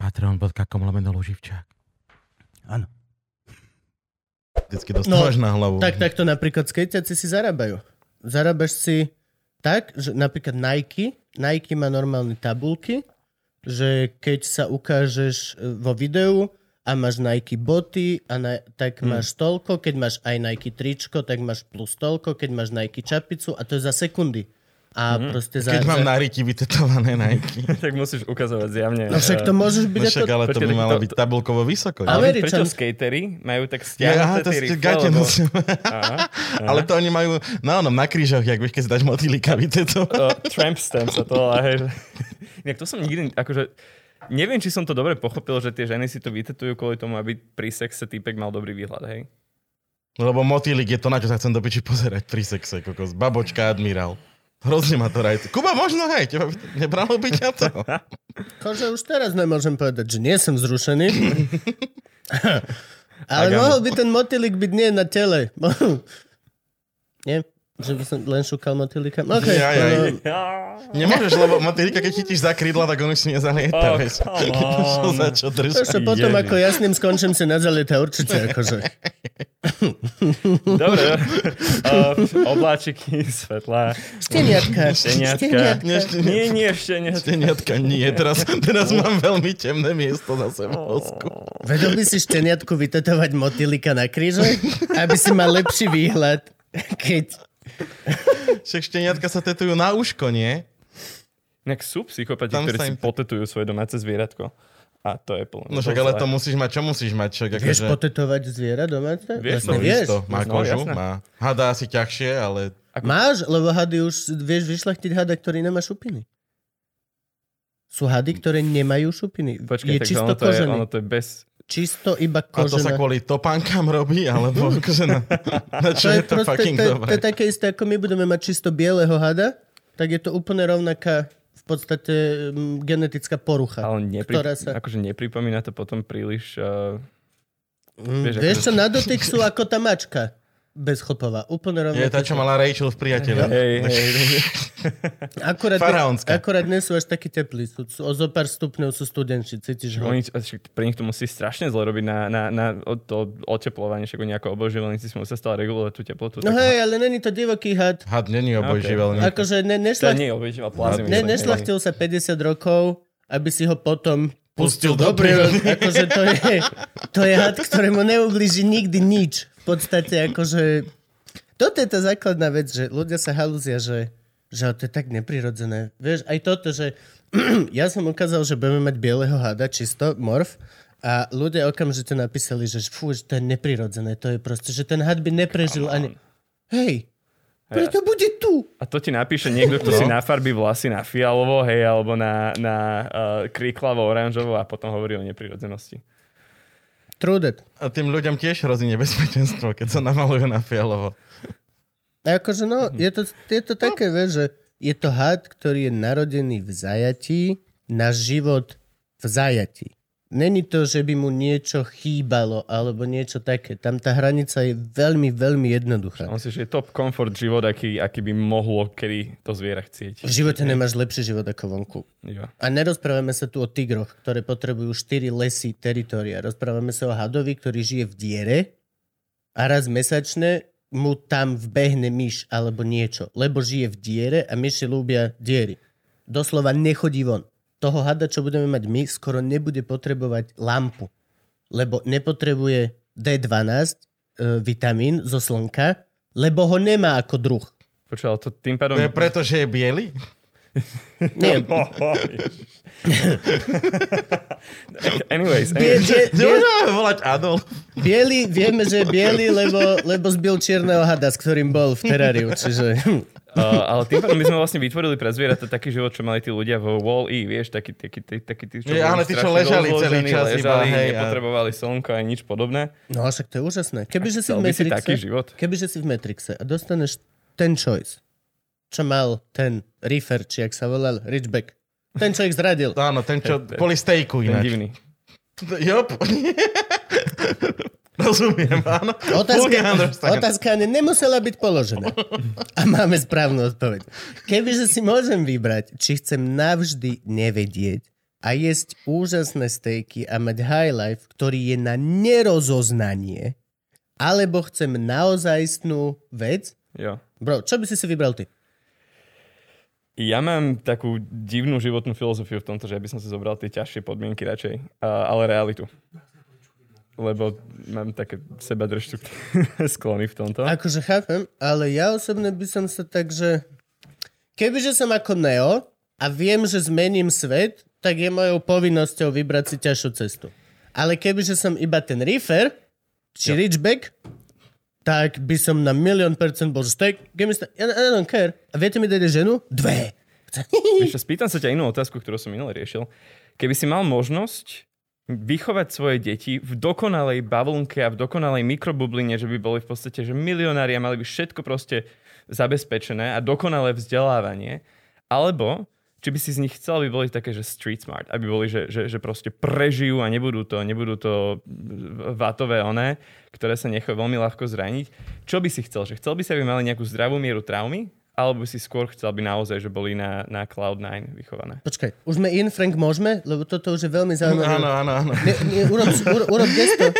Patreon.com lomeno Luživčák. Áno. Vždycky dostávaš No, na hlavu. Tak takto napríklad skejťaci si zarábajú. Zarábaš si tak, že napríklad Nike, Nike má normálne tabulky, že keď sa ukážeš e, vo videu a máš Nike boty, a na, tak máš toľko, keď máš aj Nike tričko, tak máš plus toľko, keď máš Nike čapicu a to je za sekundy. A proste za... Keď mám na ryti vytetované Nike. tak musíš ukazovať zjavne. No však to môžeš byť No ako... však, ale to by malo to- byť tabulkovo vysoko. Ale- prečo skatery majú tak stiahnuté tie rifle, lebo- Ale to oni majú na onom, na krížoch, jak vieš, keď si dáš motýlika vytetovať. to, tramp stamp sa to hej. Inak to som nikdy, akože, neviem, či som to dobre pochopil, že tie ženy si to vytetujú kvôli tomu, aby pri sexe týpek mal dobrý výhľad, hej. Lebo motýlik je to, na čo sa chcem do piči pozerať pri sexe, kokos. Babočka, admirál. Hrozne ma to rajte. Kuba, možno hej, teba nebralo by ťa to. Akože už teraz nemôžem povedať, že nie som zrušený. Ale mohol by ten motýlik byť nie na tele. nie? Že by som len šukal motýlika? Okay. Jaj, jaj. no, Nemôžeš, lebo motýlika, keď chytíš za krídla, tak on už si nezalieta, Oh, vieš. za čo drží. Ešte potom, ako jasným skončím si na zalieta určite. Akože. Dobre, uh, obláčiky, svetlá, Šteniatka. šteniatka. Nie, Nie, nie, šteniatka. Šteniatka nie, teraz, teraz mám veľmi temné miesto zase v mozku. Vedel by si šteniatku vytetovať motýlika na kríže? Aby si mal lepší výhľad. Keď... Však šteniatka sa tetujú na uško, nie? Inak sú psychopati, Tam ktorí sa si im- potetujú svoje domáce zvieratko. A to je plné. No však ale to musíš mať, čo musíš mať? Čo, Vieš akože, potetovať zviera domáce? Vieš, Vlastne no, vieš. isto, má No, kožu, jasné. má. Hada asi ťažšie, ale Máš, lebo hady už vieš vyšlachtiť hada, ktorý nemá šupiny. Sú hady, ktoré nemajú šupiny. Počkaj, je čisto ono to je, ono to je bez... Čisto iba a to sa kvôli topánkam robí, alebo akože na, na čo je to fucking to, je- to dobré? je také isté, ako my budeme mať čisto bieleho hada, tak je to úplne rovnaká v podstate mm, genetická porucha. Ale nepri, ktorá sa... akože nepripomína to potom príliš... Uh, Mm, vieš, vieš čo, na dotyk sú ako tá mačka. Bezchlpová. Úplne Je rovnaká. tá, čo mala Rachel v priateľa. hej, hej, Akurát, Faraónska. akurát nie sú až takí teplí. Sú, sú, o zo pár stupňov sú studenči. Cítiš ho? Oni, pre nich to musí strašne zle robiť na, na, na to oteplovanie, však oni ako obojživelníci si musia stále regulovať tú teplotu. No tak- hej, ale není to divoký had. Had není obojživelný. Akože ne, To nešlach, nie je obojživel plazmy. ne, nešlachtil sa 50 rokov, aby si ho potom Pustil pustil do prírody. Akože to je, to je had, ktorému neublíži nikdy nič. V podstate akože... Toto je tá základná vec, že ľudia sa halúzia, že, že to je tak neprirodzené. Vieš, aj toto, že ja som ukázal, že budeme mať bieleho hada, čisto, morf, a ľudia okamžite napísali, že fú, že to je neprirodzené, to je proste, že ten had by neprežil ani... Hej, preto bude tu. A to ti napíše niekto, kto si nafarbí vlasy na fialovo, hej, alebo na, na uh, kriklavo oranžovo a potom hovorí o neprirodzenosti. True that. A tým ľuďom tiež hrozí nebezpečenstvo, keď sa namalujú na fialovo. A akože no, je to, je to také, vieš, že je to had, ktorý je narodený v zajatí na život v zajatí. Není to, že by mu niečo chýbalo alebo niečo také. Tam tá hranica je veľmi, veľmi jednoduchá. On si, že je top komfort život, aký, aký by mohlo kedy to zviera chcieť. V živote nemáš lepší život ako vonku. Jo. A nerozprávame sa tu o tigroch, ktoré potrebujú 4 lesy teritoria. Rozprávame sa o hadovi, ktorý žije v diere a raz mesačne mu tam vbehne myš alebo niečo, lebo žije v diere a myši ľúbia diery. Doslova nechodí von. Toho hada, čo budeme mať my, skoro nebude potrebovať lampu, lebo nepotrebuje D12 e, vitamín zo slnka, lebo ho nemá ako druh. Počuť, ale to tým pádom... To je preto, že je biely? Nie, Anyways, volať Adolf. Bielý, vieme, že je biely, lebo, lebo zbil čierneho hada, s ktorým bol v teráriu. Čiže Uh, ale tým pádom my sme vlastne vytvorili pre zvieratá taký život, čo mali tí ľudia vo Wall-E, vieš, taký, taký, taký, taký tí, čo boli áno, tí, čo ležali celý čas iba, ležali, hej, a- nepotrebovali slnko ani nič podobné. No a však to je úžasné. Kebyže si v Matrixe, taký život? kebyže si v Matrixe a dostaneš ten choice, čo mal ten Reefer, či jak sa volal, Richback. Ten, čo ich zradil. Áno, ten, čo Ten- boli stejku Ten ináč. divný. Jop. Rozumiem, áno. Otázka, otázka nemusela byť položená. A máme správnu odpoveď. Kebyže si môžem vybrať, či chcem navždy nevedieť a jesť úžasné stejky a mať high life, ktorý je na nerozoznanie, alebo chcem naozajstnú vec, Jo. bro, čo by si si vybral ty? Ja mám takú divnú životnú filozofiu v tomto, že ja by som si zobral tie ťažšie podmienky radšej, ale realitu. Lebo mám také seba sklony v tomto. Akože chápem, ale ja osobne by som sa tak, že kebyže som ako Neo a viem, že zmením svet, tak je mojou povinnosťou vybrať si ťažšiu cestu. Ale kebyže som iba ten Reefer, či Richback, tak by som na milión percent bol, že steak, I, I don't care. A viete mi dať ženu? Dve. Čo, spýtam sa ťa inú otázku, ktorú som minule riešil. Keby si mal možnosť vychovať svoje deti v dokonalej bavlnke a v dokonalej mikrobubline, že by boli v podstate že milionári a mali by všetko proste zabezpečené a dokonalé vzdelávanie, alebo či by si z nich chcel, aby boli také, že street smart, aby boli, že, že, že proste prežijú a nebudú to, nebudú to vatové oné, ktoré sa nechajú veľmi ľahko zraniť. Čo by si chcel? Že chcel by si, aby mali nejakú zdravú mieru traumy? Alebo by si skôr chcel, aby naozaj, že boli na, na Cloud9 vychované? Počkaj, už sme in, Frank, môžeme? Lebo toto už je veľmi zaujímavé. Áno, áno, áno. Ne, ne, urob, urob, urob gesto.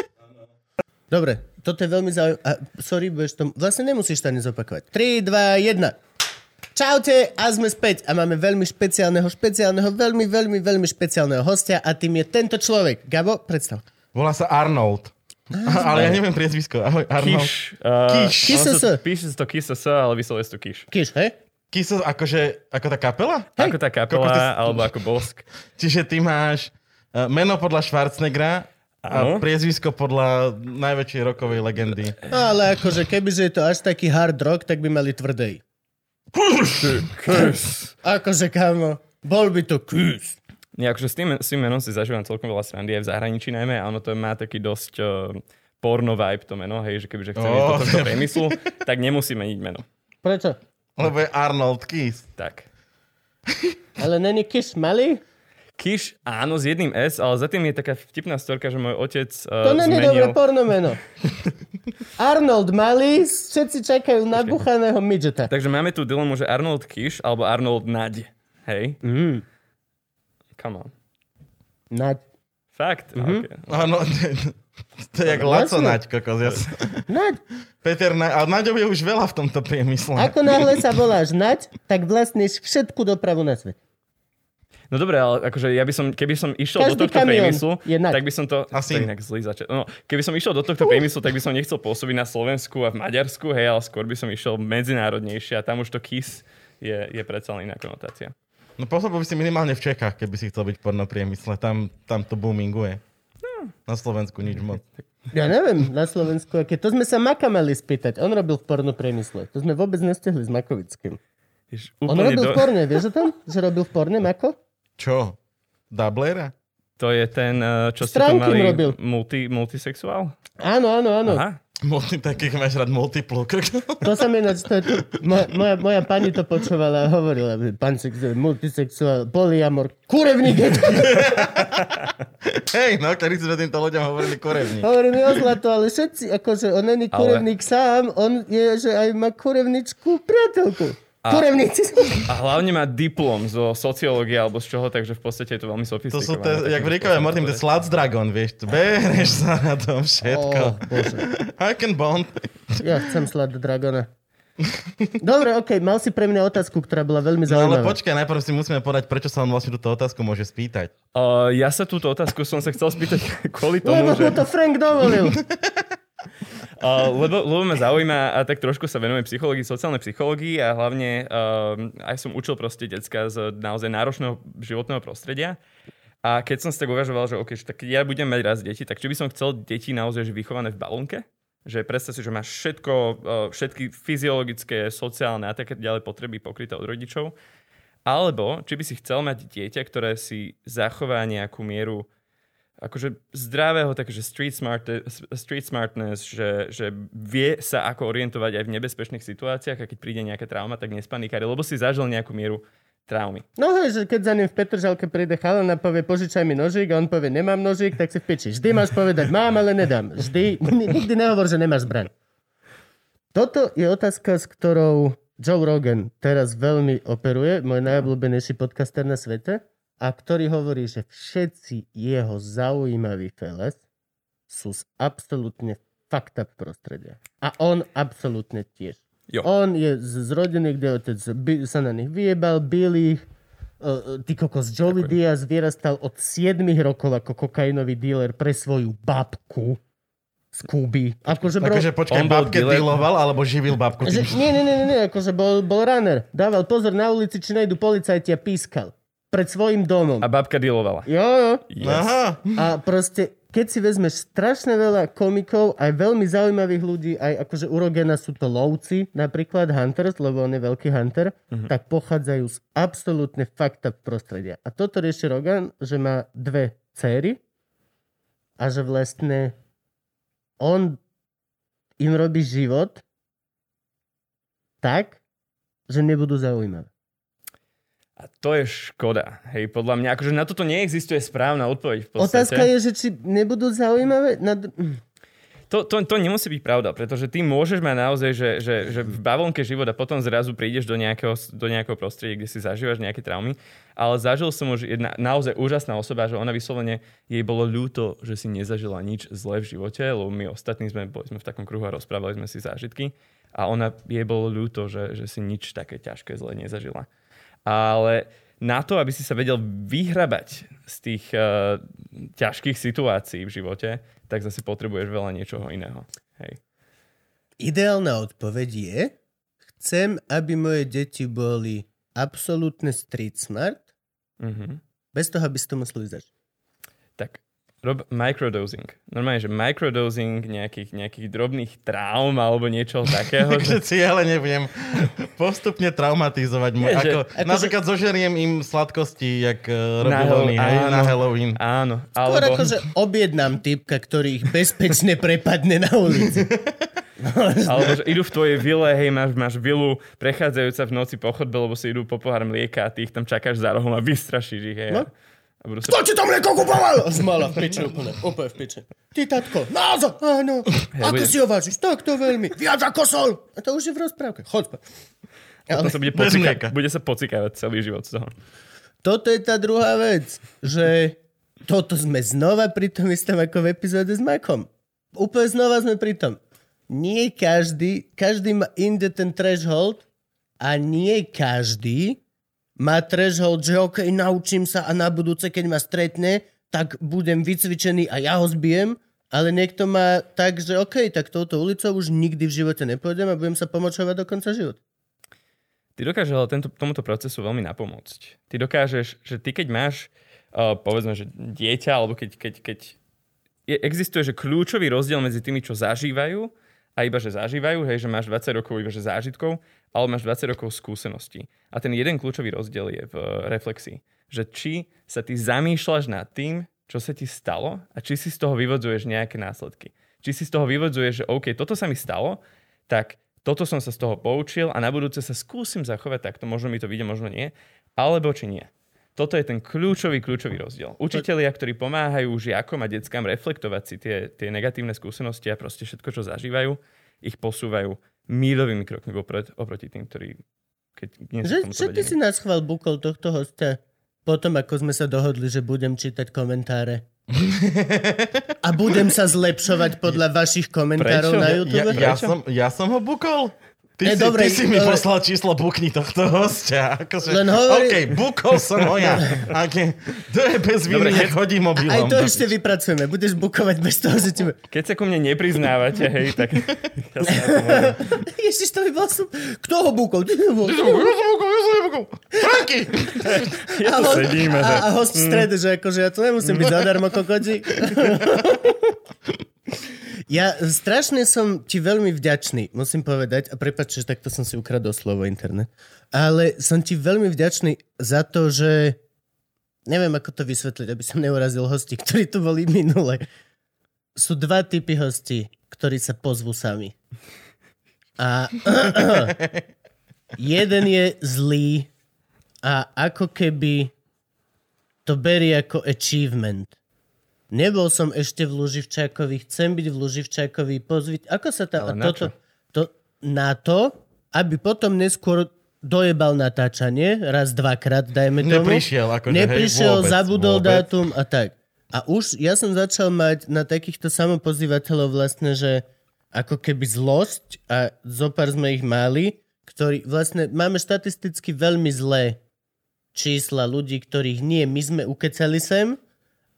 Dobre, toto je veľmi zaujímavé. A sorry, budeš to... Vlastne nemusíš to ani zopakovať. 3, 2, 1. Čaute a sme späť. A máme veľmi špeciálneho, špeciálneho, veľmi, veľmi, veľmi špeciálneho hostia a tým je tento človek. Gabo, predstav. Volá sa Arnold. Ale ja neviem priezvisko. Ahoj, Arnold. Kiš. Uh, Kiš. Kiss S. Píše sa to Kiss S, ale vyslovuje sa to Kiš. Kiš, hej? Kiso, akože, ako tá kapela? Hej. Ako tá kapela, ty- alebo ako bosk. Čiže ty máš uh, meno podľa Schwarzeneggera a priezvisko podľa najväčšej rokovej legendy. No, ale akože kebyže je to až taký hard rock, tak by mali tvrdej. Kiss. Akože, kámo, bol by to Kiss. Nie, akože s tým, s tým menom si zažívam celkom veľa srandy aj v zahraničí najmä a ono to má taký dosť uh, porno vibe to meno, hej, že kebyže chcem Oh. ísť do tohto priemyslu, tak nemusí meniť meno. Prečo? Lebo je Arnold Kiss. Tak. Ale není Kiss malý? Kiš, áno, s jedným S, ale za tým je taká vtipná storka, že môj otec To uh, není dobré zmenil... porno meno. Arnold Malý, všetci čakajú na buchaného midgeta. Takže máme tu dilemu, že Arnold Kiš alebo Arnold Naď. Hej? Mm. Come on. Na... Fakt? Mhm. Mm-hmm. Okay. Áno, to je jak Laco. Naď, kokos. Ja Naď. Peter, Na... ale Naďov je už veľa v tomto priemysle. Ako náhle sa voláš Naď, tak vlastníš všetku dopravu na svete. No dobre, ale akože ja by som, keby som išiel Každý do tohto priemyslu, naď. tak by som to... Asi. To inak zlý začiat. No, keby som išiel do tohto priemyslu, tak by som nechcel pôsobiť na Slovensku a v Maďarsku, hej, ale skôr by som išiel medzinárodnejšie a tam už to KISS je, je predsa len iná konotácia. No pôsobil by si minimálne v Čechách, keby si chcel byť v porno priemysle. Tam, tam to boominguje. Na Slovensku nič moc. Ja neviem, na Slovensku, aké. To sme sa Maka mali spýtať. On robil v porno priemysle. To sme vôbec nestihli s Makovickým. Jež, On robil do... v porne, vieš o tom? Že robil v porne Mako? Čo? Dublera? To je ten, eh, čo ste to Stránky mali, robil. multi, multisexuál? Áno, áno, áno. Aha. Multi, takých máš rád multiplu. To sa mi ináč, to moja, moja, moja pani to počúvala a hovorila, že pán sex, multisexuál, polyamor, kurevník. Hej, no, kedy sme týmto ľuďom hovorili korevník. Hovorí mi o zlato, ale všetci, akože on není Ale- kurevník sám, on je, že aj má kurevničku priateľku. A-. A hlavne má diplom zo sociológie alebo z čoho, takže v podstate je to veľmi To sofistikované. sú, te, jak v Rickovi spôsobom Mortim, to to je. Sluts Dragon, vieš, tu bereš sa na tom všetko. bože. I can bond. Ja chcem slať Dragona. Dobre, okej, mal si pre mňa otázku, ktorá bola veľmi No ale zaujímavá. počkaj, najprv si musíme povedať, prečo sa on vlastne túto otázku môže spýtať. Uh, ja sa túto otázku som sa chcel spýtať kvôli tomu, Lebo že... to Frank dovolil. Lebo, lebo ma zaujíma a tak trošku sa venujem psychológii, sociálnej psychológii a hlavne uh, aj som učil proste decka z naozaj náročného životného prostredia. A keď som si tak uvažoval, že OK, že tak ja budem mať raz deti, tak či by som chcel deti naozaj vychované v balónke? Že predstav si, že máš všetko, uh, všetky fyziologické, sociálne a také ďalej potreby pokryté od rodičov. Alebo, či by si chcel mať dieťa, ktoré si zachová nejakú mieru akože zdravého, takže street, smart, street smartness, že, že vie sa ako orientovať aj v nebezpečných situáciách a keď príde nejaká trauma, tak nespanikári, lebo si zažil nejakú mieru traumy. No že keď za ním v Petržalke príde chalan a povie požičaj mi nožík a on povie nemám nožík, tak si v piči. Vždy máš povedať mám, ale nedám. Vždy, nikdy nehovor, že nemáš zbraň. Toto je otázka, s ktorou Joe Rogan teraz veľmi operuje, môj najobľúbenejší podcaster na svete a ktorý hovorí, že všetci jeho zaujímaví feles sú z absolútne up prostredia. A on absolútne tiež. Jo. On je z, z rodiny, kde otec by, sa na nich vyjebal, bil ich. Uh, ty kokos, Joey Ďakujem. Diaz vyrastal od 7 rokov ako kokainový dealer pre svoju babku z Kuby. Akože, bro, Takže počkaj, babke dealer- dealoval alebo živil babku? že, nie, nie, nie, nie, akože bol, bol runner. Dával pozor na ulici, či nejdu policajti a pískal. Pred svojim domom. A babka dealovala. Jo, jo. Yes. Aha. A proste, keď si vezmeš strašne veľa komikov, aj veľmi zaujímavých ľudí, aj akože u Rogena sú to lovci, napríklad Hunters, lebo on je veľký hunter, Mhm. tak pochádzajú z absolútne up prostredia. A toto rieši Rogan, že má dve céry a že vlastne on im robí život tak, že nebudú zaujímavé. A to je škoda. Hej, podľa mňa, akože na toto neexistuje správna odpoveď v podstate. Otázka je, že či nebudú zaujímavé? Na... To, to, to nemusí byť pravda, pretože ty môžeš mať naozaj, že, že, že v bavlnke života potom zrazu prídeš do nejakého, do nejakého prostredia, kde si zažívaš nejaké traumy, ale zažil som už jedna naozaj úžasná osoba, že ona vyslovene, jej bolo ľúto, že si nezažila nič zlé v živote, lebo my ostatní sme, boli sme v takom kruhu a rozprávali sme si zážitky a ona, jej bolo ľúto, že, že si nič také ťažké zlé nezažila. Ale na to, aby si sa vedel vyhrabať z tých uh, ťažkých situácií v živote, tak zase potrebuješ veľa niečoho iného. Hej. Ideálna odpoveď je, chcem, aby moje deti boli absolútne street smart, Mhm. bez toho, aby si to museli zažiť. Tak rob microdosing. Normálne, že microdosing nejakých, nejakých drobných traum alebo niečo takého. Takže že, cieľe nebudem postupne traumatizovať. Môj, Nie, ako, akože- napríklad zožeriem im sladkosti, jak uh, robí Na voľný, Hall- hej, áno. na Halloween. áno, Skôr alebo... ako, že objednám typka, ktorý ich bezpečne prepadne na ulici. Alebo že idú v tvojej vile, hej, máš, máš vilu prechádzajúca v noci po chodbe, lebo si idú po pohár mlieka a ty ich tam čakáš za rohom a vystrašíš ich, hej. No. A budú sa... Kto ti to mlieko kupoval? Zmala v piči úplne, úplne v piči. Ty, tatko, naozaj, áno. Ako bude- si ho vážiš? Tak to veľmi. Viac ako sol. A to už je v rozprávke. Choď. Potom sa bude, pocika- bude sa pocikávať celý život z toho. Toto je tá druhá vec, že toto sme znova pri tom istom ako v epizóde s Makom. Úplne znova sme pri tom. Nie každý, každý má inde ten threshold a nie každý má threshold, že OK, naučím sa a na budúce, keď ma stretne, tak budem vycvičený a ja ho zbijem, ale niekto má tak, že OK, tak touto ulicou už nikdy v živote nepôjdem a budem sa pomočovať do konca života. Ty dokážeš ale tento, tomuto procesu veľmi napomôcť. Ty dokážeš, že ty keď máš, uh, povedzme, že dieťa, alebo keď, keď, keď je, existuje, že kľúčový rozdiel medzi tými, čo zažívajú a iba, že zažívajú, hej, že máš 20 rokov iba, že zážitkov, ale máš 20 rokov skúseností. A ten jeden kľúčový rozdiel je v uh, reflexii. Že či sa ty zamýšľaš nad tým, čo sa ti stalo a či si z toho vyvodzuješ nejaké následky. Či si z toho vyvodzuješ, že OK, toto sa mi stalo, tak toto som sa z toho poučil a na budúce sa skúsim zachovať takto, možno mi to vyjde, možno nie, alebo či nie. Toto je ten kľúčový, kľúčový rozdiel. Učitelia, ktorí pomáhajú žiakom a deckám reflektovať si tie, tie negatívne skúsenosti a proste všetko, čo zažívajú, ich posúvajú míľovými krokmi vopred oproti tým, ktorí keď nie sú Že, že ty si nás chval bukol tohto hostia potom, ako sme sa dohodli, že budem čítať komentáre. A budem sa zlepšovať podľa vašich komentárov Prečo? na Ja, YouTube. ja, som, ja som ho bukol? Ty, si, dobre, ty si mi dobre. poslal číslo bukni tohto hostia. Akože, Len hovorí- OK, bukol som ho ja. Okay. To je bez viny, nech chodí mobilom. Aj to ešte vypracujeme. Budeš bukovať bez toho, že ti... Keď sa ku mne nepriznávate, hej, tak ja to. Ježiš, to by bol som... Kto ho bukol? Ty ho bukol. Ja som bukol, ja som ho bukol. Franky! Ja tu sedíme, a, že... a host v strede, že akože ja tu nemusím byť zadarmo kokoti. Ja strašne som ti veľmi vďačný, musím povedať, a prepáč, že takto som si ukradol slovo internet, ale som ti veľmi vďačný za to, že neviem, ako to vysvetliť, aby som neurazil hosti, ktorí tu boli minule. Sú dva typy hostí, ktorí sa pozvú sami. A jeden je zlý a ako keby to berie ako achievement. Nebol som ešte v Luživčákovi, chcem byť v Luživčákovi, pozviť. Ako sa tá... Ale a na toto, to, na to, aby potom neskôr dojebal natáčanie, raz, dvakrát, dajme tomu. Neprišiel, akože, Neprišiel, hej, vôbec, zabudol vôbec. dátum a tak. A už ja som začal mať na takýchto samopozývateľov vlastne, že ako keby zlosť a zopár sme ich mali, ktorí vlastne máme štatisticky veľmi zlé čísla ľudí, ktorých nie my sme ukecali sem,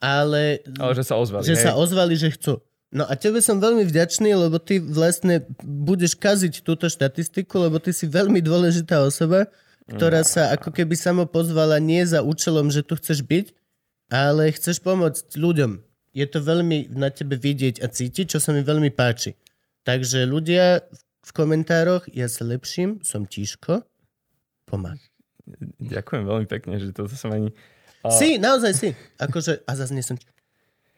ale, Ale že sa ozvali. že hej. sa ozvali, že chcú. No a tebe som veľmi vďačný, lebo ty vlastne budeš kaziť túto štatistiku, lebo ty si veľmi dôležitá osoba, ktorá sa ako keby samo pozvala nie za účelom, že tu chceš byť, ale chceš pomôcť ľuďom. Je to veľmi na tebe vidieť a cítiť, čo sa mi veľmi páči. Takže ľudia v komentároch, ja sa lepším, som tíško, pomáha. Ďakujem veľmi pekne, že toto som ani... A- Si, naozaj si. Akože, a zase nie som...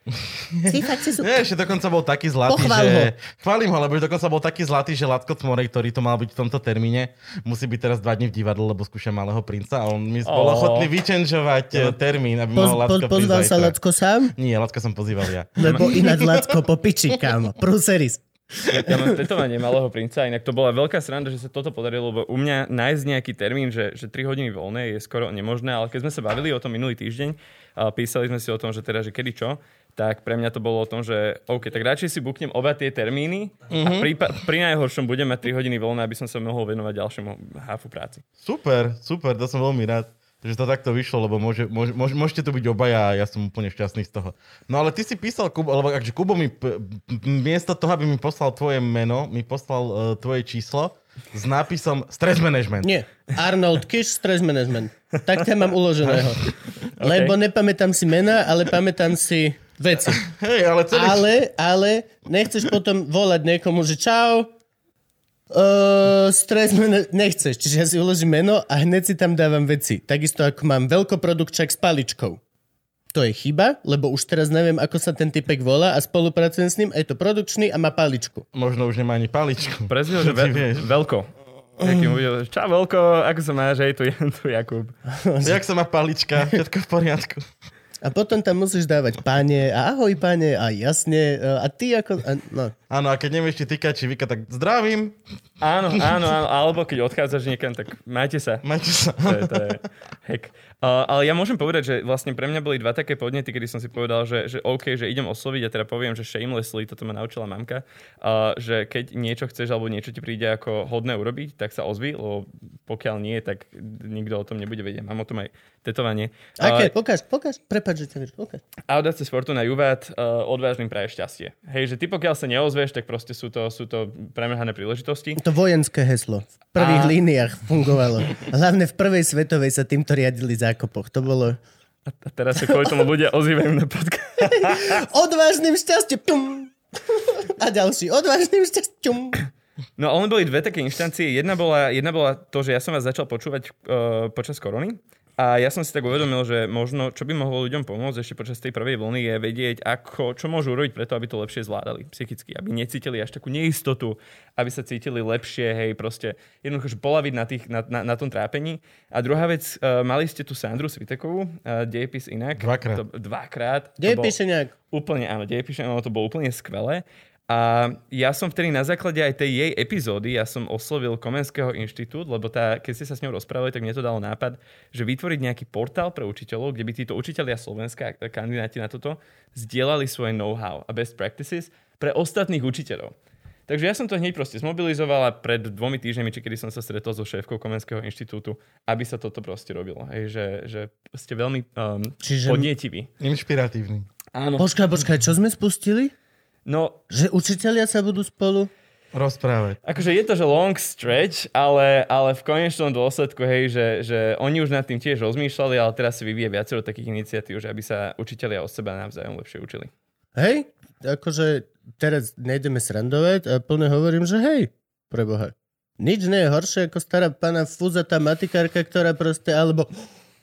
si, fakt si super. Nie, ešte dokonca bol taký zlatý, Pochvál že... ho. Chválim ho, lebo dokonca bol taký zlatý, že Latko Tmorej, ktorý to mal byť v tomto termíne, musí byť teraz dva dní v divadle, lebo skúša Malého princa a on mi bol Ó. ochotný vyčenžovať eh, termín, aby Poz, mohol po, Latko pozval prísť sa. Lacko sám? Nie, Latko som pozýval ja. Lebo ináč Lacko po piči, kámo. Prúseris. Ja mám tetovanie Malého princa, inak to bola veľká sranda, že sa toto podarilo, lebo u mňa nájsť nejaký termín, že, že 3 hodiny voľné je skoro nemožné, ale keď sme sa bavili o tom minulý týždeň, a písali sme si o tom, že teda, že kedy čo, tak pre mňa to bolo o tom, že OK, tak radšej si buknem oba tie termíny a pri, pri najhoršom budem mať 3 hodiny voľné, aby som sa mohol venovať ďalšiemu hafu práci. Super, super, to som veľmi rád, že to takto vyšlo, lebo môže, môže, môže, môžete tu byť obaja a ja som úplne šťastný z toho. No ale ty si písal, Kubo, lebo akže Kubo mi p- miesto toho, aby mi poslal tvoje meno, mi poslal uh, tvoje číslo s nápisom Stress Management. Nie. Arnold Kish, Stress Management. Tak tam mám uloženého. Lebo nepamätám si mena, ale pamätám si veci. Hej, ale celý... Ale, ale nechceš potom volať niekomu, že čau, Uh, stres mene- nechceš, čiže ja si uložím meno a hneď si tam dávam veci. Takisto ako mám veľkoprodukčak s paličkou. To je chyba, lebo už teraz neviem, ako sa ten typek volá a spolupracujem s ním a je to produkčný a má paličku. Možno už nemá ani paličku. Prezvil, že ve- veľko. Bude, čau veľko, ako sa máš, hej, tu je tu Jakub. Jak sa má palička, všetko v poriadku. A potom tam musíš dávať páne a ahoj páne a jasne a ty ako... A, no. Áno, a keď nevieš, či týka, či vyka, tak zdravím, Áno, áno, áno, alebo keď odchádzaš niekam, tak majte sa. majte sa. To je, to je hack. Uh, ale ja môžem povedať, že vlastne pre mňa boli dva také podnety, kedy som si povedal, že, že OK, že idem osloviť a teda poviem, že shamelessly, toto ma naučila mamka, uh, že keď niečo chceš alebo niečo ti príde ako hodné urobiť, tak sa ozvi, lebo pokiaľ nie, tak nikto o tom nebude vedieť. Mám o tom aj tetovanie. Aké? Uh, Pokáž, pokáž. Prepač, že ťa. Pokáž. Audaces Fortuna Juvat, uh, odvážnym praje šťastie. Hej, že ty pokiaľ sa neozveš, tak proste sú to, sú to premrhané príležitosti. To vojenské heslo. V prvých A- líniách fungovalo. Hlavne v prvej svetovej sa týmto riadili zákopoch. To bolo A teraz sa kvôli tomu ľudia ozývajú na podcast. odvážnym šťastím. Tum. A ďalší. Odvážnym šťastím. No ale boli dve také inštancie. Jedna bola, jedna bola to, že ja som vás začal počúvať uh, počas korony. A ja som si tak uvedomil, že možno, čo by mohlo ľuďom pomôcť ešte počas tej prvej vlny, je vedieť, ako, čo môžu urobiť preto, aby to lepšie zvládali psychicky, aby necítili až takú neistotu, aby sa cítili lepšie, hej, proste jednoducho, že polaviť na, tých, na, na, na tom trápení. A druhá vec, uh, mali ste tu Sandru Svitekovú, uh, dejepis inak. Dvakrát. To, dvakrát. Píše nejak? Úplne áno, dejepíše, ono to bolo úplne skvelé. A ja som vtedy na základe aj tej jej epizódy, ja som oslovil Komenského inštitút, lebo tá, keď ste sa s ňou rozprávali, tak mne to dalo nápad, že vytvoriť nejaký portál pre učiteľov, kde by títo učiteľia Slovenska, a kandidáti na toto, zdieľali svoje know-how a best practices pre ostatných učiteľov. Takže ja som to hneď proste zmobilizoval a pred dvomi týždňami, či kedy som sa stretol so šéfkou Komenského inštitútu, aby sa toto proste robilo. Hej, že, že ste veľmi um, Čiže- podnietiví. Inšpiratívny. Áno. Počkaj, počkaj, čo sme spustili? No, Že učitelia sa budú spolu? Rozprávať. Akože je to, že long stretch, ale, ale v konečnom dôsledku, hej, že, že oni už nad tým tiež rozmýšľali, ale teraz si vyvíje viacero takých iniciatív, že aby sa učitelia od seba navzájom lepšie učili. Hej? Akože teraz nejdeme srandovať a plne hovorím, že hej, preboha. Nič nie je horšie ako stará pána fúzatá matikárka, ktorá proste, alebo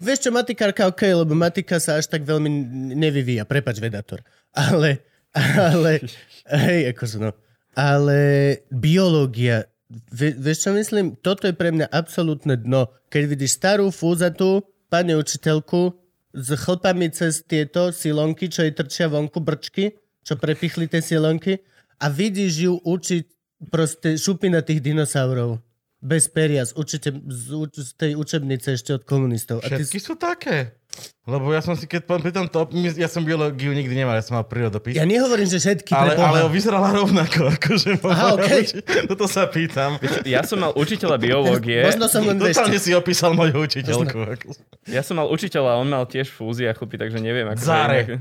vieš čo, matikárka ok, lebo matika sa až tak veľmi nevyvíja, prepač vedátor. Ale, ale, hej, akože no. Ale biológia, vie, vieš čo myslím? Toto je pre mňa absolútne dno. Keď vidíš starú fúzatú pani učiteľku s chlpami cez tieto silonky, čo jej trčia vonku, brčky, čo prepichli tie silonky a vidíš ju učiť proste šupinatých dinosaurov. Bez peria, z, z, z tej učebnice ešte od komunistov. A ty, Všetky sú také. Lebo ja som si, keď pýtam to, ja som biológiu nikdy nemal, ja som mal prírodopis. ja nehovorím, že všetky ale, ale vyzerala rovnako, akože Aha, učiť. Toto sa pýtam. Ja som mal učiteľa biológie. Možno som len Totálne si opísal moju učiteľku. Ja som mal učiteľa, on mal tiež fúzia chlpy, takže neviem. Ako Záre.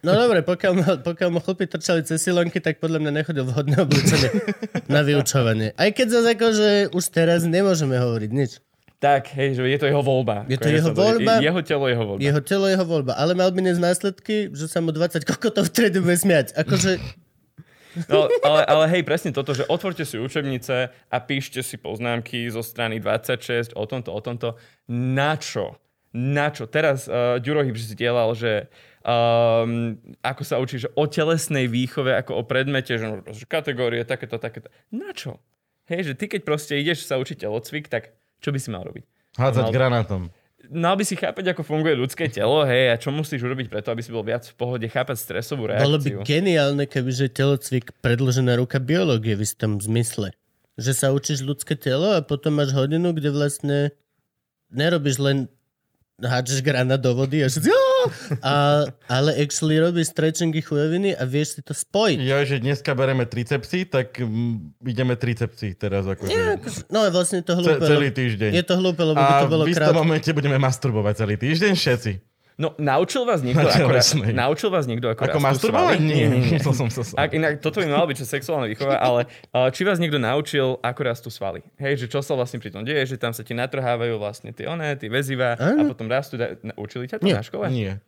No dobre, pokiaľ, ma, pokiaľ mu chlpy trčali cez silonky, tak podľa mňa nechodil vhodné oblečenie na vyučovanie. Aj keď zase akože už teraz nemôžeme hovoriť nič. Tak, hej, že je to jeho voľba. Je to Konec jeho voľba? Jeho telo, jeho voľba. Jeho telo, jeho voľba. Ale mal by niesť následky, že sa mu 20 kokotov v triede bude smiať. Akože, No, ale, ale hej, presne toto, že otvorte si učebnice a píšte si poznámky zo strany 26 o tomto, o tomto. Na čo? Na čo? Teraz uh, Ďuro Hybš zdieľal, že um, ako sa učí, že o telesnej výchove, ako o predmete, že, no, že kategórie, takéto, takéto. Na čo? Hej, že ty keď proste ideš sa učiť telocvik, tak čo by si mal robiť? Hádzať Mal- granátom. Mal by si chápať, ako funguje ľudské telo, hej, a čo musíš urobiť preto, aby si bol viac v pohode, chápať stresovú bolo by reakciu. geniálne, kebyže telocvik predlžená ruka biológie v istom zmysle. Že sa učíš ľudské telo a potom máš hodinu, kde vlastne nerobíš len hádžeš grana do vody a, že... a ale actually robíš stretchingy chujoviny a vieš si to spojiť. Ja, že dneska bereme tricepsy, tak mm, ideme tricepsy teraz. Akože. Nie, akože- No je vlastne to Ce- hlúpe. celý lebo- týždeň. Je to hlúpe, lebo by A to bolo v istom krátko. momente budeme masturbovať celý týždeň všetci. No, naučil vás niekto telesnej. naučil vás niekto ako, Ako masturbovať? svaly? Nie, nie, to som sa. Ak, inak, toto by mala byť čo sexuálna výchova, ale uh, či vás niekto naučil, ako rastú svaly? Hej, že čo sa vlastne pri tom deje, že tam sa ti natrhávajú vlastne tie oné, tie väziva a potom rastú. Da, učili ťa to Nie. na škole? Nie.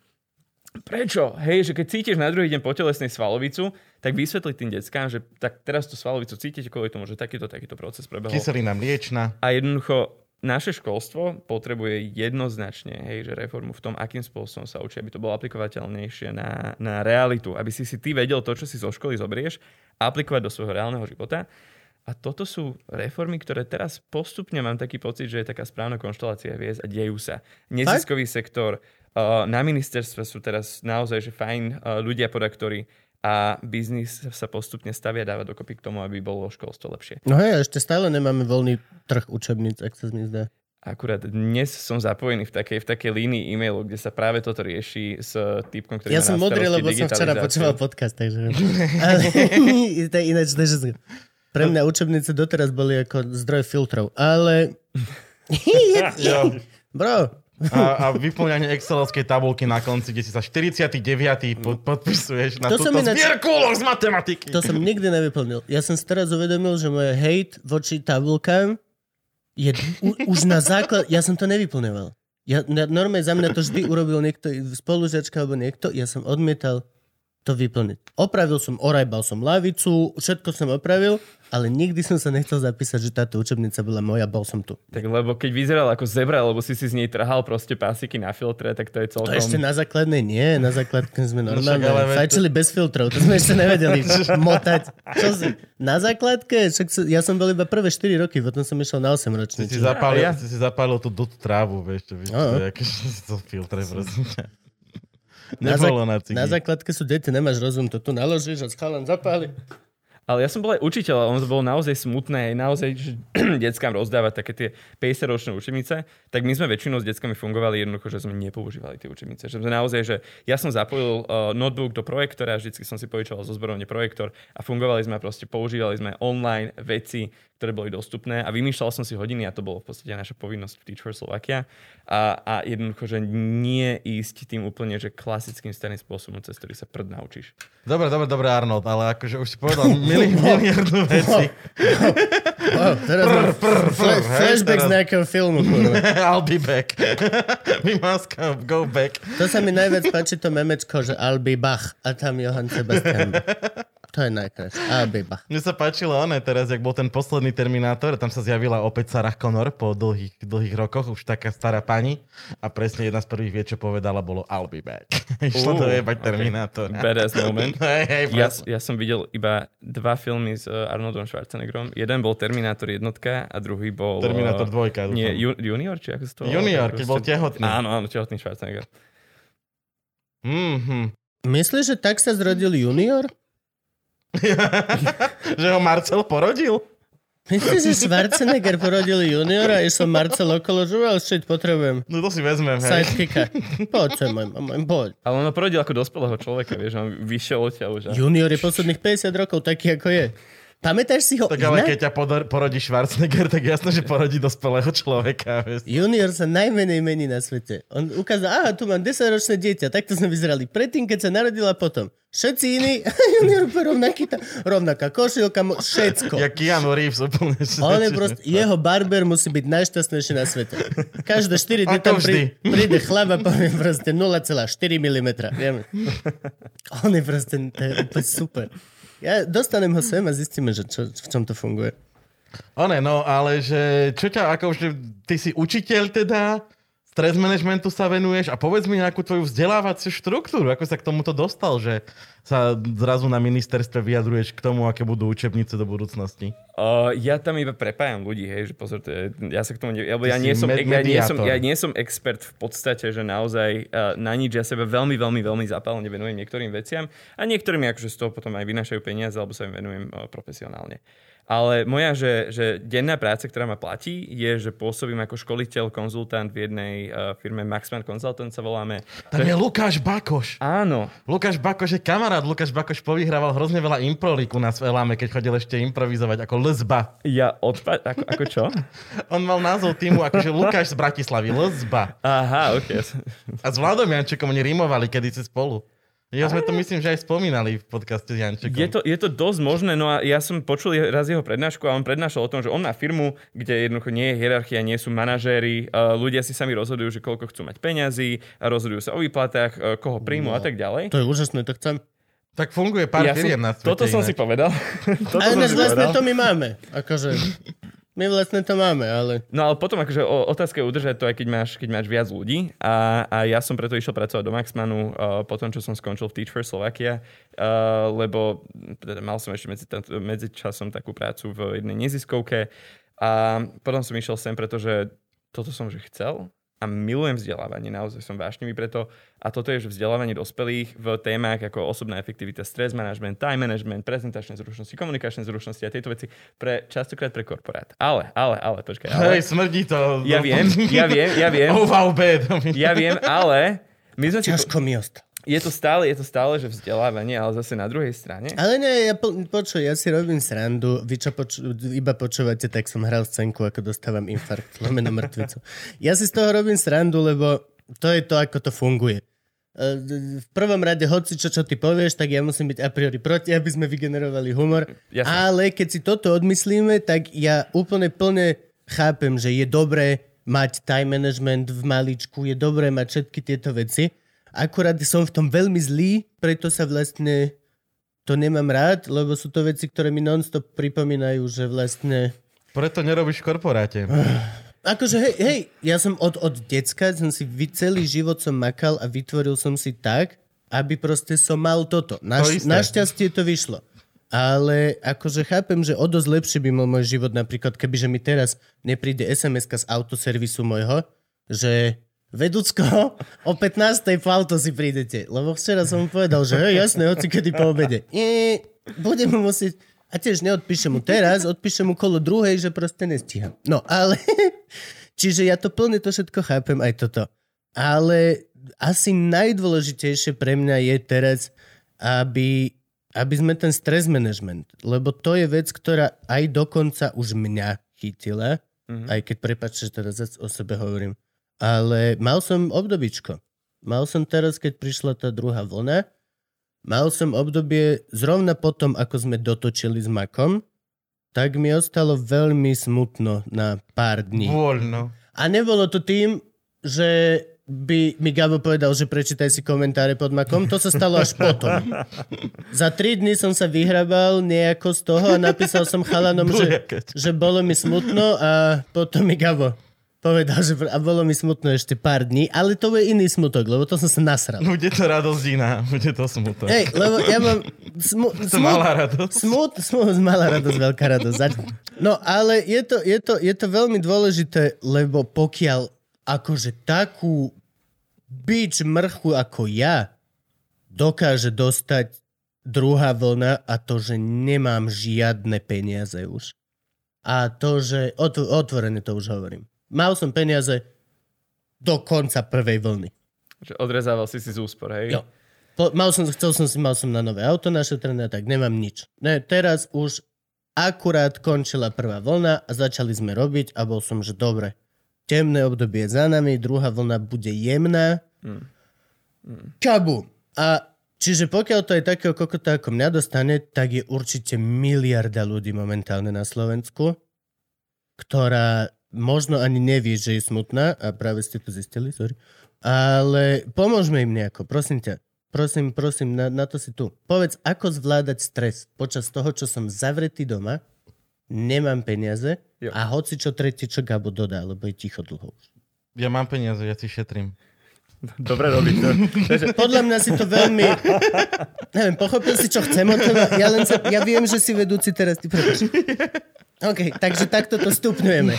Prečo? Hej, že keď cítiš na druhý deň po telesnej svalovicu, tak vysvetli tým deckám, že tak teraz tú svalovicu cítite kvôli tomu, že takýto, takýto proces prebehol. Kyselina mliečna. A jednoducho naše školstvo potrebuje jednoznačne hej, že reformu v tom, akým spôsobom sa učí, aby to bolo aplikovateľnejšie na, na realitu, aby si si ty vedel to, čo si zo školy zobrieš, aplikovať do svojho reálneho života. A toto sú reformy, ktoré teraz postupne mám taký pocit, že je taká správna konštelácia viesť a dejú sa. Neziskový sektor, uh, na ministerstve sú teraz naozaj že fajn uh, ľudia, podaktori a biznis sa postupne stavia dáva dokopy k tomu, aby bolo školstvo lepšie. No hej, ešte stále nemáme voľný trh učebníc, ak sa mi zdá. Akurát dnes som zapojený v takej, v takej línii e-mailu, kde sa práve toto rieši s typkom, ktorý Ja má som modrý, lebo som včera počúval podcast, takže... Ale to je ináč, to že- pre mňa učebnice doteraz boli ako zdroj filtrov, ale... Jo. Bro, A, a vyplňanie excelovskej tabulky na konci, kde si sa 49. pod, podpisuješ na To som túto ináč- zbierku úloh z matematiky. to som nikdy nevyplnil. Ja som si teraz uvedomil, že moje hate voči tabulkám je u, už na základ... Ja som to nevyplňoval. Ja, normálne za mňa to vždy urobil niekto, spolužiačka alebo niekto, ja som odmietal to vyplniť. Opravil som, orajbal som lavicu, všetko som opravil, ale nikdy som sa nechcel zapísať, že táto učebnica bola moja, bol som tu. Tak lebo keď vyzeral ako zebra, lebo si si z nej trhal proste pásiky na filtre, tak to je To celkom... ešte na základnej nie, na základke sme normálne však ale to- fajčili bez filtrov, to sme ešte nevedeli motať. Čo si, na základke? Však sa, ja som bol iba prvé 4 roky, potom som išiel na 8 Si ročný. si, čiže- zapálil, Ja- si si zapálil tú dutú trávu, vieš, čo, vieš, to je aké, to filtre, prosím. Na, Nebolo na, zák- na základke sú deti, nemáš rozum, to tu naložíš a schalan zapáli. Ale ja som bol aj učiteľ a ono to bolo naozaj smutné, aj naozaj, že deckám rozdávať také tie 50-ročné učebnice, tak my sme väčšinou s deckami fungovali jednoducho, že sme nepoužívali tie učebnice. Že sme naozaj, že ja som zapojil uh, notebook do projektora, vždycky som si požičal zo zborovne projektor a fungovali sme proste, používali sme online veci, ktoré boli dostupné a vymýšľal som si hodiny a to bolo v podstate naša povinnosť v Teach for Slovakia a, a jednoducho, že nie ísť tým úplne, že klasickým starým spôsobom, cez ktorý sa prd naučíš. Dobre, dobre, dobre, Arnold, ale akože už si povedal mili, miliardu veci. Teraz Prr, mám prr, fla- prr, hej, flashback z nejakého filmu. I'll be back. We must come, go back. To sa mi najviac páči to memečko, že I'll be Bach a tam Johann Sebastian. To je najkrajšie. A biba. Mne sa páčilo oné teraz, jak bol ten posledný Terminátor, tam sa zjavila opäť Sarah Connor po dlhých, dlhých rokoch, už taká stará pani a presne jedna z prvých vie, čo povedala, bolo I'll be back. Išlo to Uh, jebať okay. Terminátor. Badass moment. hej, hej, Ja, ja som videl iba dva filmy s uh, Arnoldom Schwarzeneggerom. Jeden bol Terminátor jednotka a druhý bol... Terminátor uh, dvojka. dúfam. Nie, ju, junior, či ako sa to? Junior, keď bol tehotný. Áno, áno, tehotný Schwarzenegger. Mhm. Myslíš, že tak sa zrodil junior? že ho Marcel porodil? Myslíš, že Schwarzenegger porodil juniora a išol Marcel okolo, že well, shit, potrebujem No to si vezmem, hej. sidekicka. Poď sem, môj, môj, poď. Ale on ho porodil ako dospelého človeka, vieš, on vyšiel odtiaľ už. a- Junior je posledných 50 rokov taký, ako je. Pamätáš si ho Tak ale inak? keď ťa podor- porodí Schwarzenegger, tak jasné, že porodí dospelého človeka. Junior sa najmenej mení na svete. On ukázal, aha, tu mám 10-ročné dieťa, takto sme vyzerali predtým, keď sa narodila potom. Všetci iní, junior úplne rovnaký, tá, rovnaká košilka, mo- všetko. Jak Keanu Reeves úplne. On je proste, jeho barber musí byť najšťastnejší na svete. Každé 4 dní Ako tam vždy. prí, príde chlap a povie proste 0,4 mm. On je proste, to je úplne super. Ja dostanem ho sem a zistíme, že čo, v čom to funguje. One, no, ale že čo ťa, ako ty si učiteľ teda, stres managementu sa venuješ a povedz mi nejakú tvoju vzdelávaciu štruktúru, ako sa k tomuto dostal, že sa zrazu na ministerstve vyjadruješ k tomu, aké budú učebnice do budúcnosti. Uh, ja tam iba prepájam ľudí, hej, že pozor, to je, ja sa k tomu, ne, ja si nie, som, med- ja, nie som, ja nie som expert v podstate, že naozaj uh, na nič, ja sebe veľmi, veľmi, veľmi zapálne venujem niektorým veciam a niektorým akože z toho potom aj vynášajú peniaze, alebo sa im venujem uh, profesionálne. Ale moja, že, že denná práca, ktorá ma platí, je, že pôsobím ako školiteľ, konzultant v jednej uh, firme Maxman Consultant sa voláme. Tam je Lukáš Bakoš. Áno, Lukáš Bakoš je kamarát. Lukáš Bakoš povyhrával hrozne veľa improlíku na Sveláme, keď chodil ešte improvizovať ako Lzba. ja odpa... Ako, ako čo? On mal názov týmu akože Lukáš z Bratislavy, Lzba. Aha, ok. A s Vladom Jančekom oni rimovali kedysi spolu. Ja sme to myslím, že aj spomínali v podcaste s Jančekom. Je to, je to dosť možné, no a ja som počul raz jeho prednášku a on prednášal o tom, že on má firmu, kde jednoducho nie je hierarchia, nie sú manažéri, uh, ľudia si sami rozhodujú, že koľko chcú mať peňazí, rozhodujú sa o výplatách, uh, koho príjmu no. a tak ďalej. To je úžasné, to chcem. Tak funguje pár Ja firiem na svete. toto som si povedal. toto si vlastne povedal. to my máme. Akože, my vlastne to máme, ale... No ale potom akože otázka je udržať to, aj keď máš, keď máš viac ľudí. A, a ja som preto išiel pracovať do Maxmanu uh, po tom, čo som skončil v Teach for Slovakia, uh, lebo teda mal som ešte medzi, medzi časom takú prácu v jednej neziskovke a potom som išiel sem, pretože toto som že chcel a milujem vzdelávanie, naozaj som vášnivý preto. A toto je, že vzdelávanie dospelých v témach ako osobná efektivita, stres management, time management, prezentačné zručnosti, komunikačné zručnosti a tieto veci pre, častokrát pre korporát. Ale, ale, ale, počkaj. Ale, Hej, smrdí to. ja viem, ja viem, ja viem, Oh, wow, bad. ja viem, ale my sme si, Ťažko mi ostalo. Je to stále, je to stále, že vzdelávanie, ale zase na druhej strane. Ale nie, ja po, počuj, ja si robím srandu. Vy čo poču, iba počúvate, tak som hral scénku, ako dostávam infarkt, lomeno mŕtvicu. Ja si z toho robím srandu, lebo to je to, ako to funguje. E, V prvom rade, hoci čo, čo ty povieš, tak ja musím byť a priori proti, aby sme vygenerovali humor. Jasne. Ale keď si toto odmyslíme, tak ja úplne plne chápem, že je dobré mať time management v maličku, je dobré mať všetky tieto veci. Akurát som v tom veľmi zlý, preto sa vlastne to nemám rád, lebo sú to veci, ktoré mi nonstop pripomínajú, že vlastne... Preto nerobíš v korporáte. Akože hej, hej, ja som od, od decka, som si celý život som makal a vytvoril som si tak, aby proste som mal toto. To Naš, isté. našťastie to vyšlo. Ale akože chápem, že o dosť lepšie by bol môj život napríklad, kebyže mi teraz nepríde sms z autoservisu môjho, že Vedúcko, o 15. po auto si prídete. Lebo včera som mu povedal, že hej, jasné, hoci kedy po obede. Nie, budem mu musieť... A tiež neodpíšem mu teraz, odpíšem mu kolo druhej, že proste nestíham. No, ale... Čiže ja to plne to všetko chápem, aj toto. Ale asi najdôležitejšie pre mňa je teraz, aby, aby sme ten stres management, lebo to je vec, ktorá aj dokonca už mňa chytila, Mhm. aj keď prepač, že teraz o sebe hovorím. Ale mal som obdobičko. Mal som teraz, keď prišla tá druhá vlna, mal som obdobie zrovna potom, ako sme dotočili s Makom, tak mi ostalo veľmi smutno na pár dní. Voľno. A nebolo to tým, že by mi Gabo povedal, že prečítaj si komentáre pod makom. To sa stalo až potom. Za tri dny som sa vyhrabal nejako z toho a napísal som chalanom, že, že bolo mi smutno a potom mi Gabo povedal, že a bolo mi smutno ešte pár dní, ale to je iný smutok, lebo to som sa nasral. Bude to radosť iná, bude to smutok. Hej, lebo ja mám smu, smut, malá radosť. Smut, smut, malá radosť, veľká radosť. No ale je to, je, to, je to veľmi dôležité, lebo pokiaľ akože takú bič mrchu ako ja dokáže dostať druhá vlna a to, že nemám žiadne peniaze už. A to, že otv- otvorene to už hovorím. Mal som peniaze do konca prvej vlny. Že odrezával si si z úspor, hej? Jo. Po, mal som, chcel som si, mal som na nové auto našetrené, tak nemám nič. Ne, teraz už akurát končila prvá vlna a začali sme robiť a bol som, že dobre, temné obdobie za nami, druhá vlna bude jemná. Mm. Čabu. A čiže pokiaľ to je takého kokota ako mňa dostane, tak je určite miliarda ľudí momentálne na Slovensku, ktorá možno ani nevie, že je smutná a práve ste to zistili, sorry. Ale pomôžme im nejako, prosím ťa. Prosím, prosím, na, na to si tu. Povedz, ako zvládať stres počas toho, čo som zavretý doma, nemám peniaze Jo. a hoci čo tretie, čo Gabo dodá, lebo je ticho dlho už. Ja mám peniaze, ja si šetrím. Dobre robíš to. Podľa mňa si to veľmi... Neviem, pochopil si, čo chcem od teba? Ja, len sa, ja viem, že si vedúci teraz, ty prepáč. OK, takže takto to stupňujeme.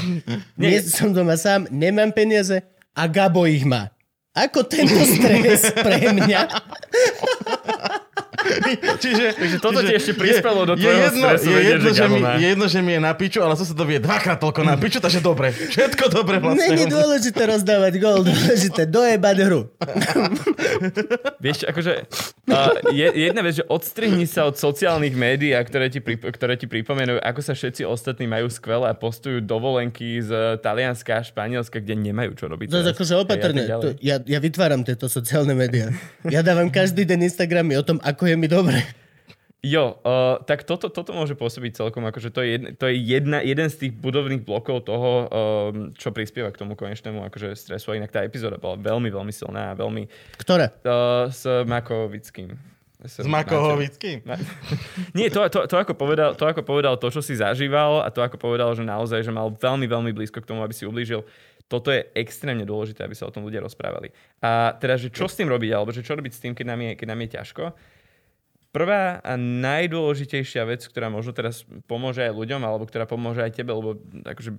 Nie som doma sám, nemám peniaze a Gabo ich má. Ako tento stres pre mňa? Čiže, Takže toto ti ešte prispelo do je tvojho jedno, stresu, je jedno, že mi, je jedno, že mi je na piču, ale to sa to vie dvakrát toľko na piču, takže dobre. Všetko dobre vlastne. Není dôležité rozdávať gol, dôležité dojebať hru. Vieš, akože uh, je, jedna vec, že odstrihni sa od sociálnych médií, ktoré ti, prip- ktoré ti pripomenujú, ako sa všetci ostatní majú skvelé a postujú dovolenky z Talianska a Španielska, kde nemajú čo robiť. To je akože opatrne. To, ja, ja vytváram tieto sociálne médiá. Ja dávam každý deň Instagramy o tom, ako je mi dobre. Jo, uh, tak toto, toto môže pôsobiť celkom, akože to je, jedna, to je jedna, jeden z tých budovných blokov toho, um, čo prispieva k tomu konečnému akože stresu. A inak tá epizóda bola veľmi, veľmi silná a veľmi Ktorá? uh, s Makovickým. S Makohovickým. Ma- Nie, to, to, to, ako povedal, to, ako povedal to, čo si zažíval a to, ako povedal, že naozaj, že mal veľmi, veľmi blízko k tomu, aby si ublížil, toto je extrémne dôležité, aby sa o tom ľudia rozprávali. A teda, že čo s tým robiť, alebo že čo robiť s tým, keď nám je, keď nám je ťažko. Prvá a najdôležitejšia vec, ktorá možno teraz pomôže aj ľuďom, alebo ktorá pomôže aj tebe, lebo akože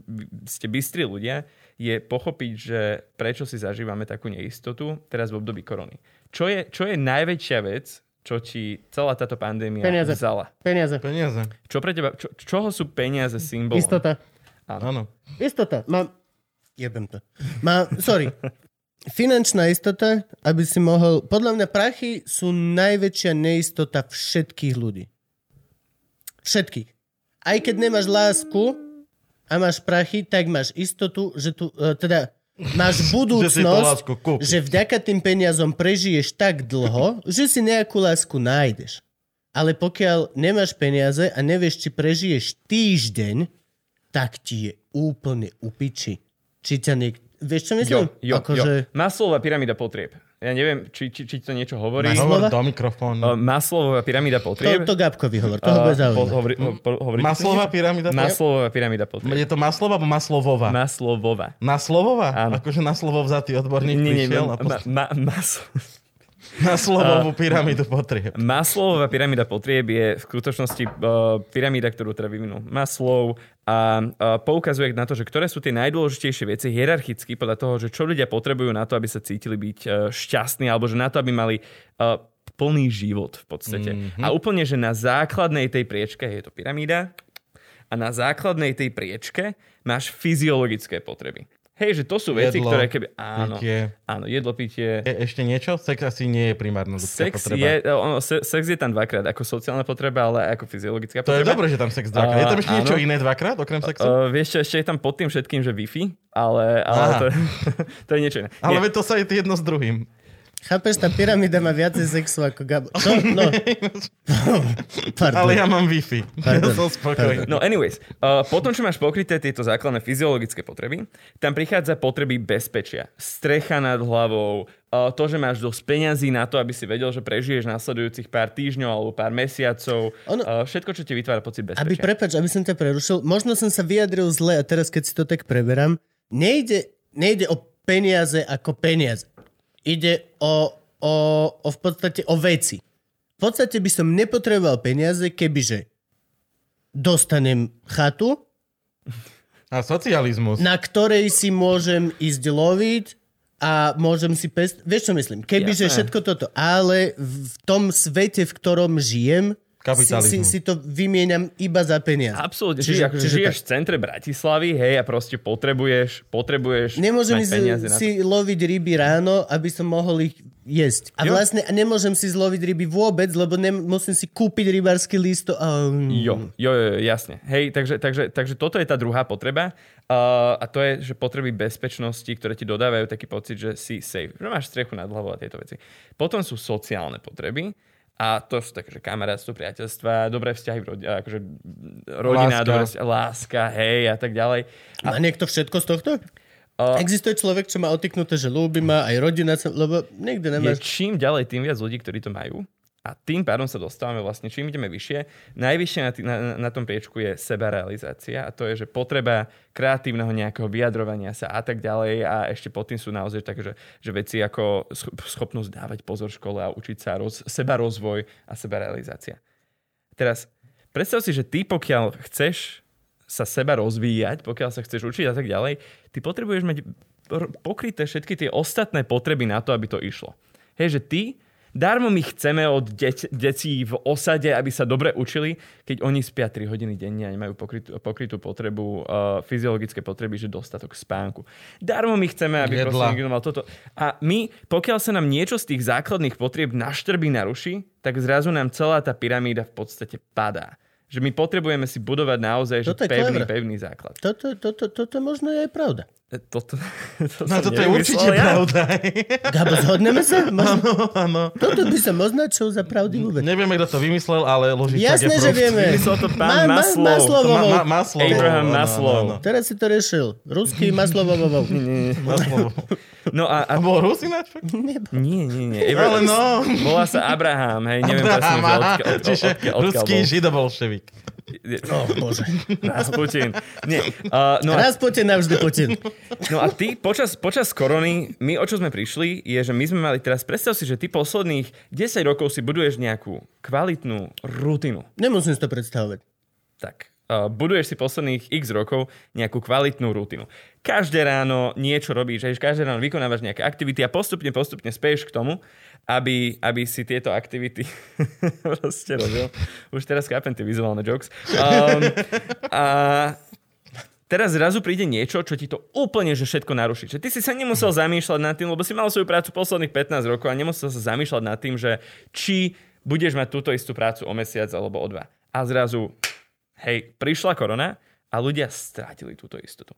ste bystrí ľudia, je pochopiť, že prečo si zažívame takú neistotu teraz v období korony. Čo je, čo je najväčšia vec, čo ti celá táto pandémia Peniaze. vzala? Peniaze. Peniaze. Čo pre teba, čo, čoho sú peniaze symbolom? Istota. Áno. Istota. Mám... Jebem to. Má... Sorry. Finančná istota, aby si mohol... Podľa mňa prachy sú najväčšia neistota všetkých ľudí. Všetkých. Aj keď nemáš lásku a máš prachy, tak máš istotu, že tu... Uh, teda máš Že budúcnosť, kúpiš. že vďaka tým peniazom prežiješ tak dlho, že si nejakú lásku nájdeš. Ale pokiaľ nemáš peniaze a nevieš, či prežiješ týždeň, tak ti je úplne upiči. Či ťa niek... Vieš, čo myslím? Jo, jo, akože... jo. Maslová pyramída potrieb. Ja neviem, či, či, či to niečo hovorí. Hovor do mikrofónu. Uh, Maslová pyramída To, potrieb. to Gabkovi hovor, bude Uh, po, zaujímať. hovori, ho, po, hovorí, Maslová pyramída? Maslová pyramída potrieb. Je to Maslova alebo Maslovová? Maslovová. Naslovová? Áno. Akože na slovo vzatý odborník Nie, nie, prišiel ma, a ma, ma, mas, na slovovú pyramídu potrieb. Maslowová pyramída potrieb je v skutočnosti uh, pyramída, ktorú teda vyvinul Maslow a uh, poukazuje na to, že ktoré sú tie najdôležitejšie veci hierarchicky podľa toho, že čo ľudia potrebujú na to, aby sa cítili byť uh, šťastní alebo že na to, aby mali plný život v podstate. Mm-hmm. A úplne, že na základnej tej priečke je to pyramída a na základnej tej priečke máš fyziologické potreby. Hej, že to sú veci, Jedlo, ktoré keby... Áno, pitie. áno, jedlo, pitie, Je ešte niečo? Sex asi nie je primárna ľudská Sex potreba. je, ono, se, sex je tam dvakrát, ako sociálna potreba, ale aj ako fyziologická To je potreba. dobré, že tam sex dvakrát. Je tam ešte A, niečo áno. iné dvakrát, okrem sexu? Uh, vieš čo, ešte je tam pod tým všetkým, že Wi-Fi, ale, ale Aha. to, to je niečo iné. Ale Nie, to sa je jedno s druhým. Chápeš, tá pyramída má viacej sexu ako Gabo. Čo? No. Pardon. Ale ja mám Wi-Fi. Pardon. Ja som spokojný. No anyways, uh, potom, čo máš pokryté tieto základné fyziologické potreby, tam prichádza potreby bezpečia. Strecha nad hlavou, uh, to, že máš dosť peňazí na to, aby si vedel, že prežiješ nasledujúcich pár týždňov alebo pár mesiacov. Ono- Uh, všetko, čo ti vytvára pocit bezpečia. Aby, prepač, aby som ťa prerušil, možno som sa vyjadril zle a teraz, keď si to tak preberám, nejde, nejde o peniaze ako peniaze. Ide o, o, o v podstate o veci. V podstate by som nepotreboval peniaze, kebyže dostanem chatu, A socializmus. na ktorej si môžem ísť loviť a môžem si pest... Vieš, čo myslím? Kebyže Jasné. všetko toto. Ale v tom svete, v ktorom žijem, si, si, si to vymieňam iba za peniaze. Absolútne. Čiže- Čiže, akože čiže žiješ tak. v centre Bratislavy, hej, a proste potrebuješ, potrebuješ Nemôžem mať peniaze na to. si loviť ryby ráno, aby som mohol ich jesť. A Jo. vlastne a nemôžem si zloviť ryby vôbec, lebo nem, musím si kúpiť rybársky listo. A... Jo, jo, jo, jo, jasne. Hej, takže, takže, takže toto je tá druhá potreba uh, a to je, že potreby bezpečnosti, ktoré ti dodávajú taký pocit, že si safe, že máš strechu nad hlavou a tieto veci. Potom sú sociálne potreby a to sú také, že kamarátstvo, priateľstva, dobré vzťahy, akože rodina, Láska. dobré láska, hej a tak ďalej. Má niekto všetko z tohto? A- Existuje človek, čo má otiknuté, že ľúbi ma, aj rodina, lebo nikdy je nemáš... čím ďalej, tým viac ľudí, ktorí to majú. A tým pádom sa dostávame vlastne, čím ideme vyššie, najvyššie na, tý, na, na tom priečku je sebarealizácia a to je, že potreba kreatívneho nejakého vyjadrovania sa a tak ďalej a ešte pod tým sú naozaj také, že, že veci ako sch- schopnosť dávať pozor v škole a učiť sa roz, seba rozvoj a sebarealizácia. Teraz, predstav si, že ty pokiaľ chceš sa seba rozvíjať, pokiaľ sa chceš učiť a tak ďalej, ty potrebuješ mať pokryté všetky tie ostatné potreby na to, aby to išlo. Hej, že ty, darmo my chceme od deť, detí v osade, aby sa dobre učili, keď oni spia 3 hodiny denne a nemajú pokrytú, pokrytú potrebu, uh, fyziologické potreby, že dostatok spánku. Darmo my chceme, aby Jedla. proste niekto mal toto. A my, pokiaľ sa nám niečo z tých základných potrieb naštrbí, naruší, tak zrazu nám celá tá pyramída v podstate padá. Že my potrebujeme si budovať naozaj že Toto je pevný, clever. pevný základ. Toto, toto, toto možno je aj pravda. E, Toto, to No toto je určite ja. pravda. Gabo, zhodneme sa? Možno, Áno. toto by som označil za pravdivú vec. Nevieme, kto to vymyslel, ale ložičák Jasné, je že vieme. Vymyslel to pán Ma- ma-. Maslow. Ma, ma, maslo. Abraham Áno, Maslow. áno, áno. Teraz si to riešil. Ruský maslovovovou. Maslow. No a, a bol Rus ináč? nie, nie, nie. Ale no. Volá sa Abraham, hej, neviem presne, že Abraham, odkiaľ, od, Čiže odkiaľ, odkiaľ ruský bol. Židobolševik. Oh, bože. Rasputin. Nie. Uh, no, a, Raz Putin, navždy Putin. no a ty počas, počas korony, my o čo sme prišli, je, že my sme mali teraz, predstav si, že ty posledných 10 rokov si buduješ nejakú kvalitnú rutinu. Nemusím si to predstavovať. Tak, uh, buduješ si posledných x rokov nejakú kvalitnú rutinu. Každé ráno niečo robíš, hej, každé ráno vykonávaš nejaké aktivity a postupne, postupne speješ k tomu, aby, aby si tieto aktivity proste robil. Už teraz chápem tie vizuálne jokes. Um, a teraz zrazu príde niečo, čo ti to úplne že všetko naruší. Že ty si sa nemusel zamýšľať nad tým, lebo si mal svoju prácu posledných 15 rokov a nemusel sa zamýšľať nad tým, že či budeš mať túto istú prácu o mesiac alebo o dva. A zrazu, hej, prišla korona a ľudia strátili túto istotu.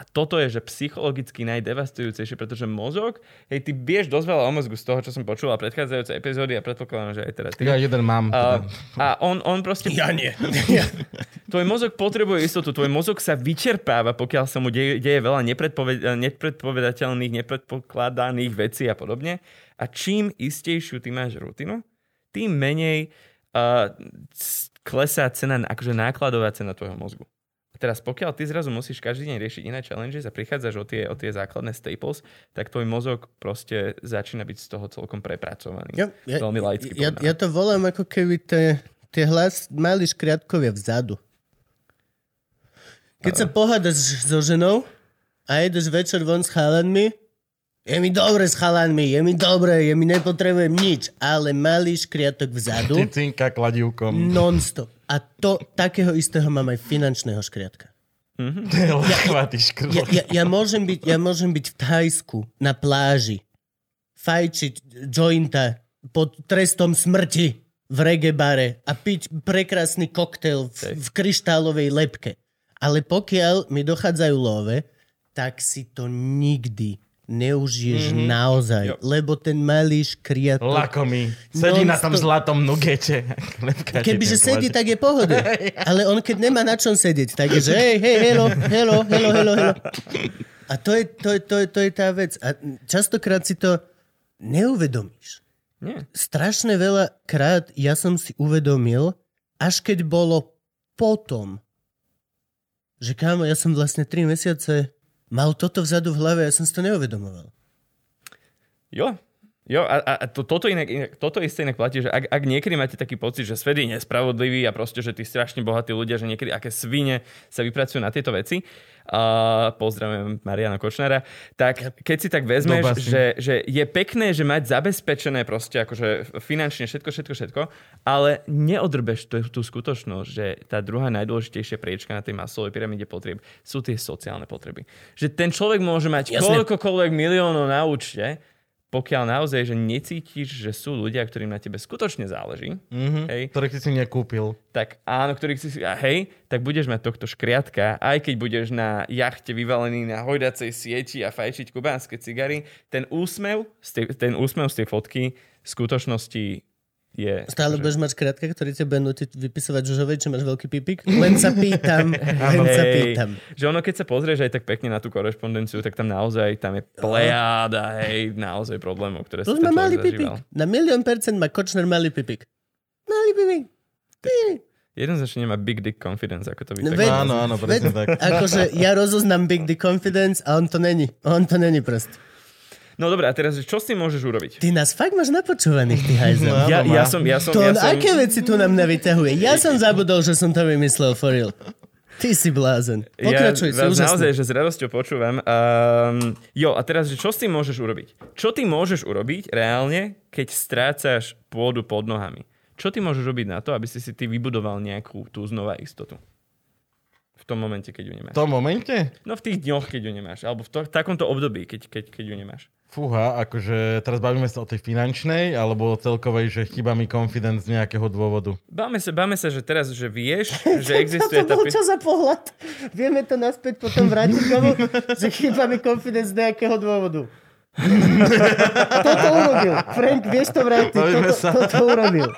A toto je, že psychologicky najdevastujúcejšie, pretože mozog, hej, ty vieš dosť veľa o mozgu z toho, čo som počul a predchádzajúce epizódy a predpokladám, že aj teraz ty. Ja jeden mám. A, Teda. a on, on proste... Ja nie. Tvoj mozog potrebuje istotu, tvoj mozog sa vyčerpáva, pokiaľ sa mu deje, deje veľa nepredpoved- nepredpovedateľných, nepredpokladaných vecí a podobne. A čím istejšiu ty máš rutinu, tým menej uh, klesá cena, akože nákladová cena tvojho mozgu. Teraz pokiaľ ty zrazu musíš každý deň riešiť iné challenges a prichádzaš o tie, o tie základné staples, tak tvoj mozog proste začína byť z toho celkom prepracovaný. Ja, ja, Veľmi laicky ja, ja to volám ako keby tie, tie hlas, mali škriatkovia vzadu. Keď sa pohádaš so ženou a ideš večer von s chalanmi, je mi dobre s chalanmi, je mi dobre, je mi nepotrebujem nič, ale malý škriatok vzadu, Cicinka kladivkom. non-stop. A to, takého istého mám aj finančného škriatka. Lachvatý škrot. Ja, ja, ja, môžem byť, ja môžem byť v Thajsku na pláži, fajčiť jointa pod trestom smrti v reggae bare a piť prekrásny koktail v, v kryštálovej lepke. Ale pokiaľ mi dochádzajú love, tak si to nikdy neužiješ Mhm. naozaj, Jo. lebo ten malý škriatok, Lakomý. Sedí na tom zlatom nugete. kebyže sedí, tak je pohode. Ale on keď nemá na čom sedieť, tak je, že hej, hej, hello, hello, hello, hello, hello. A to je, to, je, to, je, to je tá vec. A častokrát si to neuvedomíš. Nie. strašne veľa krát ja som si uvedomil, až keď bolo potom, že kámo, ja som vlastne 3 mesiace mal toto vzadu v hlave, ja som si to neuvedomoval. Jo, Jo, a, a to, toto, inak, inak, toto isté inak platí, že ak, ak niekedy máte taký pocit, že svet je nespravodlivý a proste, že tí strašne bohatí ľudia, že niekedy aké svine sa vypracujú na tieto veci, a pozdravujem Mariana Kočnera, tak keď si tak vezmeš, že, že je pekné, že mať zabezpečené proste akože finančne všetko, všetko, všetko, ale neodrbeš tú, tú skutočnosť, že tá druhá najdôležitejšia priečka na tej masovej pyramíde potrieb sú tie sociálne potreby. Že ten človek môže mať Jasne. koľkokoľvek miliónov na účte, pokiaľ naozaj, že necítiš, že sú ľudia, ktorým na tebe skutočne záleží, Mhm, hej, ktorých si nekúpil. tak áno, ktorých si si, a hej, tak budeš mať tohto škriatka, aj keď budeš na jachte vyvalený na hojdacej sieti a fajčiť kubánske cigary, ten úsmev, z tej, ten úsmev z tej fotky v skutočnosti je... Stále že- budeš mať škrátka, ktorý ťa bude nutiť vypisovať žužovej, či máš veľký pipik? Len sa pýtam, len sa Hej, pýtam. Že ono, keď sa pozrieš aj tak pekne na tú korešpondenciu, tak tam naozaj tam je plejáda, hej, naozaj problémov, ktoré Tu si ten malý pipik. Na milión percent má Kočner malý pipik. Malý pipik. Pipik. Jednoznačne nemá big dick confidence, ako to by No tak. Áno, áno, presne tak. akože ja rozoznám Big Dick Confidence a on to není. On to není proste. No dobre, a teraz, čo s tým môžeš urobiť? Ty nás fakt máš napočúvaných, ty hajzel. No, Ja, ja som, ja som, To ja on som... aké veci tu nám navyťahuje? Ja som zabudol, že som to vymyslel for real. Ty si blázen. Pokračuj, si ja vás naozaj, úžasný. že s radosťou počúvam. Um, jo, a teraz, že čo s tým môžeš urobiť? Čo ty môžeš urobiť reálne, keď strácaš pôdu pod nohami? Čo ty môžeš robiť na to, aby si si ty vybudoval nejakú tú znova istotu? V tom momente, keď ju nemáš. V tom momente? No v tých dňoch, keď ju nemáš. Alebo v, to, v takomto období, keď, keď, keď ju nemáš. Fúha, akože teraz bavíme sa o tej finančnej, alebo celkovej, že chýba mi confidence z nejakého dôvodu. Báme sa, báme sa, že teraz, že vieš, že existuje to bol čo za pohľad? Vieme to naspäť potom vrátiť že chýba mi confidence z nejakého dôvodu. toto urobil. Frank, vieš to vrátiť? Bavíme Toto, sa. toto urobil.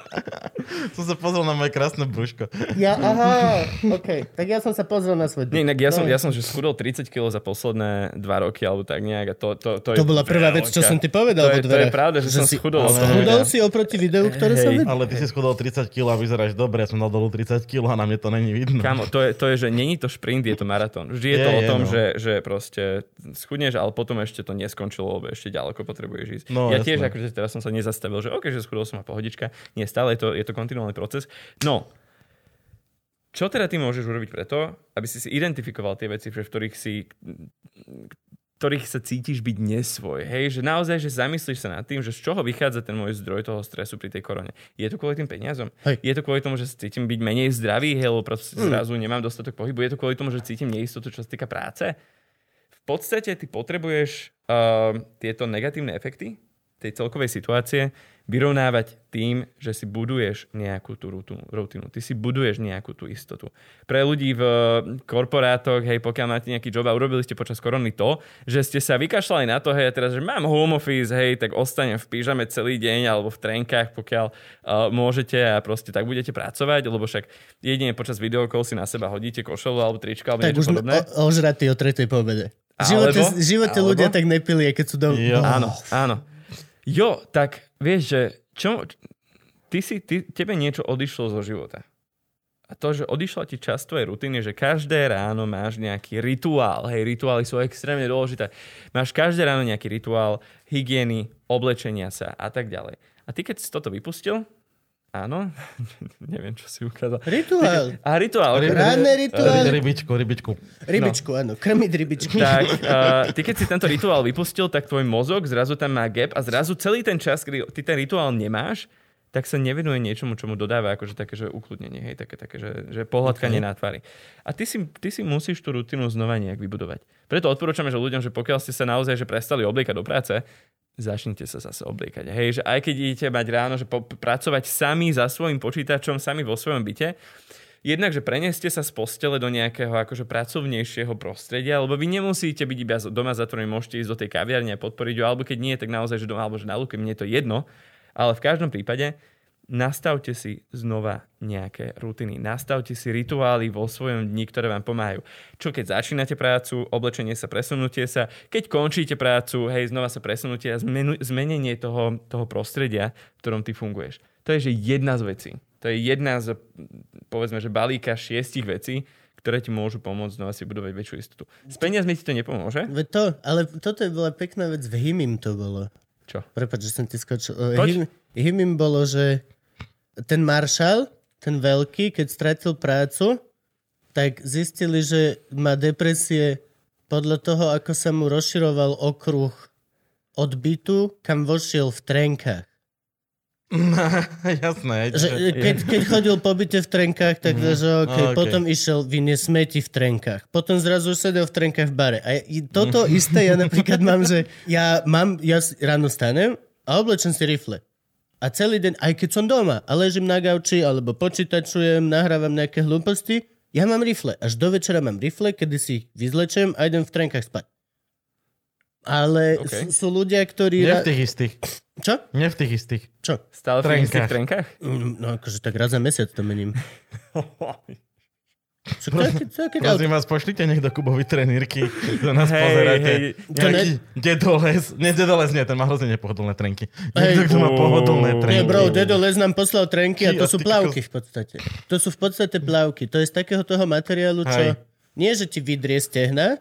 Som sa pozrel na moje krásne brúško. Ja, aha, OK. Tak ja som sa pozrel na svoj Nie, inak ja som, ja som že schudol 30 kg za posledné dva roky, alebo tak nejak. A to, to, to, To je bola prvá vec, čo som ti povedal To je, to je pravda, že, som si schudol. ale- z toho. Chudol si oproti videu, ktoré som Hej. videl. Ale ty si schudol 30 kg a vyzeráš dobre, ja som dal dolu 30 kg a na mne to není vidno. Kámo, to je, to je, že není to šprint, je to maratón. Vždy je, Je, to o je, tom, no. že, že proste schudneš, ale potom ešte to neskončilo, lebo ešte ďaleko potrebuješ ísť. No, ja jasné. tiež, akože teraz som sa nezastavil, že OK, že schudol som a pohodička. Nie, stále je to, je to kontinuálny proces. No, čo teda ty môžeš urobiť preto, aby si si identifikoval tie veci, v ktorých si ktorých sa cítiš byť nesvoj. Hej, že naozaj, že zamyslíš sa nad tým, že z čoho vychádza ten môj zdroj toho stresu pri tej korone. Je to kvôli tým peniazom? Hej. Je to kvôli tomu, že sa cítim byť menej zdravý, hej, lebo proste zrazu nemám dostatok pohybu? Je to kvôli tomu, že cítim neistotu, čo sa týka práce? Podstate ty potrebuješ uh, tieto negatívne efekty tej celkovej situácie vyrovnávať tým, že si buduješ nejakú tú rutinu. Ty si buduješ nejakú tú istotu. Pre ľudí v korporátoch, hej, pokiaľ máte nejaký job a urobili ste počas korony to, že ste sa vykašľali na to, hej, a teraz, že mám home office, hej, tak ostanem v pížame celý deň alebo v trenkách, pokiaľ uh, môžete a proste tak budete pracovať, lebo však jedine počas videokol si na seba hodíte košelu alebo trička alebo Tak niečo už podobné. o- ožratí o tretej po obede. V živote, Alebo- v živote alebo- ľudia tak nepili, keď sú do... Jo. Áno, áno. Jo, tak vieš, že čo, ty si, ty, tebe niečo odišlo zo života. A to, že odišla ti časť tvojej rutiny, že každé ráno máš nejaký rituál. Hej, rituály sú extrémne dôležité. Máš každé ráno nejaký rituál hygieny, oblečenia sa a tak ďalej. A ty keď si toto vypustil, áno, neviem, čo si ukázal. Rituál. A rituál. Ranné rituály. Rybičku, rybičku. Rybičku, áno. Krmiť rybičky. tak uh, ty keď si tento rituál vypustil, tak tvoj mozog zrazu tam má gap a zrazu celý ten čas, kedy ty ten rituál nemáš, tak sa nevenuje niečomu, čo mu dodáva akože také, že ukludnenie, hej, také, také že, že pohľadkanie okay. na tvári. A ty si, ty si musíš tú rutinu znova nejak vybudovať. Preto odporúčame, že ľuďom, že pokiaľ ste sa naozaj že prestali obliekať do práce, začnite sa zase obliekať. Hej, že aj keď idete mať ráno, že po, pracovať sami za svojim počítačom, sami vo svojom byte, jednak, že preneste sa z postele do nejakého akože pracovnejšieho prostredia, lebo vy nemusíte byť iba doma zatvorený, môžete ísť do tej kaviarne a podporiť ho, alebo keď nie, tak naozaj, že doma, alebo že na luke, mne je to jedno. Ale v každom prípade nastavte si znova nejaké rutiny. Nastavte si rituály vo svojom dni, ktoré vám pomáhajú. Čo keď začínate prácu, oblečenie sa, presunutie sa, keď končíte prácu, hej, znova sa presunutie a zmenu, zmenenie toho, toho prostredia, v ktorom ty funguješ. To je, že jedna z vecí. To je jedna z, povedzme, že balíka šiestich vecí, ktoré ti môžu pomôcť znova si budovať väčšiu istotu. S peniazmi ti to nepomôže? To, ale toto je bola pekná vec, v Himim to bolo. Čo? Prepač, že som ti skočil. Eh. Him, Himim bolo, že ten maršal, ten veľký, keď stratil prácu, tak zistili, že má depresie podľa toho, ako sa mu rozširoval okruh odbytu, kam vošiel v trenkách. Jasné. Že, keď, keď chodil po byte v trenkách, tak mm. že okay. Okay. potom išiel vyniesť smeti v trenkách. Potom zrazu sedel v trenkách v bare. A toto isté ja napríklad mám, že ja mám, ja ráno stanem a oblečem si rifle. A celý deň, aj keď som doma a ležím na gauči alebo počítačujem, nahrávam nejaké hlúposti, ja mám rifle. Až do večera mám rifle, kedy si ich vyzlečem a idem v trenkách spať. Ale OK. okay. sú ľudia, ktorí... Nie v tých istých. Čo? Nie v tých istých. Čo? Stále v tých istých Trenkách. Mm, No akože tak raz za mesiac to mením. Čo, keď Prosím vás, pošlite niekto Kubovi trenírky, do nás Hej, pozeráte. To Nejaký dedoles. Nie, dedoles nie, ten má hrozne nepohodlné trenky. Niekto, Hej. kto má pohodlné trenky. Nie, bro, Dedo Les nám poslal trenky a to sú plavky v podstate. To sú v podstate plavky. To je z takého toho materiálu, čo... Hej. Nie, že ti vydrie stehna,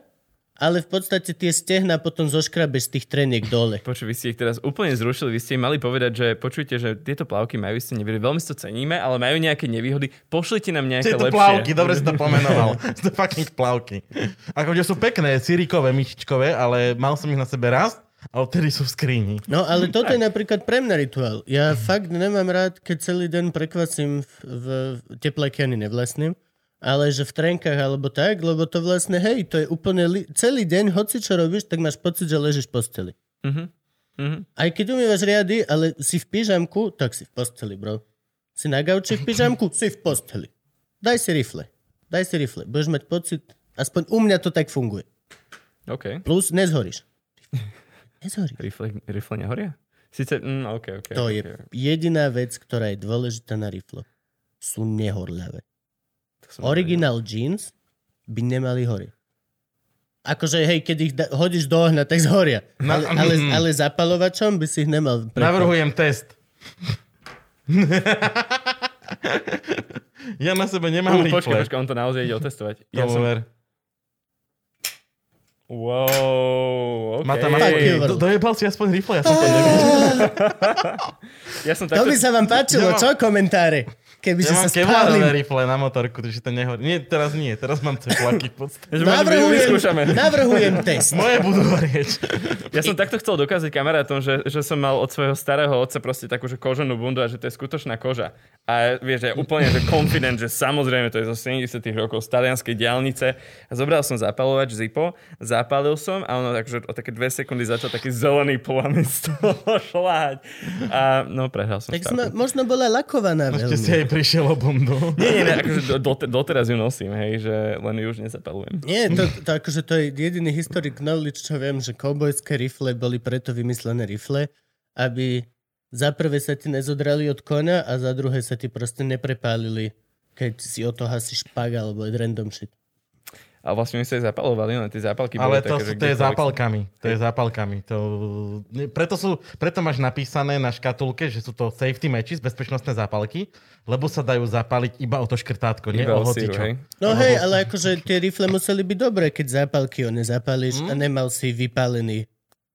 ale v podstate tie stehna potom zoškrabeš z tých treniek dole. Počuj, vy ste ich teraz úplne zrušili. Vy ste im mali povedať, že počujte, že tieto plavky majú ste nevýhody. Veľmi si to ceníme, ale majú nejaké nevýhody. Pošlite nám nejaké Tieto lepšie. plavky, dobre si to pomenoval. To fucking plavky. Akože sú pekné, sirikové, myšičkové, ale mal som ich na sebe raz a odtedy sú v skrini. No, ale toto je napríklad pre mňa rituál. Ja fakt nemám rád, keď celý deň prekvasím v, v tepláky ani nevlastným, ale že v trenkách alebo tak, lebo to vlastne, hej, to je úplne... Li- celý deň, hoci čo robíš, tak máš pocit, že ležíš v posteli. Mhm. Mhm. Aj keď umývaš riady, ale si v pyžamku, tak si v posteli, bro. Si na gauči v pyžamku, si v posteli. Daj si rifle. Daj si rifle. Budeš mať pocit, aspoň u mňa to tak funguje. OK. Plus nezhoríš. Nezhoríš. Rifle, rifle nehoria? Sice, mm, OK, OK. To OK. je jediná vec, ktorá je dôležitá na rifle. Sú nehorľavé. To som Original jeans by nemali horieť. Akože, hej, keď ich da- hodíš do ohňa, tak zhoria. No, Ale, ale, mm. ale zapalovačom by si ich nemal. prepáliť. Navrhujem test. ja na sebe nemám Uh, počkaj, počkaj, on to naozaj ide otestovať. Ja Ja som... ver. Wow, okay. you, aspoň, do, dojebal si aspoň rifle, ja som to nevidel. Ja som To takto... by sa vám páčilo, Ja mám- čo komentáre? Keby Ja sa mám kevlarové rifle na motorku, takže to nehorí. Nie, teraz nie, teraz mám teplaky v podstate. Že Navrhujem, navrhujem test. Moje budú horieť. Ja som takto chcel dokázať kamarátom, že, že som mal od svojho starého otca proste takú že koženú bundu a že to je skutočná koža. A vieš, že ja úplne že confident, že samozrejme to je zo 70 rokov z talianskej diálnice. A zobral som zapalovač Zippo, zapálil som a ono takže o také dve sekundy začal taký zelený plamen z toho šláť. A no, prehral som Tak sme, možno bola lakovaná si veľmi. aj prišiel o bundu. Nie, nie, nie, akože do, do, doteraz ju nosím, hej, že len ju už nezapalujem. Nie, to, to, akože to je jediný historic knowledge, čo viem, že koubojské rifle boli preto vymyslené rifle, aby za prvé sa ti nezodrali od konia a za druhé sa ti proste neprepálili, keď si o to hasíš špag alebo random shit. A vlastne oni sa aj zapalovali, len tie zápalky Ale boli to, také, sú, to je zápalkami. To je zápalkami. To, preto, sú, preto máš napísané na škatulke, že sú to safety matches, bezpečnostné zápalky, lebo sa dajú zapaliť iba o to škrtátko, nie Iba o o hocičo. hej. No hej, ale akože tie rifle museli byť dobré, keď zápalky ho nezapálíš a nemal si vypálený.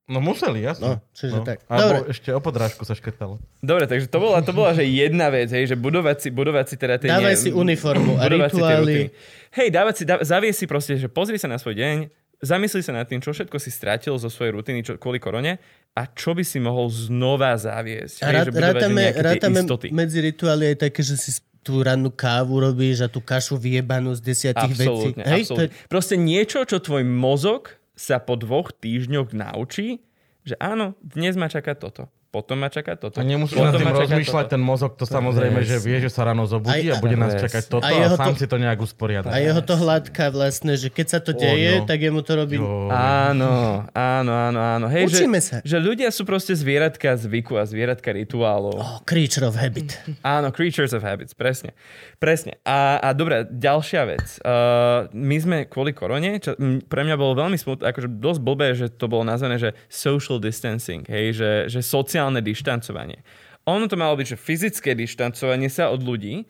No museli, jasne. No, čiže tak. Alebo Dobre. ešte o podrážku sa škrtalo. Dobre, takže to bola, to bola že jedna vec, hej, že budovať si, budovať si teda tie... Dávaj nie- si uniformu a rituály. Hej, dávať si, dá, zavie si proste, že pozri sa na svoj deň, zamysli sa nad tým, čo všetko si strátil zo svojej rutiny čo, kvôli korone a čo by si mohol znova zaviesť. A Hej, že rátame, rátame medzi rituály aj také, že si tú rannú kávu robíš a tú kašu vyjebanú z desiatich vecí. Absolútne, Hej, to je, absolútne. Proste niečo, čo tvoj mozog sa po dvoch týždňoch naučí, že áno, dnes ma čaká toto. Potom ma čaká toto. A nemusíš nad tým rozmýšľať, toto. ten mozog to samozrejme, že vie, že sa ráno zobudí Aj- a bude nás Presne. čakať toto A a, jeho sám to- si to nejak usporiada. A jeho to hladká vlastne, že keď sa to deje, no. tak jemu to robí... Jo. Áno, áno, áno, áno. Hej, Učíme že, sa. že ľudia sú proste zvieratka zvyku a zvieratka rituálov. Oh, creature of habit. Áno, creatures of habits, presne. Presne. A, a dobré, ďalšia vec. Uh, my sme kvôli korone, čo m, pre mňa bolo veľmi smutné, akože dosť blbé, že to bolo nazvané, že social distancing, hej, že, že sociálne dištancovanie. Ono to malo byť, že fyzické dištancovanie sa od ľudí,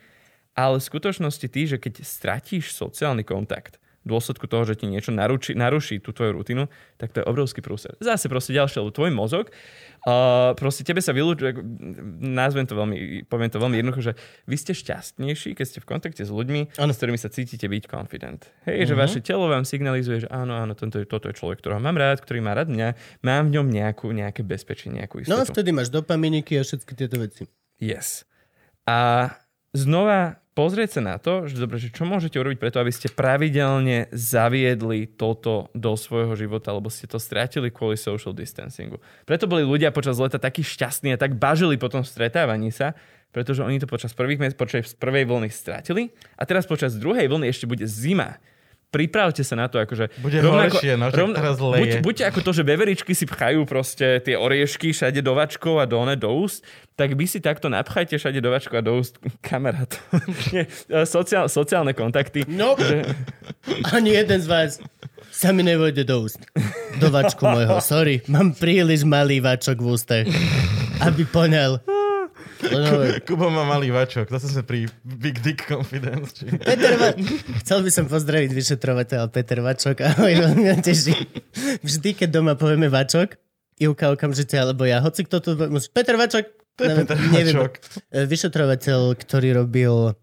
ale v skutočnosti ty, že keď stratíš sociálny kontakt, dôsledku toho, že ti niečo naruší, naruší tú tvoju rutinu, tak to je obrovský prúser. Zase proste ďalšie, lebo tvoj mozog, uh, proste tebe sa vylúčuje, nazvem to veľmi, poviem to veľmi jednoducho, že vy ste šťastnejší, keď ste v kontakte s ľuďmi, Áno. s ktorými sa cítite byť confident. Hej, že vaše telo vám signalizuje, že áno, áno, tento, je- toto je človek, ktorého mám rád, ktorý má rád mňa, mám v ňom nejakú, nejaké bezpečie, nejakú No a istotu. vtedy máš dopaminiky a všetky tieto veci. Yes. A znova pozrieť sa na to, že dobre, že čo môžete urobiť preto, aby ste pravidelne zaviedli toto do svojho života, lebo ste to stratili kvôli social distancingu. Preto boli ľudia počas leta takí šťastní a tak bažili po tom stretávaní sa, pretože oni to počas, prvých, mes- počas prvej vlny stratili a teraz počas druhej vlny ešte bude zima. Pripravte sa na to, akože... Bude horšie, no, však teraz leje. buď, buďte ako to, že beveričky si pchajú proste tie oriešky všade do vačkov a do, one, do úst, tak vy si takto napchajte všade do vačkov a do úst kamarát. Nie, sociál, sociálne kontakty. No, ani jeden z vás sa mi nevojde do úst. Do vačku môjho. Sorry, mám príliš malý vačok v ústach, aby poňal. No, Kubo má malý vačok, zase sme pri Big Dick Confidence. Či... Peter Va- Chcel by som pozdraviť vyšetrovateľa Peter Vačok. Ahoj, veľmi ma teší. Vždy, keď doma povieme Vačok, Ivka okamžite, alebo ja, hoci kto to musí... Peter Vačok! To je Peter Vačok. E, Vyšetrovateľ, ktorý robil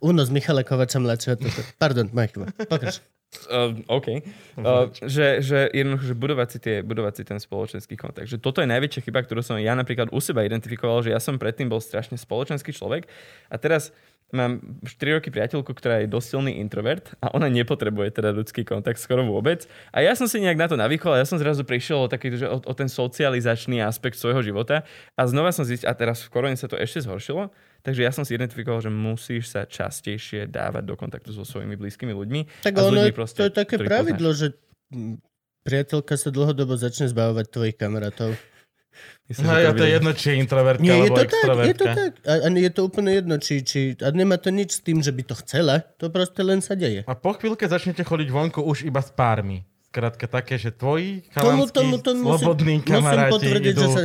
únos Michala Kovača mladšieho. Pardon, moja chyba. Pokrač. Uh, OK. Uh, že, že jednoducho, že budovať si, tie, budovať si ten spoločenský kontakt. Že toto je najväčšia chyba, ktorú som ja napríklad u seba identifikoval, že ja som predtým bol strašne spoločenský človek a teraz mám 4 roky priateľku, ktorá je dosť silný introvert a ona nepotrebuje teda ľudský kontakt skoro vôbec. A ja som si nejak na to navykol a ja som zrazu prišiel o, taký, že o, o ten socializačný aspekt svojho života a znova som zistil, a teraz v korone sa to ešte zhoršilo, takže ja som si identifikoval, že musíš sa častejšie dávať do kontaktu so svojimi blízkymi ľuďmi. Tak a s ono, je, proste, to je také pravidlo, že mm, priateľka sa dlhodobo začne zbavovať tvojich kamarátov. Myslím, No že ja to je jedno, či je introvertka Nie, je alebo to tak, je extrovertka. to tak. A, a je to úplne jedno, či, či... A nemá to nič s tým, že by to chcela. To proste len sa deje. A po chvíľke začnete chodiť vonku už iba s pármi. Skrátka také, že tvoji chalanskí, musím, slobodní musím kamaráti potvrdiť, idú... že sa...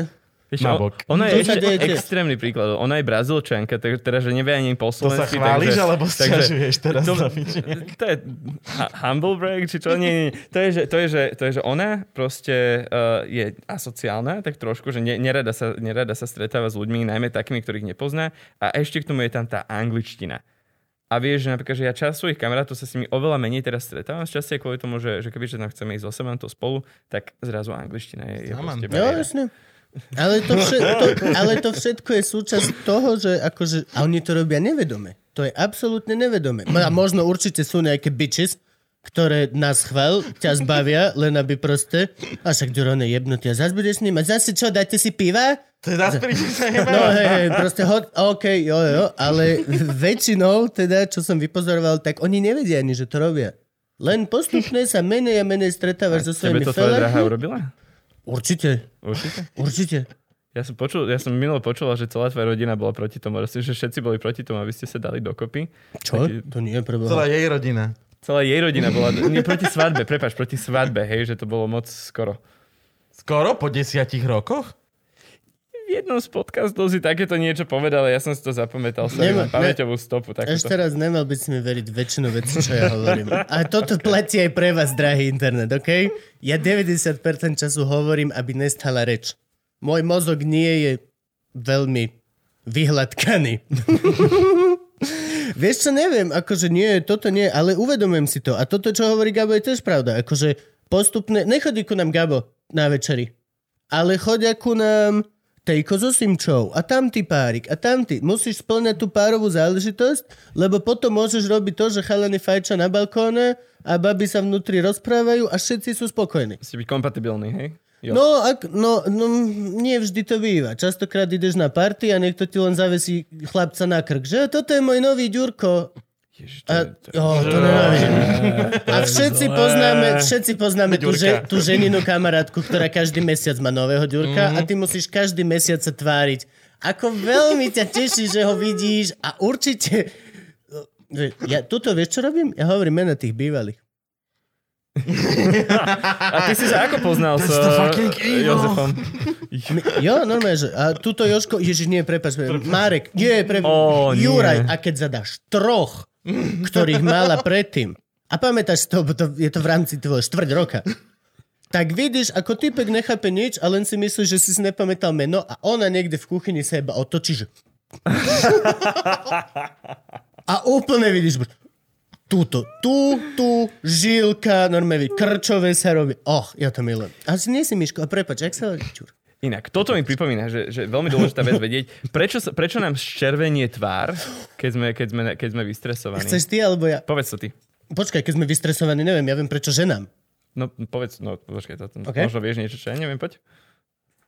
Vieš, na o- bok. Ona To je ešte extrémny príklad. Ona je brazilčanka, tak, teda, že nevie ani po To sa slovensky. chváliš, takže- alebo takže- sťažuješ teraz to, na piči? to je hu- humble brag, či čo? Nie, nie, nie. To je, že, to je, že, to je, že ona proste uh, je asociálna, tak trošku, že ne, nerada, sa, nerada sa stretáva s ľuďmi, najmä takými, ktorých nepozná. A ešte k tomu je tam tá angličtina. A vieš, že napríklad, že ja čas svojich kamarátov sa s nimi oveľa menej teraz stretávam, z častie kvôli tomu, že, že kebyže tam chceme ísť 8 to spolu, tak zrazu angličtina je, je. Jo, jasne. Ale to, všetko, ale to všetko je súčasť toho, že akože, a oni to robia nevedome. To je absolútne nevedome. A možno určite sú nejaké bitches, ktoré nás chval, ťa zbavia, len aby proste, a však Duron je jebnutý a zase budeš s ním a zase čo, dáte si piva? To príči sa. No hej, hej, proste hod, OK, jo, jo, ale väčšinou, teda, čo som vypozoroval, tak oni nevedia ani, že to robia. Len postupne sa menej a menej stretávaš so svojimi to tvoja drahá urobila? Určite, Určite? určite. Ja som, počul, ja som minulo počula, že celá tvoja rodina bola proti tomu, že všetci boli proti tomu, aby ste sa dali dokopy. Čo? Taký- To nie je pre Celá jej rodina. Celá jej rodina bola, nie proti svadbe, prepač, proti svadbe, hej, že to bolo moc skoro. Skoro po desiatich rokoch? Jednom z podcastov si takéto niečo povedal, ja som si to zapamätal, Nemá- mám pamäťovú stopu. Ešte Takúto. raz nemal by si mi veriť väčšinu vecí, čo ja hovorím. A toto platí aj pre vás, drahý internet, OK? Ja 90% času hovorím, aby nestala reč. Môj mozog nie je veľmi vyhladkaný. Vieš čo, neviem, akože nie, toto nie, ale uvedomujem si to. A toto, čo hovorí Gabo, je tiež pravda. Akože postupne, nechodí ku nám Gabo na večeri, ale chodia ku nám Tejko so Simčou a tamtý párik a tamtý. Musíš splňať tú párovú záležitosť, lebo potom môžeš robiť to, že chalani fajča na balkóne a baby sa vnútri rozprávajú a všetci sú spokojní. Ste byť kompatibilní, hej? Jo. No, ak, no, no, nie vždy to býva. Častokrát ideš na party a niekto ti len zavesí chlapca na krk, že toto je môj nový Ďurko. Ježiš, to, A, je- to, je- oh, to nenávidím. A všetci poznáme, všetci poznáme tú, že, tú ženinu kamarátku, ktorá každý mesiac má nového Ďurka Mhm. a ty musíš každý mesiac sa tváriť. Ako veľmi ťa teší, že ho vidíš a určite... Ja, tuto vieš, čo robím? Ja hovorím mena tých bývalých. A ty si sa ako poznal s eh. Jozefom? Jo, normálne, že a tuto Joško, Ježiš, nie, prepač, Marek, nie, pre... Ó, nie. Juraj, a keď zadáš troch, ktorých mala predtým, a pamätáš to, bo to, je to v rámci tvojho štvrť roka, tak vidíš, ako typek nechápe nič a len si myslíš, že si si nepamätal meno a ona niekde v kuchyni sa iba otočí, že... A úplne vidíš, túto, tu, tu, žilka, normálne krčové sa robí. Och, ja to milujem. A si nie si Miško, a prepač, jak sa čur? Inak, toto mi pripomína, že, že veľmi dôležitá vec vedieť, prečo, prečo nám zčervenie tvár, keď sme, keď sme, keď sme vystresovaní. Chceš ty alebo ja? Povedz to ty. Počkaj, keď sme vystresovaní, neviem, ja viem prečo ženám. No povedz, no počkaj, to, OK. okay. možno vieš niečo, čo ja neviem, poď.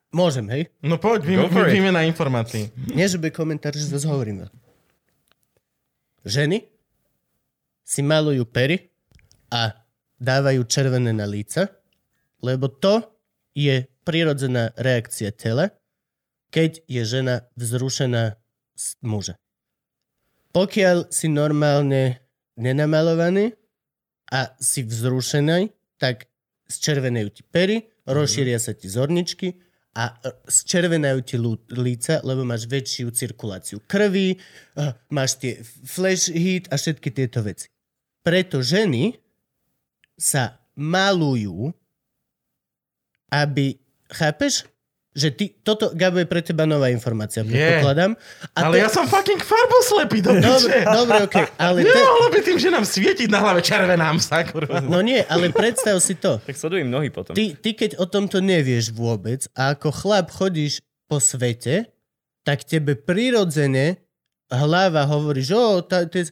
Môžem, hej? No poď, vy, Go for it. výmena informácií. Nie, že by komentár, že zase hovorím. Ženy si malujú pery a dávajú červené na líca, lebo to je prirodzená reakcia tela, keď je žena vzrušená z muža. Pokiaľ si normálne nenamalovaný a si vzrušený, tak zčervenajú ti pery, rozšíria sa ti zorničky a e, zčervenajú ti líca, lebo máš väčšiu cirkuláciu krvi, eh, máš tie flash heat a všetky tieto veci. Preto ženy sa malujú, aby, chápeš? Že ty, toto, Gabo, je pre teba nová informácia, predpokladám. A Ale te- ja som fucking farboslepý, do Dobre, dobre, okej, ale... Te... Nemohlo by tým, že nám svietiť na hlave červenám sa, kurva. No nie, ale predstav si to. Tak sledujem nohy potom. Ty, ty keď o tomto nevieš vôbec a ako chlap chodíš po svete, tak tebe prirodzene hlava hovorí, že o, tá, tá,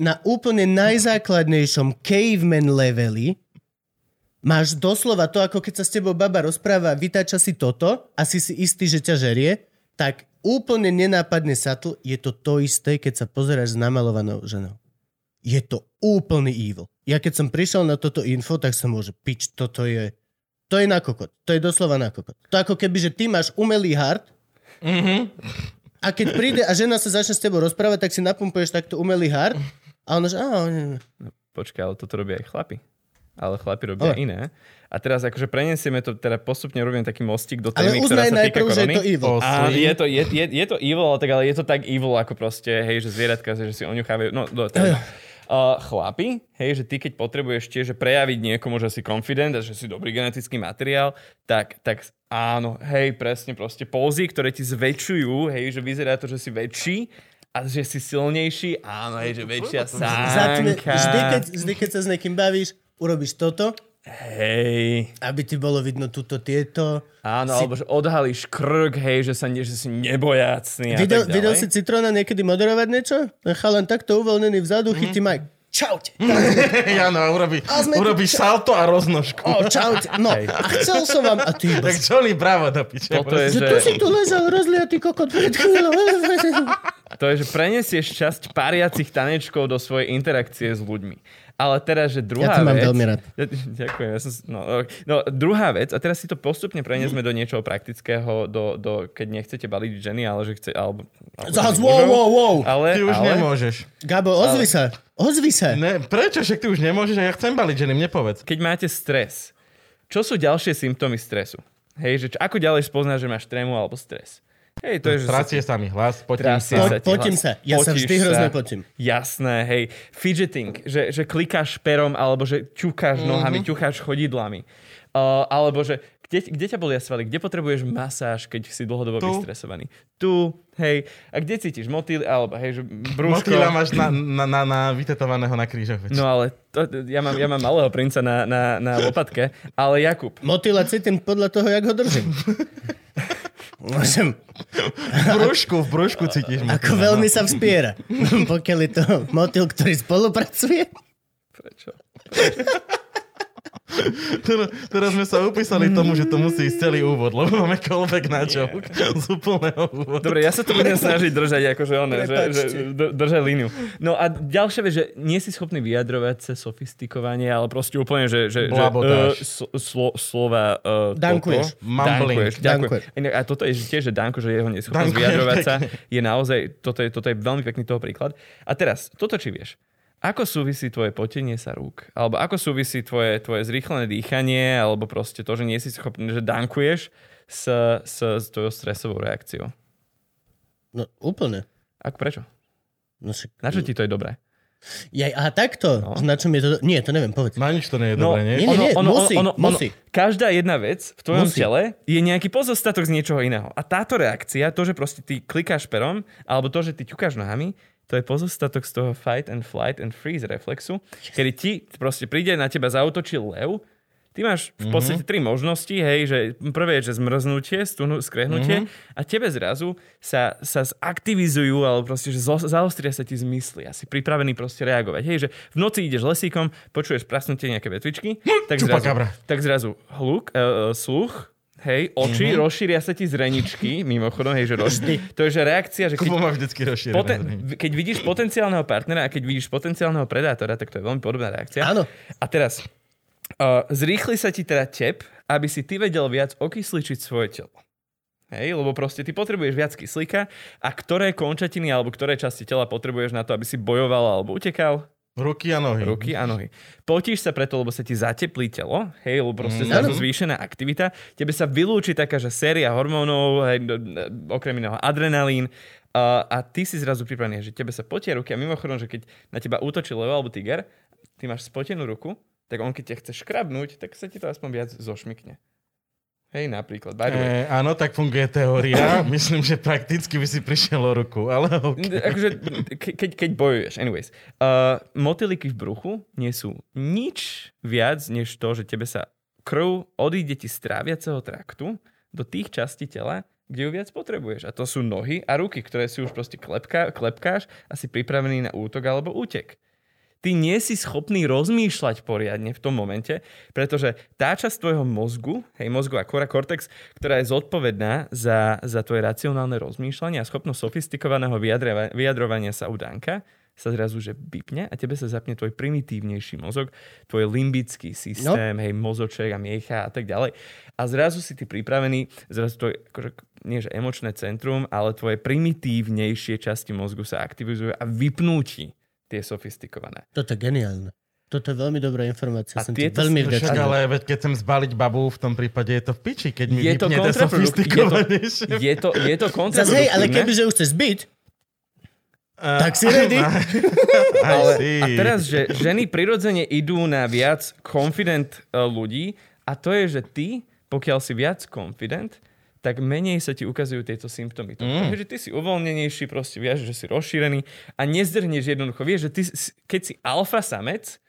na úplne najzákladnejšom caveman leveli máš doslova to, ako keď sa s tebou baba rozpráva, vytáča si toto a si si istý, že ťa žerie, tak úplne nenápadne satl je to to isté, keď sa pozeráš s namalovanou ženou. Je to úplný evil. Ja keď som prišiel na toto info, tak som môže pič, toto je to je na kokot. To je doslova na kokot. To ako keby, že ty máš umelý hard Mhm. a keď príde a žena sa začne s tebou rozprávať, tak si napumpuješ takto umelý hard a ona že, nie. Počkaj, ale toto robia aj chlapi. Ale chlapi robia Ale- iné. A teraz akože prenesieme to, teda postupne robím taký mostík do témy, ktorá sa týka najprv, že je korony. to evil. A je to, je, je, je to evil, ale tak, ale je to tak evil, ako proste, hej, že zvieratka, že si oňuchávajú, no, do, teda, uh, chlapi, hej, že ty keď potrebuješ tiež že prejaviť niekomu, že si confident a že si dobrý genetický materiál, tak, tak áno, hej, presne proste pózy, ktoré ti zväčšujú, hej, že vyzerá to, že si väčší a že si silnejší, áno, hej, že väčšia sánka. vždy, keď, vždy, keď sa s niekým bavíš, urobíš toto, Hej, aby ti bolo vidno túto tieto. áno, Si- alebo že odhalíš krk, hej, že, sa, ne- že si nebojácný a Videl, tak ďalej. videl si Citrona niekedy moderovať niečo? Chalan takto uvoľnený vzadu, chytí Mike. Čaute. Ja no, urobí, urobíš ča- salto a roznožku. O, čaute. No, Hej. a chcel som vám... A ty Tak Johnny, bravo do piče. Toto je, Že tu si tu ležal rozliatý kokot pred chvíľou. to je, že prenesieš časť pariacich tanečkov do svojej interakcie s ľuďmi. Ale teraz, že druhá Ja to mám vec... veľmi rád. Ja, ďakujem. Ja som, no, no, druhá vec, a teraz si to postupne preniesme do niečoho praktického, do, do, keď nechcete baliť ženy, ale že chce... Alebo, alebo mužov. wow, wow, wow. Ale, Ty už ale, nemôžeš. Gabo, ozvi sa. Ozvi sa. Ne, prečo? Však ty už nemôžeš a ja chcem baliť ženy, mne povedz. keď máte stres, čo sú ďalšie symptómy stresu? Hej, že čo, ako ďalej spoznáš, že máš trému alebo stres? Hej, to je, že sa- Tracie sa mi hlas, potím sa. Po- sa ti potím sa. Ja sa Potíš vždy hrozne potím. Jasné, hej. Fidgeting, že, že klikáš perom, alebo že ťukáš nohami, ťukáš chodidlami. Uh, alebo že kde, kde ťa bolia svaly? Kde potrebuješ masáž, keď si dlhodobo Tu. vystresovaný? Tu, hej. A kde cítiš motýl, alebo hej, že brúško? Motýla máš na, na, na, na vytetovaného na krížoch. veď. No ale to, ja, mám, ja mám malého princa na, na, na lopatke, ale Jakub, Motýla cítim podľa toho, jak ho držím. Môžem. V brúšku, v brúšku cítiš Ako motýla, veľmi sa vspiera. Pokiaľ je to motýl, ktorý spolupracuje. prečo? Teraz, sme sa upísali tomu, že to musí ísť celý úvod, lebo máme callback na joke z úplného úvodu. Dobre, ja sa to budem snažiť držať, akože ono, že, že držať líniu. No a ďalšia vec, že nie si schopný vyjadrovať sa sofistikovane, ale proste úplne, že, že, že uh, slo, slo, slova uh, Dankuješ. toto. Dankuješ. Dankuješ. A toto je tiež, že Danko, že jeho neschopnosť Dankujem vyjadrovať sa je naozaj, toto je, toto je veľmi pekný toho príklad. A teraz, toto či vieš. Ako súvisí tvoje potenie sa rúk? Alebo ako súvisí tvoje, tvoje zrýchlené dýchanie? Alebo proste to, že nie si schopný, že dankuješ s, s, s tvojou stresovou reakciou? No úplne. Ako prečo? No, však... Na čo ti to je dobré? Jaj, aha, takto? No. Na čom je to... Nie, to neviem, povedz. Na nič to nie je No, dobré, nie? nie, nie, musí, musí. každá jedna vec v tvojom Musí. tele je nejaký pozostatok z niečoho iného. A táto reakcia, to, že proste ty klikáš perom, alebo to, že ty ťukáš nohami, to je pozostatok z toho fight and flight and freeze reflexu, kedy ti proste príde na teba zautočí lev, ty máš v podstate tri možnosti, hej, že prvé je, že zmrznutie, stunu, skrehnutie a tebe zrazu sa, sa zaktivizujú, alebo proste, že zo, zaostria sa ti zmysly a si pripravený proste reagovať. Hej, že v noci ideš lesíkom, počuješ prasnutie nejaké vetvičky, tak zrazu, tak zrazu hluk, uh, sluch, hej, oči, mm-hmm. rozšíria sa ti zreničky, mimochodom, hej, že roz... to je že reakcia, že keď, má vždycky poten- keď vidíš potenciálneho partnera a keď vidíš potenciálneho predátora, tak to je veľmi podobná reakcia. Áno. A teraz, uh, zrýchli sa ti teda tep, aby si ty vedel viac okysličiť svoje telo. Hej, lebo proste ty potrebuješ viac kyslíka a ktoré končatiny alebo ktoré časti tela potrebuješ na to, aby si bojoval alebo utekal? Ruky a nohy. Ruky a nohy. Potíš sa preto, lebo sa ti zateplí telo, hej, lebo proste Mm. zvýšená aktivita, tebe sa vylúči taká, že séria hormónov, hej, okrem iného adrenalín, a, a ty si zrazu pripravený, že tebe sa potia ruky a mimochodom, že keď na teba útočí levo alebo tiger, ty máš spotenú ruku, tak on keď ťa chce škrabnúť, tak sa ti to aspoň viac zošmikne. Hej, napríklad. By the way. E, áno, tak funguje teória. Myslím, že prakticky by si prišiel o ruku, ale okay. Akože, ke- keď, keď bojuješ. Anyways. Uh, motýliky v bruchu nie sú nič viac, než to, že tebe sa krv odíde ti z tráviaceho traktu do tých častí tela, kde ju viac potrebuješ. A to sú nohy a ruky, ktoré si už proste klepká, klepkáš a si pripravený na útok alebo útek. Ty nie si schopný rozmýšľať poriadne v tom momente, pretože tá časť tvojho mozgu, hej, mozgu a kora cortex, ktorá je zodpovedná za, za tvoje racionálne rozmýšľanie a schopnosť sofistikovaného vyjadrova- vyjadrovania sa u Danka, sa zrazu že vypne a tebe sa zapne tvoj primitívnejší mozog, tvoj limbický systém, no. hej, mozoček a miecha a tak ďalej. A zrazu si ty pripravený, zrazu tvoj, akože, nie že emočné centrum, ale tvoje primitívnejšie časti mozgu sa aktivizujú a vypnú ti tie sofistikované. Toto je geniálne. Toto je veľmi dobrá informácia. A Som ti tieto veľmi vďačný. ale veď keď chcem zbaliť babu, v tom prípade je to v piči, keď mi Je to to sofistikovanejšie. Je to, je to Zas hej, ale kebyže už chceš zbyť, A- tak si ready? Ale, see. a teraz, že ženy prirodzene idú na viac confident uh, ľudí a to je, že ty, pokiaľ si viac confident, tak menej sa ti ukazujú tieto symptómy. To, mm. že ty si uvoľnenejší, proste vieš, že si rozšírený a nezdrhneš jednoducho. Vieš, že ty, si- keď si alfa samec,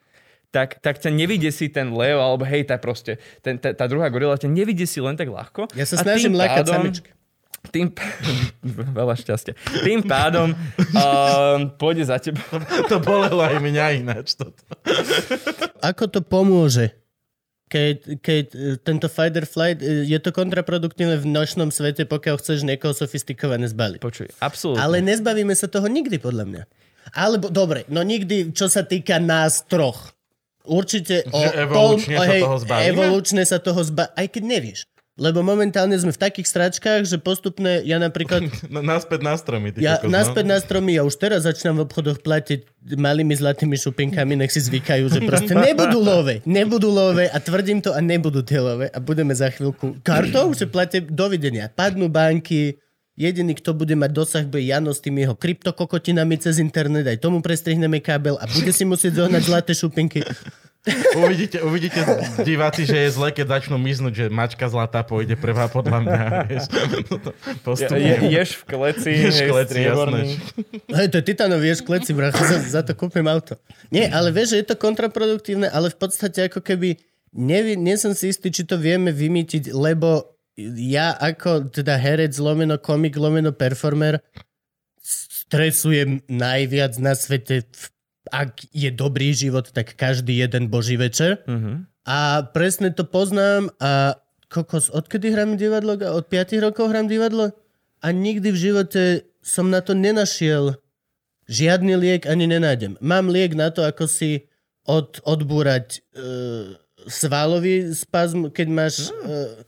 tak, tak ťa nevydesí ten lev, alebo hej, tá proste, ten, tá, tá druhá gorila ťa nevydesí len tak ľahko. Ja sa snažím pádom- samičky. Tým, p- veľa šťastia. Tým pádom um, pôjde za teba. To bolelo aj mňa ináč. Toto. Ako to pomôže? Keď, keď e, tento fight or flight, e, je to kontraproduktívne v nočnom svete, pokiaľ chceš niekoho sofistikované zbaliť. Počuj, absolútne. Ale nezbavíme sa toho nikdy, podľa mňa. Alebo, dobre, no nikdy, čo sa týka nás troch. Určite o, Že evolučne o, sa toho zbavíme? Evolučne sa toho zba... Aj keď nevieš. Lebo momentálne sme v takých stračkách, že postupne, ja napríklad, No, naspäť na stromy. Ty ja kokos, no. naspäť na stromy, ja už teraz začínam v obchodoch platiť malými zlatými šupinkami, nech si zvykajú, že proste nebudú love, nebudú love a tvrdím to a nebudú tie love a budeme za chvíľku kartou, že platie dovidenia. Padnú banky, jediný, kto bude mať dosah, bude Jano s tými jeho kryptokokotinami cez internet, aj tomu prestrihneme kábel a bude si musieť zohnať zlaté šupinky. Uvidíte, uvidíte diváci, že je zle, keď začnú miznúť, že mačka zlatá pôjde prvá podľa mňa. Vieš. Je, Postupne. je, ješ v kleci, Ješ v kleci, jasné. Hej, to je titanový ješ kleci, bracho, za, za to kúpim auto. Nie, ale vieš, že je to kontraproduktívne, ale v podstate ako keby, nevi, nie som si istý, či to vieme vymýtiť, lebo ja ako teda herec, lomeno komik, lomeno performer stresujem najviac na svete, v- ak je dobrý život, tak každý jeden boží večer. Mhm. A presne to poznám a kokos, odkedy hrám divadlo? Od 5 rokov hrám divadlo? A nikdy v živote som na to nenašiel žiadny liek ani nenájdem. Mám liek na to, ako si od, odbúrať uh, svalový spazm, keď máš... Uh,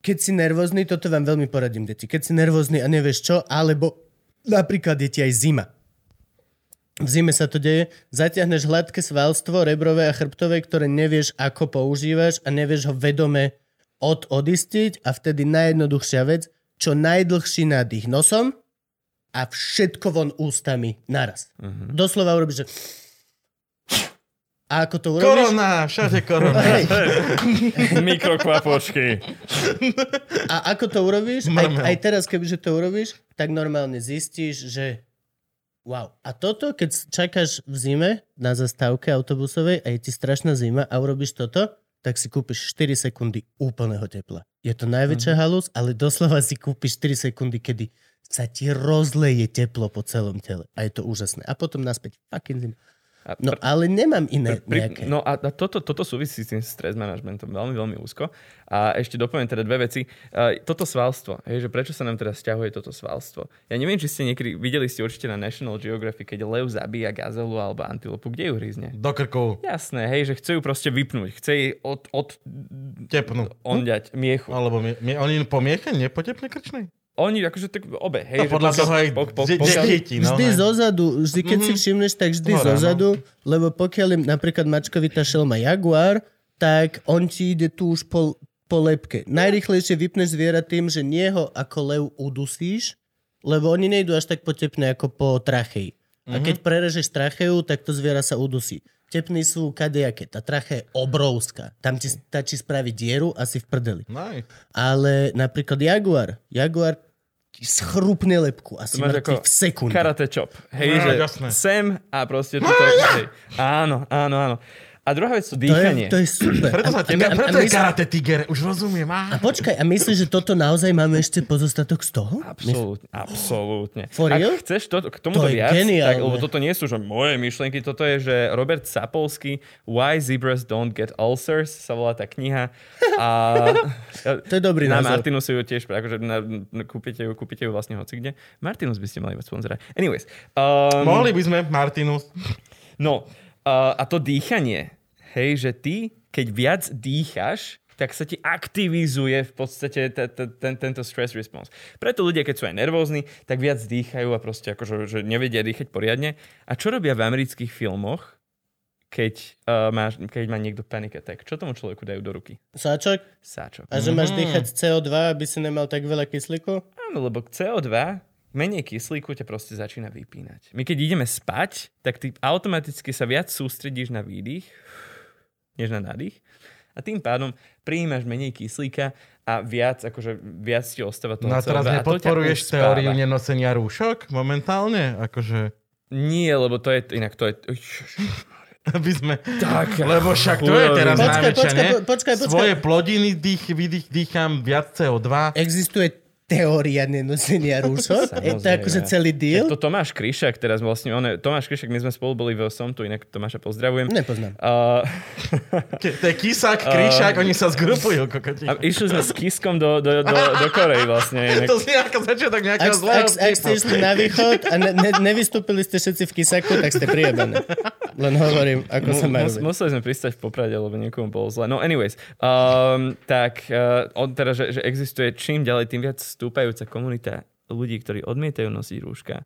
keď si nervózny, toto vám veľmi poradím, deti. Keď si nervózny a nevieš čo, alebo napríklad je ti aj zima. V zime sa to deje, zatiahneš hladké svalstvo, rebrové a chrbtové, ktoré nevieš, ako používaš a nevieš ho vedome od odistiť a vtedy najjednoduchšia vec, čo najdlhší nádych nosom a všetko von ústami naraz. Uh-huh. Doslova urobíš, že... A ako to urobíš? Korona, všade korona. Hej. Mikrokvapočky. A ako to urobíš? Aj, aj teraz, kebyže to urobíš, tak normálne zistíš, že wow. A toto, keď čakáš v zime na zastávke autobusovej a je ti strašná zima a urobíš toto, tak si kúpiš 4 sekundy úplného tepla. Je to najväčšia Mhm. halus, ale doslova si kúpiš 4 sekundy, kedy sa ti rozleje teplo po celom tele. A je to úžasné. A potom naspäť fucking zima. A No ale nemám iné pri, nejaké. no a, a toto, toto súvisí s tým stres managementom veľmi, veľmi úzko. A ešte dopoviem teda dve veci. Uh, toto svalstvo, hej, že prečo sa nám teraz stiahuje toto svalstvo? Ja neviem, či ste niekedy, videli ste určite na National Geographic, keď lev zabíja gazelu alebo antilopu, kde ju hrízne? Do krkov Jasné, hej, že chce ju proste vypnúť, chce jej od, od tepnú. ondať miechu. Alebo mie, mie, oni po mieche nepotepne krčnej? Oni akože tak obe, hej. No, podľa toho aj chytí, no, Vždy hej. zozadu, vždy keď si všimneš, tak vždy Hore, no. zozadu, lebo pokiaľ je napríklad mačkovitá šelma jaguár, tak on ti ide tu už po, po lepke. Najrychlejšie vypneš zviera tým, že nie ho ako lev udusíš, lebo oni nejdú až tak potepne ako po trachei. A keď prerežeš tracheu, tak to zviera sa udusí. Tepny sú kadejaké. Tá tracha je obrovská. Tam ti stačí spraviť dieru asi v prdeli. Nice. Ale napríklad jaguár. Jaguár ti schrupne lepku a si máš mŕtvy ako v sekunde. Karate chop. Hej, No, že jasné. sem a proste toto. hej. Áno, áno, áno. A druhá vec sú To je, dýchanie. to je super. Preto sa A- tebe, a- a- preto a je mysl- karate tiger, už rozumiem. A Á. počkaj, a myslíš, že toto naozaj máme ešte pozostatok z toho? Absolútne, absolútne. For real? Ak chceš to, k tomuto To je viac, geniálne. tak, lebo toto nie sú že moje myšlienky, toto je, že Robert Sapolsky Why Zebras Don't Get Ulcers sa volá tá kniha. A To je dobrý na názov. Martinusu ju tiež, akože na, na, kúpite, ju, kúpite ju vlastne hoci kde. Martinus by ste mali mať sponzora. Anyways. Um, Mohli by sme, Martinus. No, uh, a to dýchanie, hej, že ty, keď viac dýchaš, tak sa ti aktivizuje v podstate te, te, ten, tento stress response. Preto ľudia, keď sú aj nervózni, tak viac dýchajú a proste akože že nevedia dýchať poriadne. A čo robia v amerických filmoch, keď, uh, máš, keď má niekto panic attack? Čo tomu človeku dajú do ruky? Sáčok? Sáčok. A že máš dýchať CO2, aby si nemal tak veľa kyslíku? Áno, lebo CO2 menej kyslíku ťa proste začína vypínať. My keď ideme spať, tak ty automaticky sa viac sústredíš na výdych, než na nádych. A tým pádom prijímaš menej kyslíka a viac, akože viac ti ostáva toho No a teraz CO2 a to ťa nepodporuješ teóriu nenosenia rúšok momentálne? Akože, Nie, lebo to je, inak to je... aby sme... Tak, Lebo však to je teraz Počkaj, najväčšia, počkaj, počkaj, počkaj. Svoje plodiny dých, vydých, dýcham viac CO2. Existuje teória nenosenia rúšok? Je to akože celý deal? To Tomáš Kryšak teraz vlastne, on je, Tomáš Kryšak, my sme spolu boli v som tu, inak Tomáša pozdravujem. Nepoznám. Uh, To je Kisák, Kryšák, oni sa zgrupujú. kokoti. a išli sme s Kiskom do, do, do, do Korej vlastne. Inak. To znie ako začiatok Ak, nejakého ak, zlého ak ste vtipu. išli na východ a ne, ne, nevystúpili ste všetci v Kisaku, tak ste prijebané. Len hovorím, ako sa majú. Mus, museli sme pristať v Poprade, lebo niekomu bolo zle. No anyways, um, tak uh, on teda, že, že existuje čím ďalej, tým viac stúpajúca komunita ľudí, ktorí odmietajú nosiť rúška.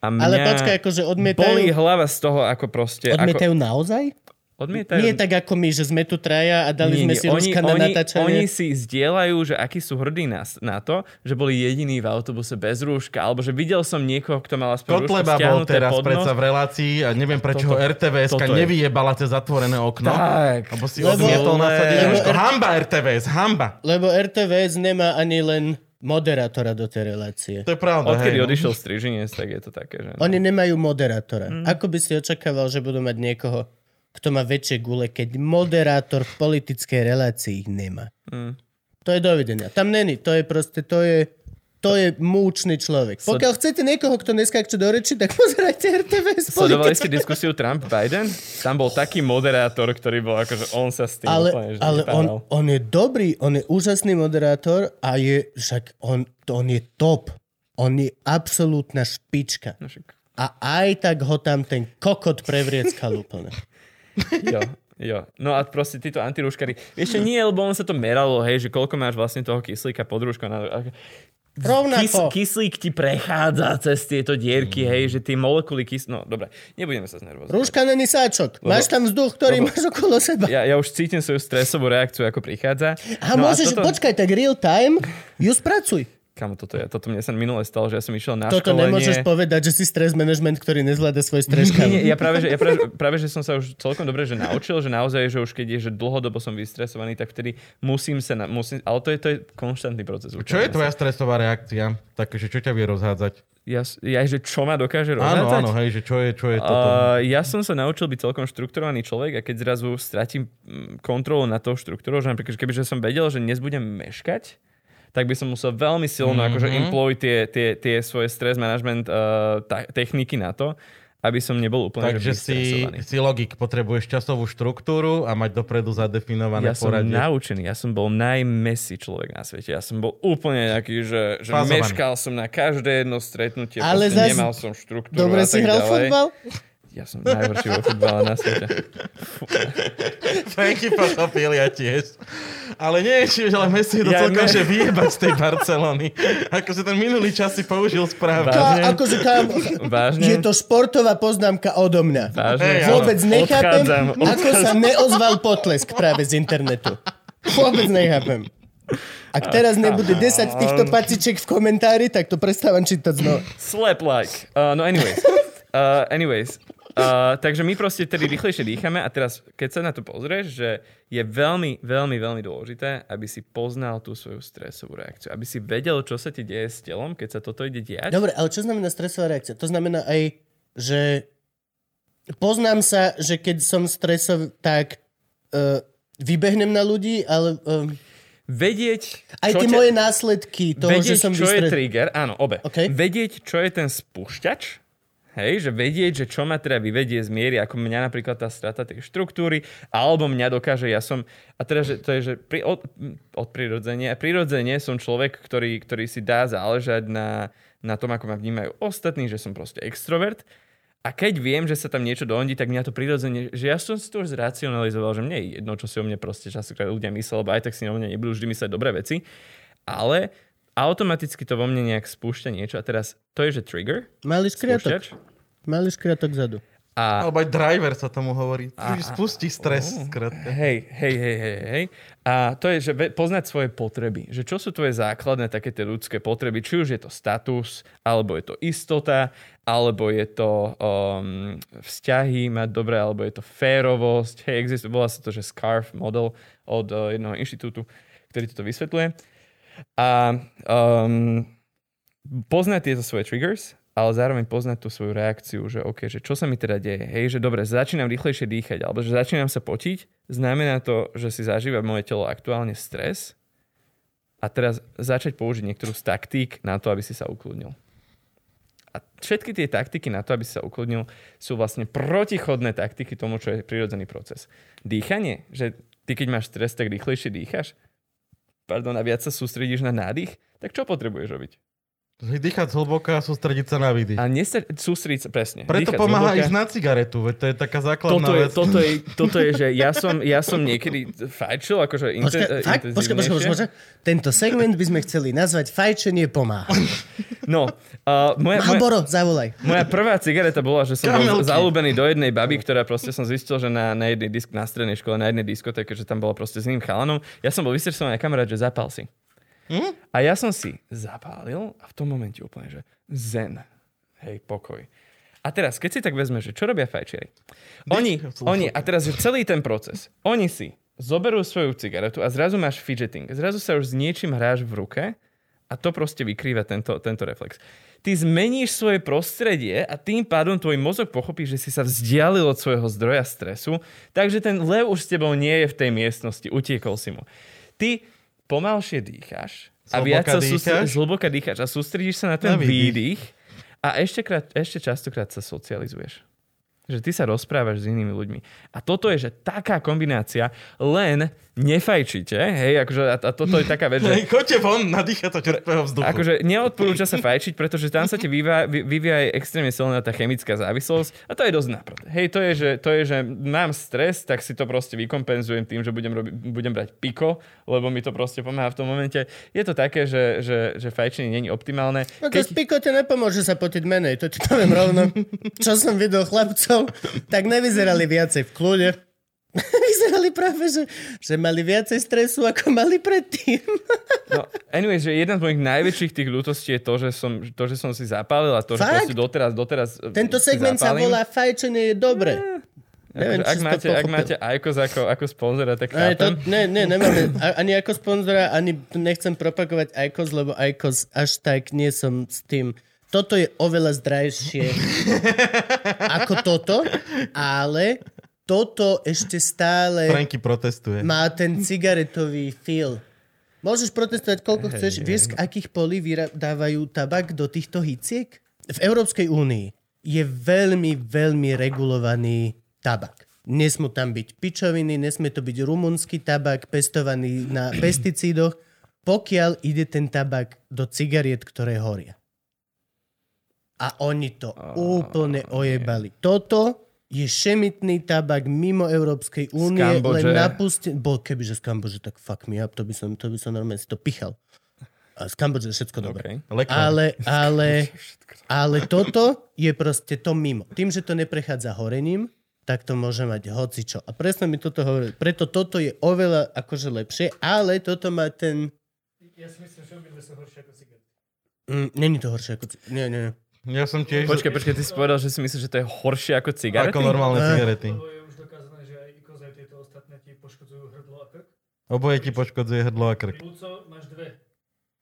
A mňa Ale počkaj, akože odmietajú, bolí hlava z toho, ako proste... odmietajú naozaj? Ako, odmietajú Nie tak ako my, že sme tu traja a dali sme si rúška na oni, natáčanie. oni si zdieľajú, že akí sú hrdí na, na to, že boli jediní v autobuse bez rúška, alebo že videl som niekoho, kto mal aspoň rúško Kotleba bol stiahnuté teraz predsa v relácii a neviem prečo ho Toto- RTVS toto je. nevyjebala cez zatvorené okno. Tak. Lebo si Lebo- odmietol nasadiť rúško. Hamba RTVS, hamba. Lebo RTVS nemá ani len moderátora do tej relácie. To je pravda, Odkedy hej. no. odišiel strižiniec, tak je to také, že... no. Oni nemajú moderátora. Ako by si očakával, že budú mať niekoho, kto má väčšie gule, keď moderátor v politickej relácii ich nemá. Mm. To je dovidenia. Tam není. To je proste, to je To je múčný človek. Pokiaľ chcete niekoho, kto neskáče do reči, tak pozerajte RTV. Sledovali ste diskusiu Trump-Biden? Tam bol taký moderátor, ktorý bol akože on sa s tým Ale, úplne, že ale on, on je dobrý, on je úžasný moderátor a je, však on, on je top. On je absolútna špička. No A aj tak ho tam ten kokot prevrieckal úplne. jo, jo. No a proste títo antirúškari. Ešte nie, lebo on sa to meralo, hej, že koľko máš vlastne toho kyslíka pod rúškom. Rovnako. kyslík ti prechádza cez tieto dierky, hej, že tie molekuly kys... No, dobre, nebudeme sa znervozovať. Rúška není sáčok. Máš tam vzduch, ktorý lebo- máš okolo seba. Ja, ja už cítim svoju stresovú reakciu, ako prichádza. A no môžeš, toto, počkaj, tak real time ju spracuj. Kamo, toto, je, toto mne sa minule stalo, že ja som išiel na Toto školenie. nemôžeš povedať, že si stres management, ktorý nezvláda svoj stres. Nie, nie, ja práve, že, ja práve, práve, že som sa už celkom dobre že naučil, že naozaj, že už keď je, že dlhodobo som vystresovaný, tak vtedy musím sa, na, musím, ale to je, to je konštantný proces. Čo je tvoja sa. stresová reakcia? Takže čo ťa vie rozhádzať? Ja, ja, že čo ma dokáže Áno, rozhádzať? áno, hej, že čo je, čo je toto? Uh, ja som sa naučil byť celkom štrukturovaný človek a keď zrazu stratím mm, kontrolu nad tou štruktúrou, že napríklad, že kebyže som vedel, že dnes budem meškať, tak by som musel veľmi silno mm-hmm. akože employ tie, tie, tie svoje stress management uh, ta- techniky na to, aby som nebol úplne Takže že si, si logik, potrebuješ časovú štruktúru a mať dopredu zadefinované Ja som poradie. naučený, ja som bol najmesí človek na svete. Ja som bol úplne taký, že, že Fázovaný. meškal som na každé jedno stretnutie, Ale Ale zas- nemal som štruktúru Dobre a si hral ďalej. futbal? Ja som najhorší vo futbale na svete. Franky pochopil, ja tiež. Ale nie, či už, ale Messi to Ja celkom, ne- že vyjebať z tej Barcelony. Akože ten minulý čas si použil správne. Vážne? Ká, akože kam, Vážne? je to športová poznámka odo mňa. Vážne? Áno. Vôbec nechápem, Odchádzam, ako sa neozval potlesk práve z internetu. Vôbec nechápem. Ak teraz nebude 10 týchto pacičiek v komentári, tak to prestávam čítať znova. Slap like. Uh, no anyways. Uh, anyways. Uh, takže my proste tedy rýchlejšie dýchame a teraz, keď sa na to pozrieš, že je veľmi, veľmi, veľmi dôležité, aby si poznal tú svoju stresovú reakciu. Aby si vedel, čo sa ti deje s telom, keď sa toto ide diať. Dobre, ale čo znamená stresová reakcia? To znamená aj, že poznám sa, že keď som stresov, tak uh, vybehnem na ľudí, ale uh, Vedieť, aj tie ťa- moje následky toho, vedieť, že som čo je vystres... trigger, áno, obe. OK. Vedieť, čo je ten spúšťač, hej, že vedieť, že čo ma teda vyvedie z miery, ako mňa napríklad tá strata tej štruktúry, alebo mňa dokáže, ja som, a teda, že to je, že pri, od, od prirodzenia, prirodzene som človek, ktorý, ktorý si dá záležať na, na tom, ako ma vnímajú ostatní, že som proste extrovert, a keď viem, že sa tam niečo dohodí, tak mňa to prirodzene, že ja som si to už zracionalizoval, že mne je jedno, čo si o mne proste častokrát ľudia mysleli, lebo aj tak si o mne nebudú vždy mysleť dobré veci, ale automaticky to vo mne nejak spúšťa niečo a teraz to je, že trigger, Malý škriatok. spúšťač Malý škriatok zadu. a Alebo aj driver sa tomu hovorí. Už spustí stres, skrátka. Hej, hej, hej, hej, hej. A to je, že poznať svoje potreby. Že čo sú tvoje základné také tie ľudské potreby. Či už je to status, alebo je to istota, alebo je to um, vzťahy mať dobre, alebo je to férovosť. Hej, existuje, volá sa to, že SCARF model od uh, jedného inštitútu, ktorý toto vysvetľuje. A um, poznať tieto svoje triggers, ale zároveň poznať tú svoju reakciu, že OK, že čo sa mi teda deje, hej, že dobre, začínam rýchlejšie dýchať, alebo že začínam sa potiť, znamená to, že si zažíva moje telo aktuálne stres a teraz začať použiť niektorú z taktík na to, aby si sa ukludnil. A všetky tie taktiky na to, aby si sa ukludnil, sú vlastne protichodné taktiky tomu, čo je prirodzený proces. Dýchanie, že ty keď máš stres, tak rýchlejšie dýchaš, pardon, a viac sa sústredíš na nádych, tak čo potrebuješ robiť? Dýchať zhlboka a sústrediť sa na výdych. A nesta- sústrediť sa, presne. Preto dýchať pomáha zhlboka. ísť na cigaretu, veď to je taká základná toto je, vec. toto, je, toto je, že ja som, ja som niekedy fajčil, akože inten- fakt? Počkaj, počkaj, počkaj, počkaj. Tento segment by sme chceli nazvať Fajčenie pomáha. No, uh, moja, moja, Malboro, zavolaj. moja prvá cigareta bola, že som bol Kamelky. zalúbený do jednej baby, ktorá proste som zistil, že na, na jednej disk, na strednej škole, na jednej diskotéke, že tam bola proste s iným chalanom. Ja som bol vystresovaný na kamarát, že zapal si. Hm? A ja som si zapálil a v tom momente úplne, že zen. Hej, pokoj. A teraz, keď si tak vezme, že čo robia fajčiari? Oni, oni, a teraz, že celý ten proces, oni si zoberú svoju cigaretu a zrazu máš fidgeting. Zrazu sa už s niečím hráš v ruke a to proste vykrýva tento, tento reflex. Ty zmeníš svoje prostredie a tým pádom tvoj mozog pochopí, že si sa vzdialil od svojho zdroja stresu, takže ten lev už s tebou nie je v tej miestnosti, utiekol si mu. Ty pomalšie dýcháš, a viac sa dýcháš? zhlboka dýcháš a sústredíš sa na ten Na výdych a ešte, krát, ešte častokrát sa socializuješ. Že ty sa rozprávaš s inými ľuďmi. A toto je, že taká kombinácia, len nefajčite, hej, akože, a, a toto je taká vec, že choďte von, nadýchať to čerstvého vzduchu. Akože neodporúča sa fajčiť, pretože tam sa ti vyvíja, vy- vyvíja aj extrémne silná tá chemická závislosť a to je dosť naprd. Hej, to je, že, to je, že mám stres, tak si to proste vykompenzujem tým, že budem, robi, budem brať piko, lebo mi to proste pomáha v tom momente. Je to také, že, že, že fajčenie není optimálne. No to z piko ti nepomôže sa potiť menej, to ti poviem rovno. Čo som videl chlapcov, tak nevyzerali viacej v kľude. Vyzerali práve, že, že mali viacej stresu, ako mali predtým. No, anyway, že jedna z mojich najväčších tých ľútostí je to, že som, to, že som si zapálil a to, že Fakt? proste doteraz, doteraz e, Tento segment sa volá Fajčenie je dobre. Neviem, Akože, ak, máte, ak máte Icos ako, ako sponzora, tak Aj to, chápem. ne, ne, nemáme ani ako sponzora, ani nechcem propagovať ICOS, lebo ICOS až tak nie som s tým. Toto je oveľa zdrajšie ako toto, ale toto ešte stále Franky protestuje. má ten cigaretový feel. Môžeš protestovať koľko chceš. Vieš, z akých polí dávajú tabak do týchto hiciek? V Európskej únii je veľmi, veľmi regulovaný tabak. Nesmú tam byť pičoviny, nesmie to byť rumunský tabak pestovaný na pesticídoch, pokiaľ ide ten tabak do cigariet, ktoré horia. A oni to úplne ojebali. Toto je šemitný tabak mimo Európskej únie, len napustený. Bol kebyže z Kambodže, tak fuck me up, to by som, to by som normálne si to pichal. A z Kambodže je všetko dobré. Okay. Ale, ale, ale toto je proste to mimo. Tým, že to neprechádza horením, tak to môže mať hocičo. A presne mi toto hovorí. Preto toto je oveľa akože lepšie, ale toto má ten... Ja si myslím, že obidve sú horšie ako cigarety. Mm, není to horšie ako... ci- Nie, nie, nie. Ja som tiež... Počkaj, počkaj, ty si povedal, že si myslíš, že to je horšie ako cigarety? Ako normálne cigarety. Oboje ti poškodzuje hrdlo a krk. Plúco máš dve.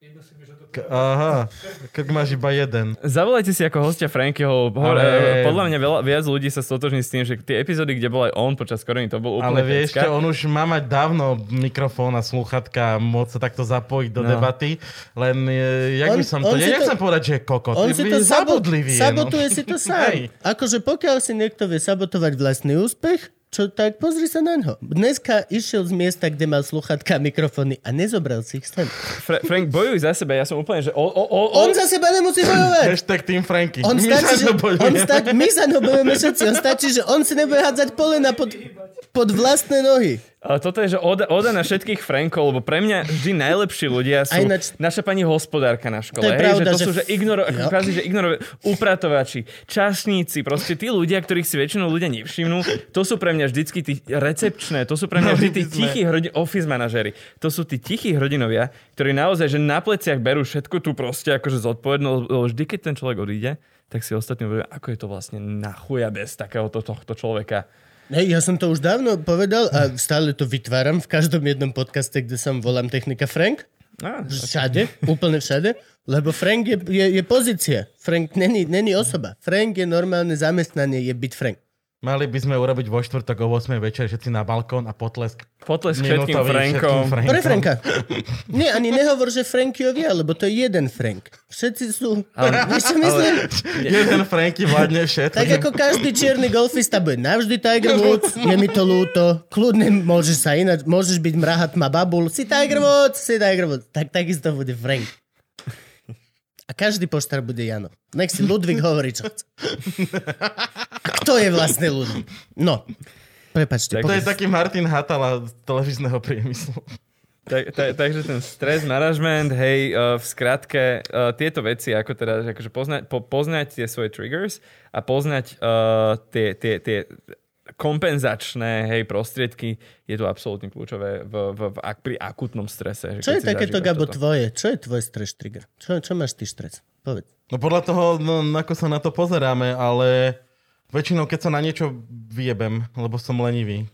Jedno si. Aha, krk máš iba jeden. Zavolajte si ako hostia Frankyho. Ale-. Podľa mňa veľa, viac ľudí sa stotožní s tým, že tie epizódy, kde bol aj on počas korony, to bol úplne Ale vieš čo, on už má mať dávno mikrofón a sluchatka a môcť sa takto zapojiť do No. debaty, len e, jak On- by som on to... Ja to- nechcem povedať, že je kokot. On si to zabudlivý je, no. sabotuje si to sám. Akože pokiaľ si niekto vie sabotovať vlastný úspech, čo tak pozri sa na ňo. Dneska išiel z miesta, kde mal sluchatka a mikrofóny a nezobral si ich sem. Fra- Frank, bojuj za seba, ja som úplne, že... O, o, o, o, On za seba nemusí bojovať. Hashtag Team Franky. On My stačí, že, on bojujeme. stačí, my sa nobujeme všetci. On stačí, že on si nebude hádzať polena pod, pod vlastné nohy. Toto je, že oda, oda na všetkých Frankov, lebo pre mňa vždy najlepší ľudia sú ináč- naša pani hospodárka na škole. To je hej, pravda, že to že sú, že ignoro, kvázi, že ignoro, upratovači, časníci, proste tí ľudia, ktorých si väčšinou ľudia nevšimnú, to sú pre mňa vždycky tí recepčné, to sú pre mňa vždy tí tichí hrdi- office manažery. To sú tí tichí hrdinovia, ktorí naozaj, že na pleciach berú všetko tu proste akože zodpovednosť, lebo vždy, keď ten človek odíde, tak si ostatní hovoria, ako je to vlastne na chuja bez takéhoto tohto človeka. Hej, ja som to už dávno povedal a stále to vytváram v každom jednom podcaste, kde som volám technika Frank. Á, Všade, úplne všade. Lebo Frank je, je, je pozícia. Frank není, není osoba. Frank je normálne zamestnanie, je byť Frank. Mali by sme urobiť vo štvrtok o 8 večer všetci na balkón a potlesk Potlesk všetkým minútový Frankom. Pre Franka. Nie, ani nehovor, že Frankiovia, lebo to je jeden Frank. Všetci sú... Čo myslím? Jeden Franky vládne všetko. Tak ako každý čierny golfista bude navždy Tiger Woods, je mi to ľúto, kľudne môžeš sa ináč, môžeš byť mrahatma babul, si Tiger Woods, si Tiger Woods. Tak takisto bude Frank. A každý poštár bude Jano. Nech si Ludvík hovorí, čo chce. A kto je vlastne Ludvík? No, prepačte. Tak To je taký Martin Hatala z televízneho priemyslu. Tak, tak, takže ten stres management, hej, uh, v skratke, uh, tieto veci, ako teda, že akože poznať, po, poznať tie svoje triggers a poznať uh, tie, tie, tie kompenzačné hej, prostriedky, je to absolútne kľúčové v, v, v, ak, pri akutnom strese. Že Čo je takéto, Gabo, toto. tvoje? Čo je tvoj stres trigger? Čo, čo máš ty stres? Povedz. No podľa toho, no, ako sa na to pozeráme, ale väčšinou, keď sa na niečo vyjebem, lebo som lenivý.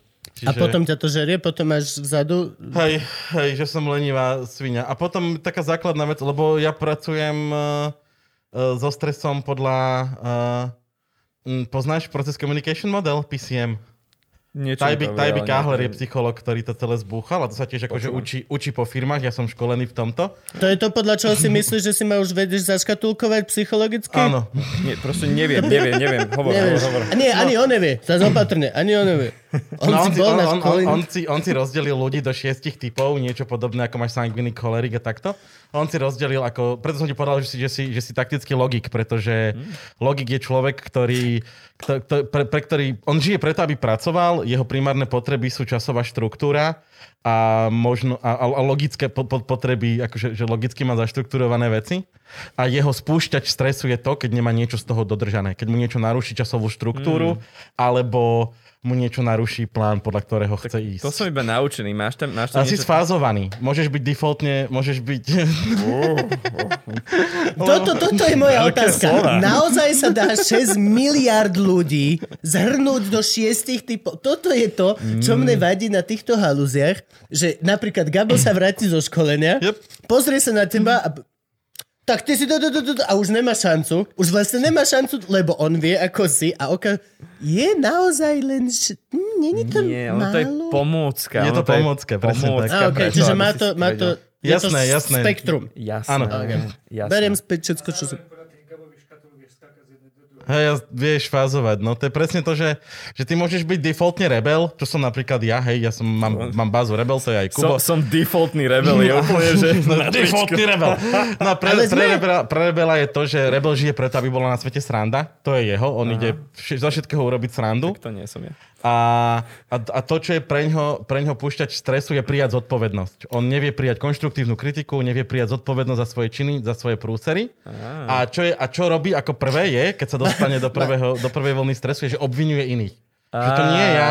A potom ťa to žerie, potom máš vzadu... Hej, hej, že som lenivá svinia. A potom taká základná vec, lebo ja pracujem uh, uh, so stresom podľa... Uh, m, poznáš Process Communication Model, PCM? Niečo Tajby, Tajby je psycholog, ktorý to celé zbúchal a to sa tiež akože učí, učí po firmách, ja som školený v tomto. To je to, podľa čoho si myslíš, že si ma už vedieš zaškatulkovať psychologicky? Áno. Nie, proste neviem, neviem, neviem. Hovor, hovor, hovor. Nie, ani on nevie. Zas opatrne, ani on nevie. On No, si on, si, on, on, on, si, on si rozdelil ľudí do šiestich typov, niečo podobné ako máš sanguinic cholerik a takto. On si rozdelil ako, preto som ti povedal, že si, že si, že si taktický logik, pretože logik je človek, ktorý, kto, kto, pre, pre ktorý, on žije preto, aby pracoval, jeho primárne potreby sú časová štruktúra a, možno, a, a logické po, po, potreby, akože že logicky má zaštruktúrované veci. A jeho spúšťač stresu je to, keď nemá niečo z toho dodržané. Keď mu niečo naruší časovú štruktúru, alebo mu niečo naruší plán, podľa ktorého chce ísť. To som iba naučený. Máš tam, máš tam A si niečo... sfázovaný. Môžeš byť defaultne, môžeš byť... Toto, toto je moja otázka. slova. Naozaj sa dá 6 miliard ľudí zhrnúť do šiestich typov. Toto je to, čo mne vadí na týchto halúziach, že napríklad Gabo sa vráti zo školenia, Yep. pozrie sa na teba a tak ty si to, to, to, to, to, a už nemá šancu. Už vlastne nemá šancu, lebo on vie, ako si a oka... Je naozaj len... Š... Hm, Není to Nie, ono to je málo? pomôcka. Je ono to pomôcka, presne tak. A, okay, čiže má to, má to, je Jasné, to jasné. spektrum. Jasné. Áno. jasné. Beriem späť všetko, čo som... Podľa tých gabových škatul vieš skákať z jednej do druhej. Hej, ja- vieš fázovať. No to je presne to, že, že ty môžeš byť defaultne rebel, čo som napríklad ja, hej, ja som, mám, mám bázu rebel, to je aj Kubo. Som, som defaultný rebel, je úplne, že... na Defaultný rebel. No pre, pre, sme- rebela, pre rebela je to, že rebel žije preto, aby bola na svete sranda. To je jeho. On ide vš- zo všetkého urobiť srandu. To nie som ja. A, a, a to, čo je pre ňo, pre ňo púšťať stresu, je prijať zodpovednosť. On nevie prijať konštruktívnu kritiku, nevie prijať zodpovednosť za svoje činy, za svoje prúsery. A čo, je, a čo robí ako prvé je, keď sa dostane do, prvého, do prvej vlny stresu, je, že obvinuje iných. Že to nie ja.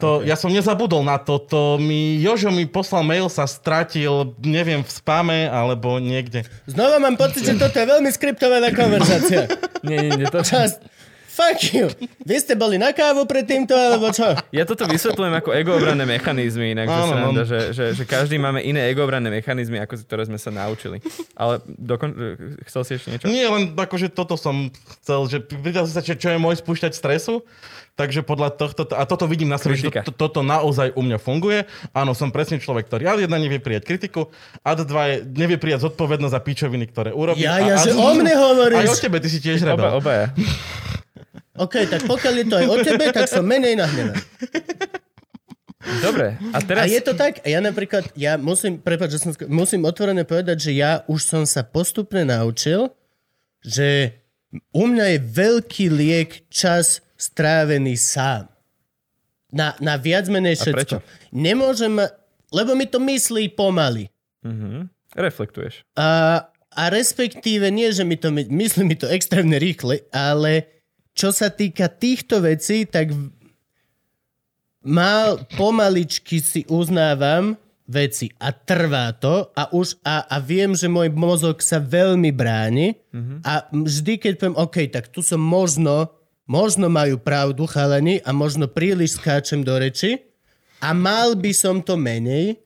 To, Ja som nezabudol na to. to mi, Jožo mi poslal mail, sa stratil, neviem, v spame alebo niekde. Znova mám pocit, že toto je veľmi skriptovaná konverzácia. Nie, nie, nie, to, Čas. Fuck you. Vy ste boli na kávu pred týmto, alebo čo? Ja toto vysvetľujem ako egoobranné mechanizmy, inak že, Áno, sranda, že, že, že každý máme iné egoobranné mechanizmy, ako ktoré sme sa naučili. Ale dokon... chcel si ešte niečo? Nie, len akože toto som chcel, že pýtal si sa, čo, je môj spúšťať stresu, takže podľa tohto, a toto vidím na sebe, že to, to, toto naozaj u mňa funguje. Áno, som presne človek, ktorý ad jedna nevie prijať kritiku, ad dva je, nevie prijať zodpovednosť za pičoviny, ktoré urobí. Ja, a, ja, a, že o mne hovoríš. Aj o tebe, ty si tiež Oba, rebel. obaja. OK, tak pokiaľ je to aj o tebe, tak som menej nahnevaný. Dobre, a teraz... A je to tak? A ja napríklad, ja musím, prepáč, že som, musím otvorene povedať, že ja už som sa postupne naučil, že u mňa je veľký liek čas strávený sám. Na, na viac menej A všetko. prečo? Nemôžem, ma- lebo mi to myslí pomaly. Mhm. Reflektuješ. A, a respektíve nie, že mi to my- myslí mi to extrémne rýchle, ale čo sa týka týchto vecí, tak mal pomaličky si uznávam veci a trvá to a už a, a viem, že môj mozog sa veľmi bráni a vždy, keď poviem, OK, tak tu som možno, možno majú pravdu chalani a možno príliš skáčem do reči a mal by som to menej,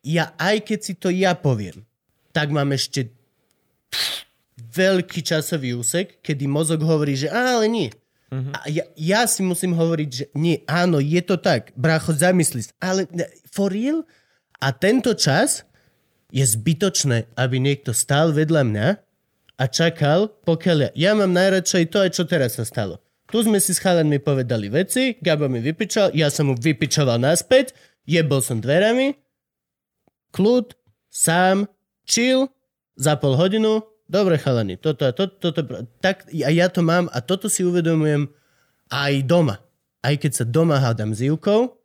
ja aj keď si to ja poviem, tak mám ešte veľký časový úsek, kedy mozog hovorí, že ale nie. A ja, ja si musím hovoriť, že nie, áno, je to tak. Brácho, zamysli sa. Ale for real? A tento čas je zbytočné, aby niekto stál vedľa mňa a čakal, pokiaľ ja, ja mám najradšej to aj čo teraz sa stalo. Tu sme si s chalanmi povedali veci, Gabo mi vypičal, ja som mu vypičoval naspäť, jebol som dverami, kľud, sám, chill, za pol hodinu, dobre chalani, toto a toto, toto, tak a ja to mám a toto si uvedomujem aj doma. Aj keď sa doma hádam s Ivkou,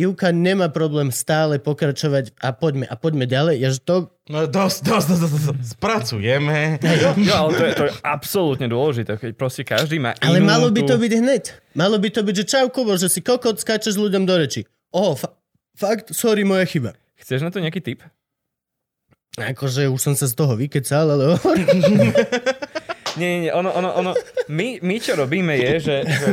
Ivka nemá problém stále pokračovať a poďme, a poďme ďalej. Ja, že to, No dosť, dosť, dosť, dosť, dosť. Spracujeme. Jo, jo ale to je, to je absolútne dôležité. Keď proste každý má ale inú malo by to byť hneď. Malo by to byť, že čau Kubo, že si kokot, skáčeš ľuďom do reči. O, fa- fakt, sorry, moja chyba. Chceš na to nejaký tip? Akože už som sa z toho vykecal, ale Nie, nie, nie. Ono, ono, ono, my, my čo robíme je, že... že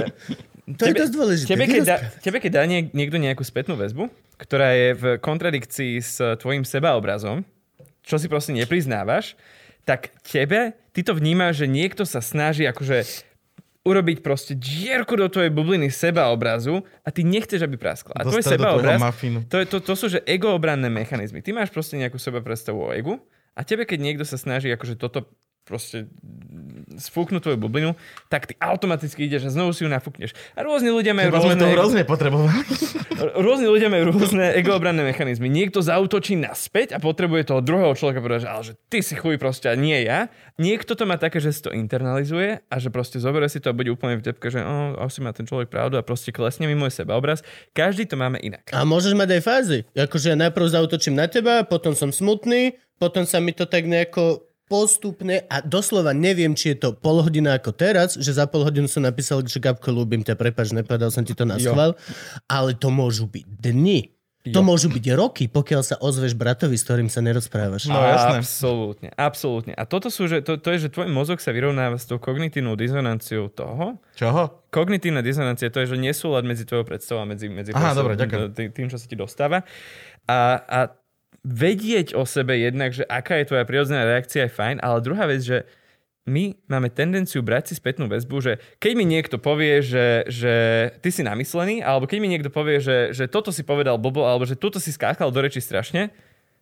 to je dosť dôležité. Tebe keď, dá, tebe, keď dá niek- niekto nejakú spätnú väzbu, ktorá je v kontradikcii s tvojim sebaobrazom, čo si proste nepriznávaš, tak tebe, ty to vnímaš, že niekto sa snaží akože urobiť proste dierku do tvojej bubliny sebaobrazu a ty nechceš, aby praskla. A tvoj sebaobraz, to, je, to, to sú že egoobranné mechanizmy. Ty máš proste nejakú seba predstavu o egu a tebe, keď niekto sa snaží akože toto proste sfúknuť tvoju bublinu, tak ty automaticky ideš a znovu si ju nafúkneš. A rôzni ľudia majú sme rôzne, to hrozne potrebovali. rôzni ľudia majú rôzne egoobranné mechanizmy. Niekto zautočí naspäť a potrebuje toho druhého človeka povedať, že, ale že ty si chuj proste a nie ja. Niekto to má také, že si to internalizuje a že proste zoberie si to a bude úplne v tepke, že oh, asi má ten človek pravdu a proste klesne mi môj sebaobraz. Každý to máme inak. A môžeš mať aj fázy. Akože ja najprv zautočím na teba, potom som smutný, potom sa mi to tak nejako postupne a doslova neviem, či je to pol hodina ako teraz, že za pol hodinu som napísal, že Gabko, ľúbim ťa, prepač, nepovedal som ti to na schvál, ale to môžu byť dni. To Jo. môžu byť roky, pokiaľ sa ozveš bratovi, s ktorým sa nerozprávaš. No, jasné. Absolútne, absolútne. A toto sú, že to, to je, že tvoj mozog sa vyrovnáva s tou kognitívnou dizonanciou toho. Čoho? Kognitívna dizonancia to je, že nesúlad medzi tvojou predstavou a medzi, medzi Aha, dobre, tým, tým, čo sa ti dostáva. A, a vedieť o sebe jednak, že aká je tvoja prirodzená reakcia je fajn, ale druhá vec, že my máme tendenciu brať si spätnú väzbu, že keď mi niekto povie, že, že ty si namyslený, alebo keď mi niekto povie, že, že toto si povedal Bobo, alebo že toto si skákal do reči strašne,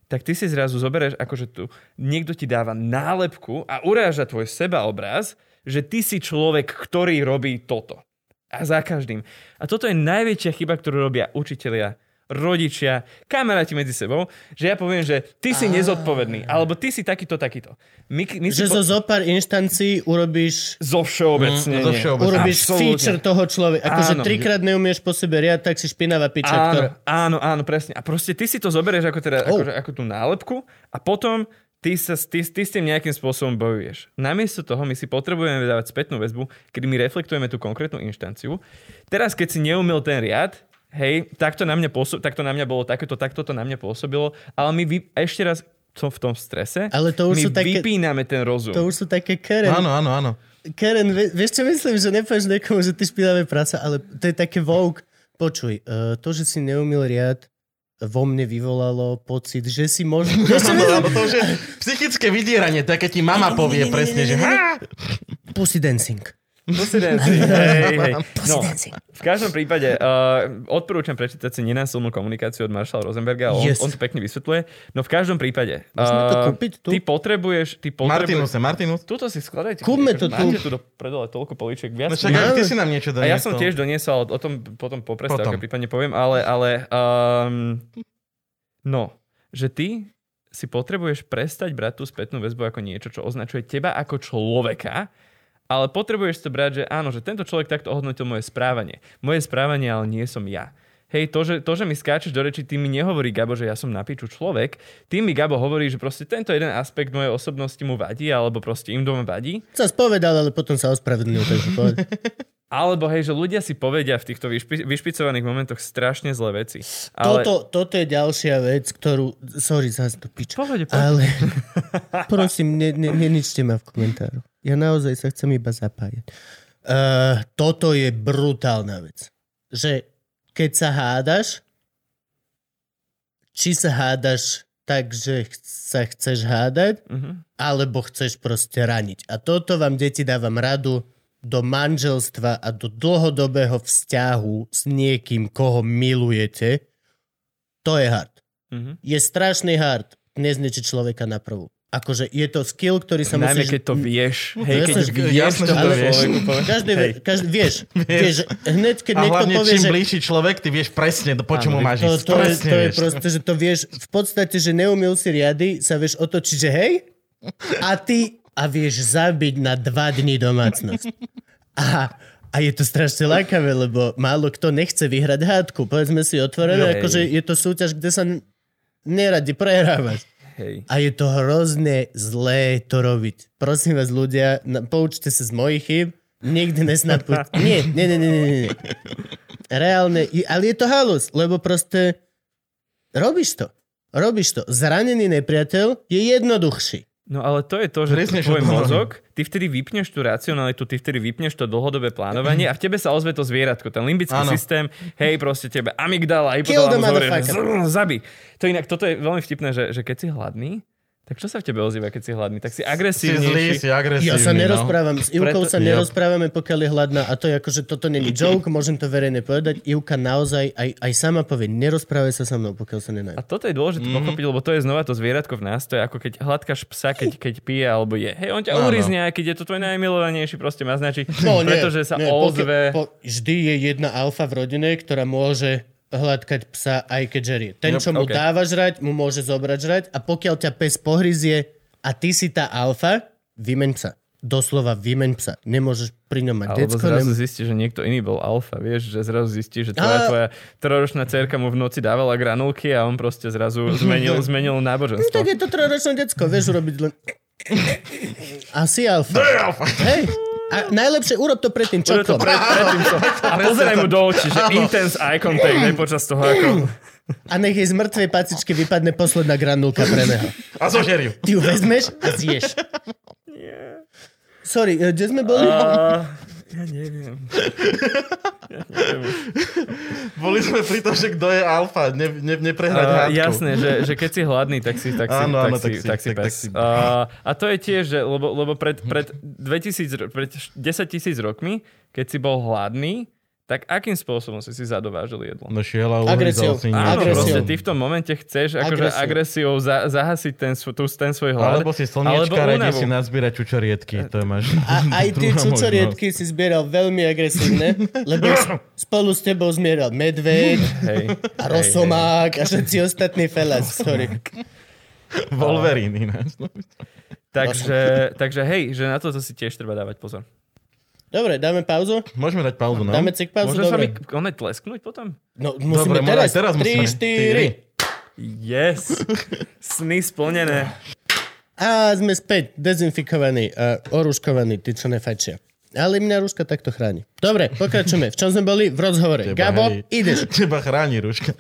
tak ty si zrazu zoberieš, akože tu niekto ti dáva nálepku a uráža tvoj sebaobraz, že ty si človek, ktorý robí toto. A za každým. A toto je najväčšia chyba, ktorú robia učitelia, rodičia, kamaráti medzi sebou, že ja poviem, že ty si nezodpovedný, alebo ty si takýto, takýto. My, my si Že zo po... zo pár inštancií urobíš, zo všeobecne. Mm, zo všeobecne. urobíš Absolútne. feature toho človeka. Akože trikrát neumieš po sebe riad, tak si špinavá piča, ktorá... Áno, áno, áno, presne. A proste ty si to zoberieš ako, teda, Oh. akože, ako tú nálepku a potom ty, sa, ty, ty s tým nejakým spôsobom bojuješ. Namiesto toho my si potrebujeme dávať spätnú väzbu, kedy my reflektujeme tú konkrétnu inštanciu. Teraz, keď si neumil ten riad, hej, takto na mňa, pôsob, takto na mňa bolo takéto, takto to na mňa pôsobilo, ale my vy, ešte raz som v tom strese, Ale to už my sú také- vypíname ten rozum. To už sú také Karen. Áno, áno, áno. Karen, vie- vieš čo myslím, že nepovieš niekomu, že ty špinavé prasa, ale to je také vogue. Počuj, uh, to, že si neumil riad, vo mne vyvolalo pocit, že si možno... Áno, to už je psychické vydieranie, to je, keď ti mama povie presne, že Pussy dancing. Pussy dancing. hej, hej. Pussy No, dancing. v každom prípade uh, odporúčam prečítať si nenásilnú komunikáciu od Marshalla Rosenberga, on, Yes. on to pekne vysvetľuje. No v každom prípade, Môžeme to uh, kúpiť tu? ty potrebuješ, ty potrebuješ... Martinuse, Martinus. Tuto si skladajte. Kúpme to tu. Máte tu do predole toľko poličiek. Viac No však aj ty si nám niečo a doniesol. ja som tiež doniesol, o tom potom po prestávke prípadne poviem, ale, ale um, no, že ty si potrebuješ prestať brať tú spätnú väzbu ako niečo, čo označuje teba ako človeka, ale potrebuješ to brať, že áno, že tento človek takto ohodnotil moje správanie. Moje správanie, ale nie som ja. Hej, to že, to, že mi skáčeš do reči, tým mi nehovorí Gabo, že ja som na piču človek. Tým mi Gabo hovorí, že proste tento jeden aspekt mojej osobnosti mu vadí, alebo proste im doma vadí. Sa spovedal, ale potom sa ospravedlnil, takže povedal. Alebo hej, že ľudia si povedia v týchto vyšpi- vyšpicovaných momentoch strašne zlé veci. Ale... Toto, toto je ďalšia vec, ktorú... Sorry, zase to pič. Pohode, pohode. Ale prosím, ne, ne, neničte ma v komentáru. Ja naozaj sa chcem iba zapájať. Uh, toto je brutálna vec. Že keď sa hádaš, či sa hádaš tak, že ch- sa chceš hádať, Mhm. alebo chceš proste raniť. A toto vám, deti, dávam radu do manželstva a do dlhodobého vzťahu s niekým, koho milujete. To je hard. Mhm. Je strašný hard nezničiť človeka na prvú. Akože je to skill, ktorý sa Najmä musíš... keď to vieš. Hej, keď Jasné, vieš, že to to vieš. Každý, Hej. každý, vieš, vieš, hneď keď A niekto hlavne povie, čím že... bližší človek, ty vieš presne, do po čomu Áno, máš To, ísť. to, je, to je proste, že to vieš, v podstate, že neumil si riady, sa vieš otočiť, že hej, a ty, a vieš zabiť na dva dní domácnosť. A, a je to strašne lákavé, lebo málo kto nechce vyhrať hádku. Povedzme si otvorené, Hej. akože je to súťaž, kde sa neradi prehrávať. Hej. A je to hrozne zlé to robiť. Prosím vás, ľudia, poučte sa z mojich chyb. Nikdy nesnapujte. Nie, nie, nie, nie, nie. Reálne, ale je to halus, lebo proste robíš to. Robíš to. Zranený nepriateľ je jednoduchší. No ale to je to, že Presne, tvoj mozog, ty vtedy vypneš tú racionalitu, ty vtedy vypneš to dlhodobé plánovanie a v tebe sa ozve to zvieratko, ten limbický Áno. systém, hej, proste tebe amygdala, hypotalamus zabi. To inak, toto je veľmi vtipné, že, že keď si hladný, Tak čo sa v tebe ozýva, keď si hladný? Tak si Si zlý, si agresívny. Ja sa no. nerozprávam, s Ivkou Preto- sa nerozprávame, pokiaľ je hladná a to je ako, že toto není joke, môžem to verejne povedať. Ivka naozaj aj, aj sama povie, nerozprávaj sa so mnou, pokiaľ sa A nenajú. toto je dôležité mm-hmm. pochopiť, lebo to je znova to zvieratko v nás. To je ako keď hladkáš psa, keď, keď pije alebo je. Hej, on ťa urizne, aj keď je to tvoj najmilovanejší, proste má značí, No, nie, pretože sa nie, ozve. pokiaľ- Po, vždy je jedna alfa v rodine, ktorá môže hladkať psa, aj keď žerie. Ten, čo mu okay. dáva žrať, mu môže zobrať žrať a pokiaľ ťa pes pohryzie a ty si tá alfa, vymeň psa. Doslova vymeň psa. Nemôžeš pri ňom mať Alebo decko. zrazu Nem... zistí, že niekto iný bol alfa, vieš, že zrazu zistí, že tvoja, A- tvoja troročná cerka mu v noci dávala granulky a on proste zrazu zmenil, zmenil No náboženstvo. tak je to trojročné decko, vieš urobiť len... Asi alfa. Hej. A najlepšie urob to predtým to čoklom. pred. A pozeraj mu do očí, že intense eye contact, hej, počas toho ako... A nech jej z mŕtvej pacičky vypadne posledná granulka pre neho. A zožer ju. Ty ju vezmeš a zješ. Sorry, eh, kde sme boli? Uh, ja neviem. Ja neviem. Boli sme pri tom, že kto je alfa, ne, ne, neprehrať Uh, jasné, že, že keď si hladný, tak si, tak si, Áno, tak áno, si, tak si- tak si tak- tak pes. si- Uh, a to je tiež, že, lebo, lebo pred, pred, 2000, ro- pred 10 tisíc rokmi, keď si bol hladný, tak akým spôsobom si si zadovážil jedlo? No šiel a Agresiou. si Áno, proste Agresiou. ty v tom momente chceš akože Agresiou. za, zahasiť ten, tú, ten svoj hlad. Alebo si slniečka, únavu. si nazbierať čučoriedky. To máš A aj tie druhá čučoriedky si zbieral veľmi agresívne, lebo spolu s tebou zmieral medveď Hej, a rosomák a všetci ostatní felas, možnosť. Wolverine ináč. no. takže, takže hej, že na toto si tiež treba dávať pozor. Dobre, dáme pauzu? Môžeme dať pauzu, no? Dáme cik pauzu? Môže sa mi Dobre. tlesknúť potom? No, musíme Dobre, teraz. teraz 3, musíme. 4. Yes! Sny splnené. A sme späť dezinfikovaní a oruškovaní, tí, čo nefajčia. Ale mňa rúška takto chráni. Dobre, pokračujeme. V čom sme boli? V rozhovore. Teba, Gabo, hej. ideš. Teba chráni ruška.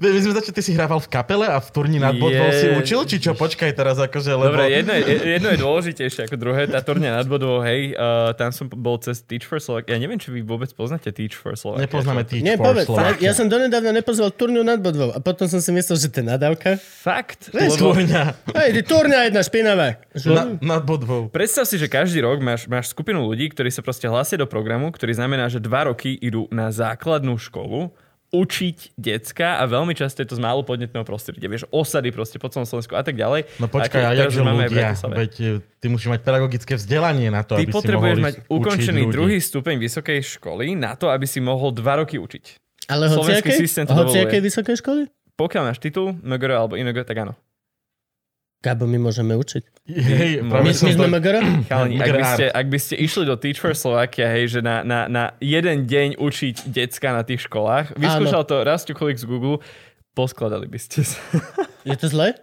My sme začali, ty si hrával v kapele a v turni nad bodvou si učil, či čo? Počkaj teraz akože, lebo... Dobre, jedno je, jedno je dôležitejšie ako druhé. Tá turňa nad bodou, hej, uh, tam som bol cez Teach for Slovakia. Ja neviem, či vy vôbec poznáte Teach for Slovakia. Nepoznáme Teach Nie, for. Slovakia. Ja som donedávna nepozval turňu nad bodvou a potom som si myslel, že to je nadávka. Fakt? Vieš, Lebo Turňa Hej, turňa jedna špinavá. na, nad bodvou. predstav si, že každý rok máš, máš skupinu ľudí, ktorí sa proste hlásia do programu, ktorý znamená, že dva roky idú na základnú školu učiť decka a veľmi často je to z málo podnetného prostredia. Vieš, osady proste po celom Slovensku a tak ďalej. No počkaj, a a jakže ľudia? Veď e, ty musíš mať pedagogické vzdelanie na to, Ty aby si potrebuješ mohol mať ukončený ľudí. druhý stupeň vysokej školy na to, aby si mohol dva roky učiť. Ale Slovenský hociakej? systém to. Hociakej vysokej školy? Pokiaľ máš titul, MGR alebo ING, tak áno. Gabo, my môžeme učiť. Hej, My- My, to... sme Magara? Chalani, ak by, ste, ak by ste išli do Teach for Slovakia, hej, že na, na, na jeden deň učiť decka na tých školách, vyskúšal to Rastu Kolik z Google, poskladali by ste sa. Je to zle?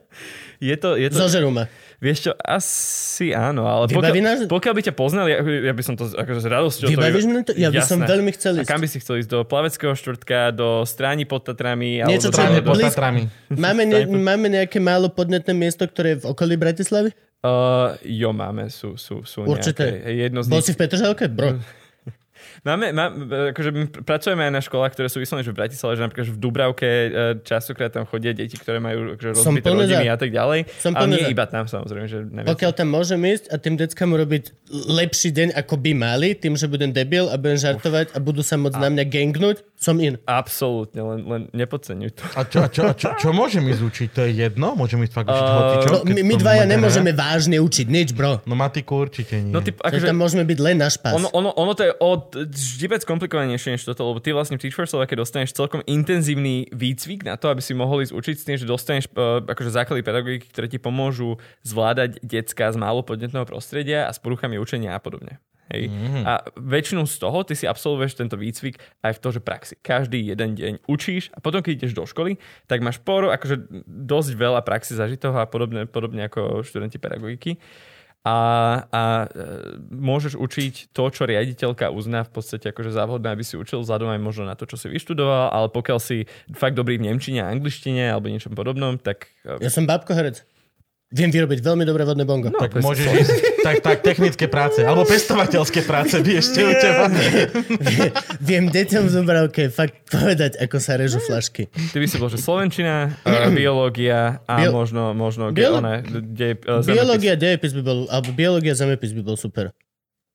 Je to, je to, Zožerú ma. vieš čo, asi áno, ale Vybaví pokiaľ, nás? pokiaľ by ťa poznali, ja, ja by som to akože s radosťou... Vybavíš to, to? Ja by som Jasné. veľmi chcel A ísť. kam by si chcel ísť? Do Plaveckého štvrtka, do Stráni pod Tatrami? Niečo, čo alebo Práve pod. Tatrami. Máme, ne, máme nejaké málo podnetné miesto, ktoré je v okolí Bratislavy? Uh, jo, máme, sú, sú, sú Určite. nejaké. Jedno z Bol nich si v Petržalke? Bro. Máme, má, akože my pr- pracujeme aj na školách, ktoré sú vyslovene že v Bratislave, že napríklad že v Dubravke e, častokrát tam chodia deti, ktoré majú akože rozbité rodiny za. a tak ďalej. Som ale nie za. iba tam samozrejme, že najviac. Pokiaľ tam môžem ísť a tým deckám urobiť lepší deň, ako by mali, tým, že budem debil a budem žartovať a budú sa môcť na mňa gangnúť, som in. Absolútne, len, len nepodceňuj to. A čo, a čo, a čo, čo môžem ísť učiť? To je jedno? Môžem ísť fakt učiť Uh? No, my, my dvaja nemôžeme vážne učiť nič, bro. No matiku určite nie. No ty, akože, tam môžeme byť len na špás. ono, ono, ono to je od vždy komplikovanejšie než toto, lebo ty vlastne v Teach for Slovakia dostaneš celkom intenzívny výcvik na to, aby si mohol ísť učiť s tým, že dostaneš uh, akože základy pedagogiky, ktoré ti pomôžu zvládať decka z málo podnetného prostredia a s poruchami učenia a podobne. Hej. Mm-hmm. A väčšinu z toho ty si absolvuješ tento výcvik aj v to, že praxi. Každý jeden deň učíš a potom, keď ideš do školy, tak máš por, akože dosť veľa praxi zažitého a podobne, podobne ako študenti pedagogiky a, a e, môžeš učiť to, čo riaditeľka uzná v podstate akože závodné, aby si učil vzhľadom aj možno na to, čo si vyštudoval, ale pokiaľ si fakt dobrý v nemčine a angličtine alebo niečom podobnom, tak e, Ja som babko herec. Viem vyrobiť veľmi dobré vodné bongo. No, Tak môžeš ísť, tak, tak technické práce, alebo pestovateľské práce by ešte u teba. Viem deťom v Dubravke fakt povedať, ako sa režu flašky. Ty by si bol, že Slovenčina, uh, biológia a Bio- možno, možno ge, Biolo- one, de, uh, Biológia, dejepis by bol, alebo biológia, zemepis by bol super.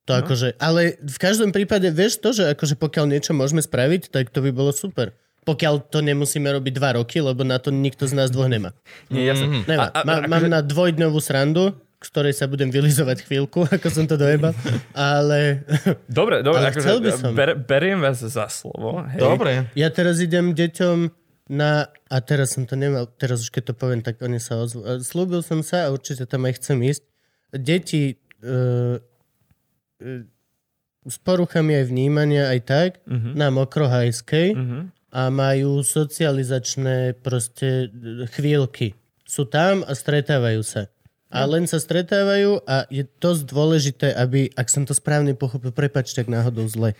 To No. akože, ale v každom prípade vieš to, že akože pokiaľ niečo môžeme spraviť, tak to by bolo super. Pokiaľ to nemusíme robiť dva roky, lebo na to nikto z nás dvoch nemá. Nie, jasne. Nemá. A- a- Má, akože- mám na dvojdňovú srandu, z ktorej sa budem vylizovať chvíľku, ako som to dojebal, ale Dobre, dobre, Ale akože, chcel by som. ber, beriem vás za slovo. Hej. Dobre. ja teraz idem deťom na... A teraz som to nemal, teraz už keď to poviem, tak oni sa ozvú. Slúbil som sa a určite tam aj chcem ísť. Deti uh, s poruchami aj vnímania, aj tak, Mhm. na mokrohajskej Mhm. A majú socializačné proste e, chvíľky. Sú tam a stretávajú sa. A len sa stretávajú a je dosť dôležité, aby, ak som to správne pochopil, prepačte, ak náhodou zle,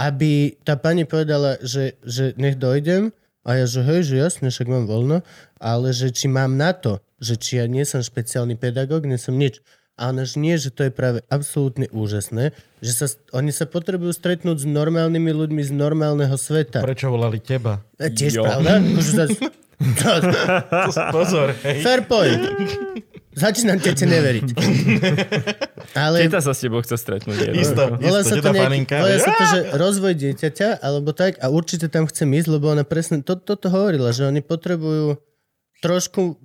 aby tá pani povedala, že, že nech dojdem a ja, že hej, že jasne, však mám voľno, ale že či mám na to, že či ja nie som špeciálny pedagóg, nie som nič. A ona, že nie, že to je práve absolútne úžasné, že sa, oni sa potrebujú stretnúť s normálnymi ľuďmi z normálneho sveta. Prečo volali teba? A Tiež Jo. pravda? Pozor, hej. Fair point. Začínam tete neveriť. Ale Teta sa s tebou chce stretnúť. je to Isto. volá sa, to nejaký, volá sa to, že rozvoj dieťaťa, alebo tak, a určite tam chcem ísť, lebo ona presne to, toto hovorila, že oni potrebujú trošku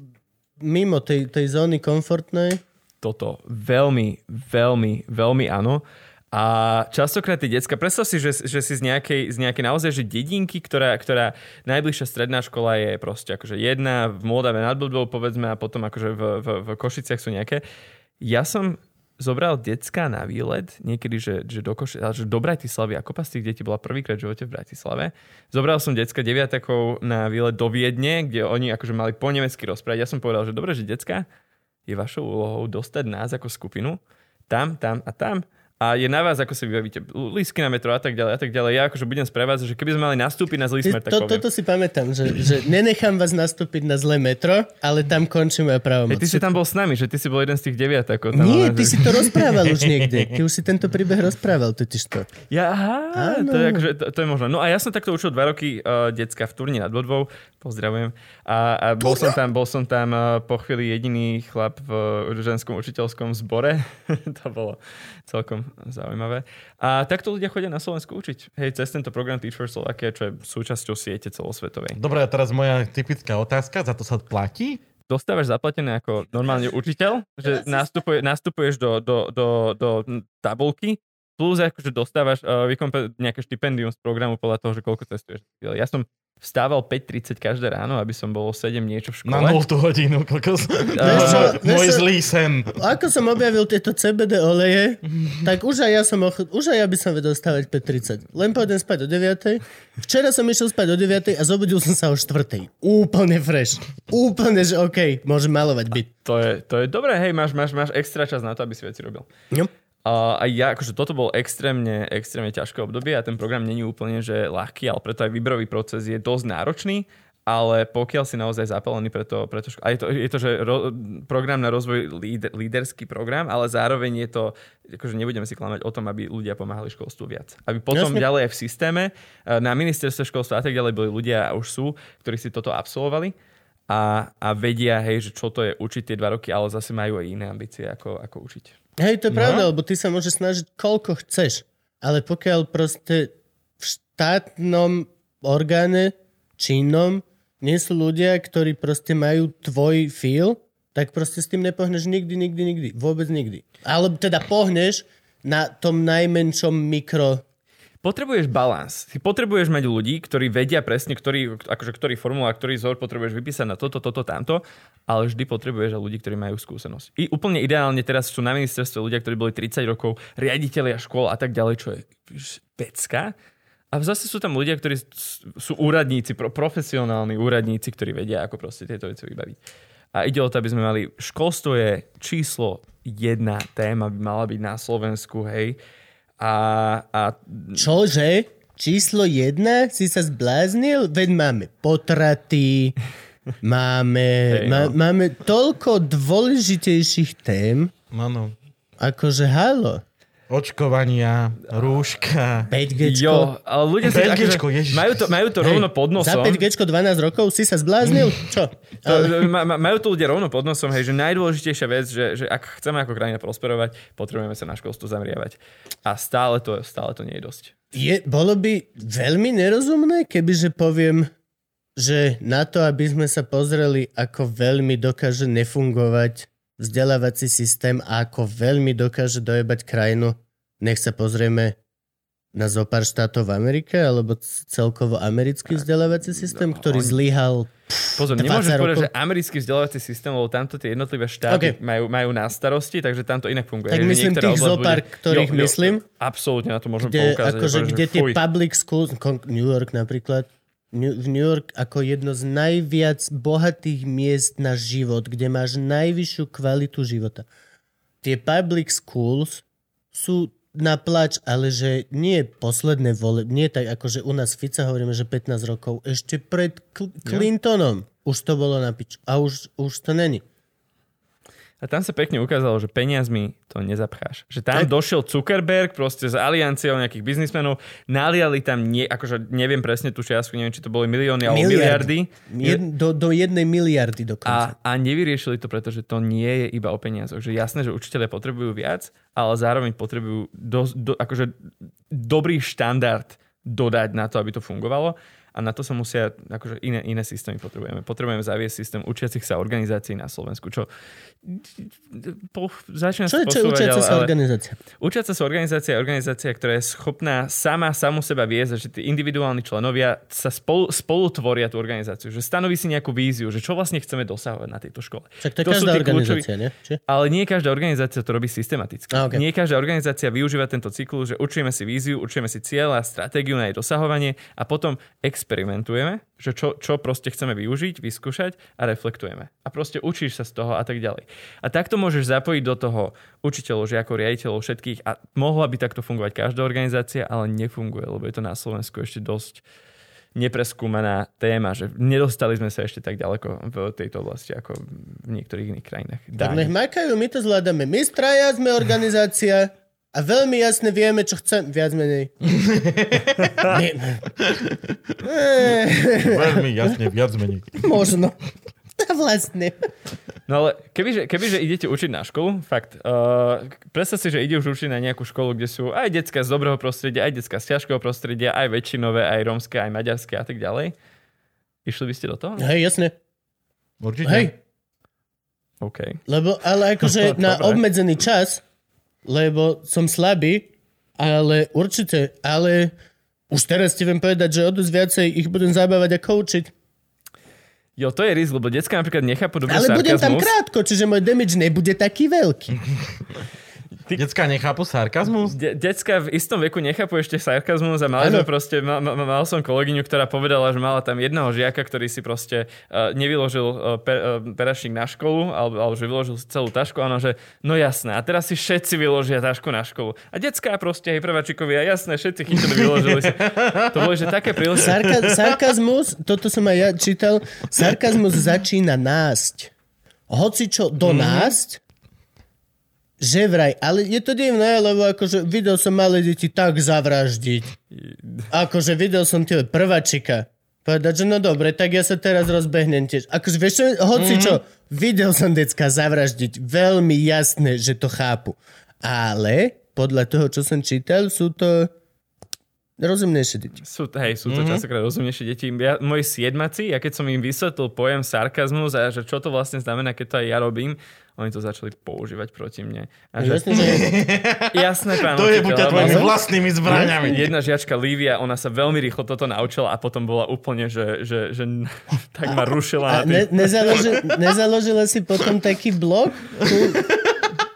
mimo tej, tej zóny komfortnej. Toto veľmi, veľmi, veľmi áno. A častokrát tie decka, predstav si, že, že si z nejakej, z nejakej naozaj že dedinky, ktorá, ktorá najbližšia stredná škola je proste akože jedna v Moldave nad Blbou, povedzme, a potom akože v, v, v Košiciach sú nejaké. Ja som zobral decka na výlet, niekedy, že, že do, Koši, že do Bratislavy, ako pas tých detí bola prvýkrát v živote v Bratislave. Zobral som decka deviatakov na výlet do Viedne, kde oni akože mali po nemecky rozprávať. Ja som povedal, že dobre, že decka, je vašou úlohou dostať nás ako skupinu tam, tam a tam a je na vás, ako si vybavíte lísky na metro a tak ďalej a tak ďalej. Ja akože budem sprevádzať, že keby sme mali nastúpiť na zlý smer, tak to, poviem. toto si pamätám, že, že nenechám vás nastúpiť na zlé metro, ale tam končí moja právomoc. Hej, ty si tam bol s nami, že ty si bol jeden z tých deviatakov. Tam Nie, ty že... si to rozprával už niekde. Ty už si tento príbeh rozprával, totiž to. Ja, aha, Áno. to je, akože, to, to je možno. No a ja som takto učil dva roky uh, decka v Turni nad Bodvou. Pozdravujem. A, a bol, som tam, bol som tam uh, po chvíli jediný chlap v ženskom učiteľskom zbore. to bolo celkom zaujímavé. A takto ľudia chodia na Slovensku učiť. Hej, cez tento program Teach for Slovakia, čo je súčasťou siete celosvetovej. Dobre, a teraz moja typická otázka, za to sa platí? Dostávaš zaplatené ako normálne učiteľ, že nastupuje, nastupuješ do, do, do, do tabulky, plus akože dostávaš uh, vykompe- nejaké štipendium z programu podľa toho, že koľko cestuješ. Ja som vstával 5.30 každé ráno, aby som bol o 7 niečo v škole. Na 0 hodinu, kokos. Čo, Môj zlý sen. Ako som objavil tieto CBD oleje, tak už aj ja som ocho- už aj ja by som vedel stavať 5.30. Len pôjdem spať o 9. Včera som išiel spať o 9. a zobudil som sa o 4. Úplne fresh. Úplne, že OK, môžem malovať byt. To je, to je dobré, hej, máš, máš, máš extra čas na to, aby si veci robil. A ja, akože toto bol extrémne, extrémne ťažké obdobie a ten program není úplne, že ľahký, ale preto aj výberový proces je dosť náročný, ale pokiaľ si naozaj zapálený pre to, pre to ško- a je to, je to že ro, program na rozvoj, líder, líderský program, ale zároveň je to, akože nebudeme si klamať o tom, aby ľudia pomáhali školstvu viac. Aby potom Jasne. ďalej aj v systéme, eh, na ministerstve školstva a tak ďalej boli ľudia a už sú, ktorí si toto absolvovali a, a vedia, hej, že čo to je učiť tie dva roky, ale zase majú aj iné ambície, ako, ako učiť. Hej, to je No. pravda, lebo ty sa môžeš snažiť koľko chceš, ale pokiaľ proste v štátnom orgáne činnom nie sú ľudia, ktorí proste majú tvoj feel, tak proste s tým nepohneš nikdy, nikdy, nikdy. Vôbec nikdy. Alebo teda pohneš na tom najmenšom mikro... Potrebuješ balans. Ty potrebuješ mať ľudí, ktorí vedia presne, ktorý, akože ktorý formulár, ktorý vzor potrebuješ vypísať na toto, toto, tamto, ale vždy potrebuješ aj ľudí, ktorí majú skúsenosť. I úplne ideálne teraz sú na ministerstve ľudia, ktorí boli 30 rokov, riaditeľia škôl a tak ďalej, čo je pecka. A zase sú tam ľudia, ktorí sú úradníci, pro, profesionálni úradníci, ktorí vedia, ako proste tieto veci vybaviť. A ide o to, aby sme mali... Školstvo je číslo jedna téma, by mala byť na Slovensku, hej. A, a Čože? Číslo jedna? Si sa zbláznil? Veď máme potraty, Máme, má, no. máme toľko dôležitejších tém, Áno. akože halo. Očkovania, rúška. 5G. Jo, ale ľudia si 5Gčko, akože, majú to, majú to rovno pod Za nosom. 5G 12 rokov si sa zbláznil? Čo? To, ma, ma, majú to ľudia rovno pod nosom, hej, že najdôležitejšia vec, že, že ak chceme ako krajina prosperovať, potrebujeme sa na školstvo zamriavať. A stále to, stále to nie je dosť. Je, bolo by veľmi nerozumné, kebyže poviem, že na to, aby sme sa pozreli, ako veľmi dokáže nefungovať vzdelávací systém a ako veľmi dokáže dojebať krajinu, nech sa pozrieme na zopár štátov v Amerike, alebo celkovo americký vzdelávací systém, ktorý oni- zlyhal. Pozor, 20 nemôžem povedať, že americký vzdelávací systém, lebo tamto tie jednotlivé štáty OK. majú, majú na starosti, takže tam to inak funguje. Tak myslím tých zopár, ktorých myslím. Absolútne na to môžem Kde, poukázať. akože, kde tie fuj. public schools, New York napríklad, v New York ako jedno z najviac bohatých miest na život, kde máš najvyššiu kvalitu života. Tie public schools sú na plač, ale že nie posledné vole, nie tak ako že u nás Fica hovoríme, že 15 rokov, ešte pred Cl- Clintonom už to bolo na piču. A už, už to není. A tam sa pekne ukázalo, že peniazmi to nezapcháš. Že tam Tak. došiel Zuckerberg proste z alianciou nejakých biznismenov, naliali tam, nie, akože neviem presne tú čiastku, neviem, či to boli milióny alebo miliardy. Jed, do, do jednej miliardy dokonca. A, a nevyriešili to, pretože to nie je iba o peniazoch. Že jasné, že učiteľe potrebujú viac, ale zároveň potrebujú do, do, akože dobrý štandard dodať na to, aby to fungovalo. A na to sa musia, akože iné, iné systémy potrebujeme. Potrebujeme zaviesť systém učiacich sa organizácií na Slovensku, čo po, začína Čo čo je učiaca sa organizácia? Učiaca sa organizácia je organizácia, ktorá je schopná sama samu seba viesť, že tí individuálni členovia sa spolu, spolu tvoria tú organizáciu, že stanoví si nejakú víziu, že čo vlastne chceme dosahovať na tejto škole. Však to je To každá tí kľúčoví- organizácia, nie? Či? Ale nie každá organizácia to robí systematicky. A, okay. Nie každá organizácia využíva tento cyklus, že učíme si víziu, učíme si cieľ a stratégiu na jej dosahovanie a potom experimentujeme, že čo, čo proste chceme využiť, vyskúšať a reflektujeme. A proste učíš sa z toho a tak ďalej. A takto môžeš zapojiť do toho učiteľov, žiakov, riaditeľov, všetkých a mohla by takto fungovať každá organizácia, ale nefunguje, lebo je to na Slovensku ešte dosť nepreskúmaná téma, že nedostali sme sa ešte tak ďaleko v tejto oblasti ako v niektorých iných krajinách. Tak Dáň. nech makajú, my to zvládame. My straja sme organizácia a veľmi jasne vieme, čo chcem. Viac menej. Veľmi jasne, viac menej. Možno. Vlastne. No ale kebyže, kebyže idete učiť na školu, fakt, uh, predstav si, že ide už učiť na nejakú školu, kde sú aj decka z dobrého prostredia, aj decka z ťažkého prostredia, aj väčšinové, aj rómske, aj maďarské a tak ďalej. Išli by ste do toho? Hej, jasne. Určite. Hej. OK. Lebo, ale akože na obmedzený čas, lebo som slabý, ale určite, ale už teraz ti viem povedať, že o dosť viacej ich budem zabávať ako učiť. Jo, to je risk, lebo decka napríklad nechápu dobre Ale budem tam sarkazmus. krátko, čiže môj damage nebude taký veľký. Decka nechápu sarkazmus? De- decka v istom veku nechápu ešte sarkazmus a mali sme proste, ma, ma, mal som kolegyňu, ktorá povedala, že mala tam jedného žiaka, ktorý si proste uh, nevyložil uh, per, uh, perašník na školu, alebo, alebo že vyložil celú tašku, a ono, že no jasné, a teraz si všetci vyložia tašku na školu. A decka proste, hej, prváčikovia, jasné, všetci chytili, vyložili si. To bolo, že také príležitosti. Sarka- sarkazmus, toto som aj ja čítal, sarkazmus začína násť. Hoci čo do násť, že vraj, ale je to divné, lebo akože videl som malé deti tak zavraždiť. Akože videl som tie prváčika. Povedať, že no dobre, tak ja sa teraz rozbehnem tiež. Akože vieš čo, hoci čo, videl som decka zavraždiť. Veľmi jasné, že to chápu. Ale podľa toho, čo som čítal, sú to rozumnejšie deti. Sú, hej, sú to mm-hmm. častokrát rozumnejšie deti. Ja, moji siedmaci, ja keď som im vysvetlil pojem sarkazmus a že čo to vlastne znamená, keď to aj ja robím, oni to začali používať proti mne. A že, Jasne, že jasné, pán To je buď tvojimi vlastnými zbraňami. Jedna žiačka Lívia, ona sa veľmi rýchlo toto naučila a potom bola úplne, že, že, že tak ma rušila A na ne, nezaloži, nezaložila si potom taký blog?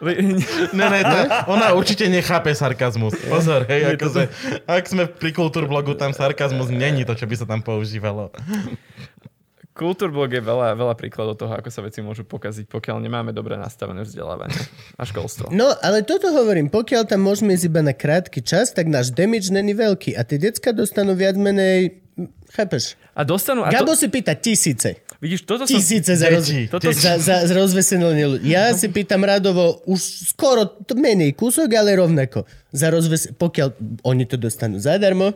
Ne, ne, to, ona určite nechápe sarkazmus. Pozor, hej, akože, ak sme pri kultúrblogu, tam sarkazmus není to, čo by sa tam používalo. Kultúrblog je veľa, veľa príkladov toho, ako sa veci môžu pokaziť, pokiaľ nemáme dobre nastavené vzdelávanie a školstvo. No, ale toto hovorím, pokiaľ tam môžeme ísť iba na krátky čas, tak náš damage není veľký. A tie decka dostanú viac menej... Chápeš? A dostanú... A Gabo to, si pýta tisíce. Vidíš, toto som... Tisíce za, roz... Toto- za, za, rozveselenie ľudí. Ja si pýtam radovo už skoro to menej kúsok, ale rovnako. Za rozves... Pokiaľ oni to dostanú zadarmo,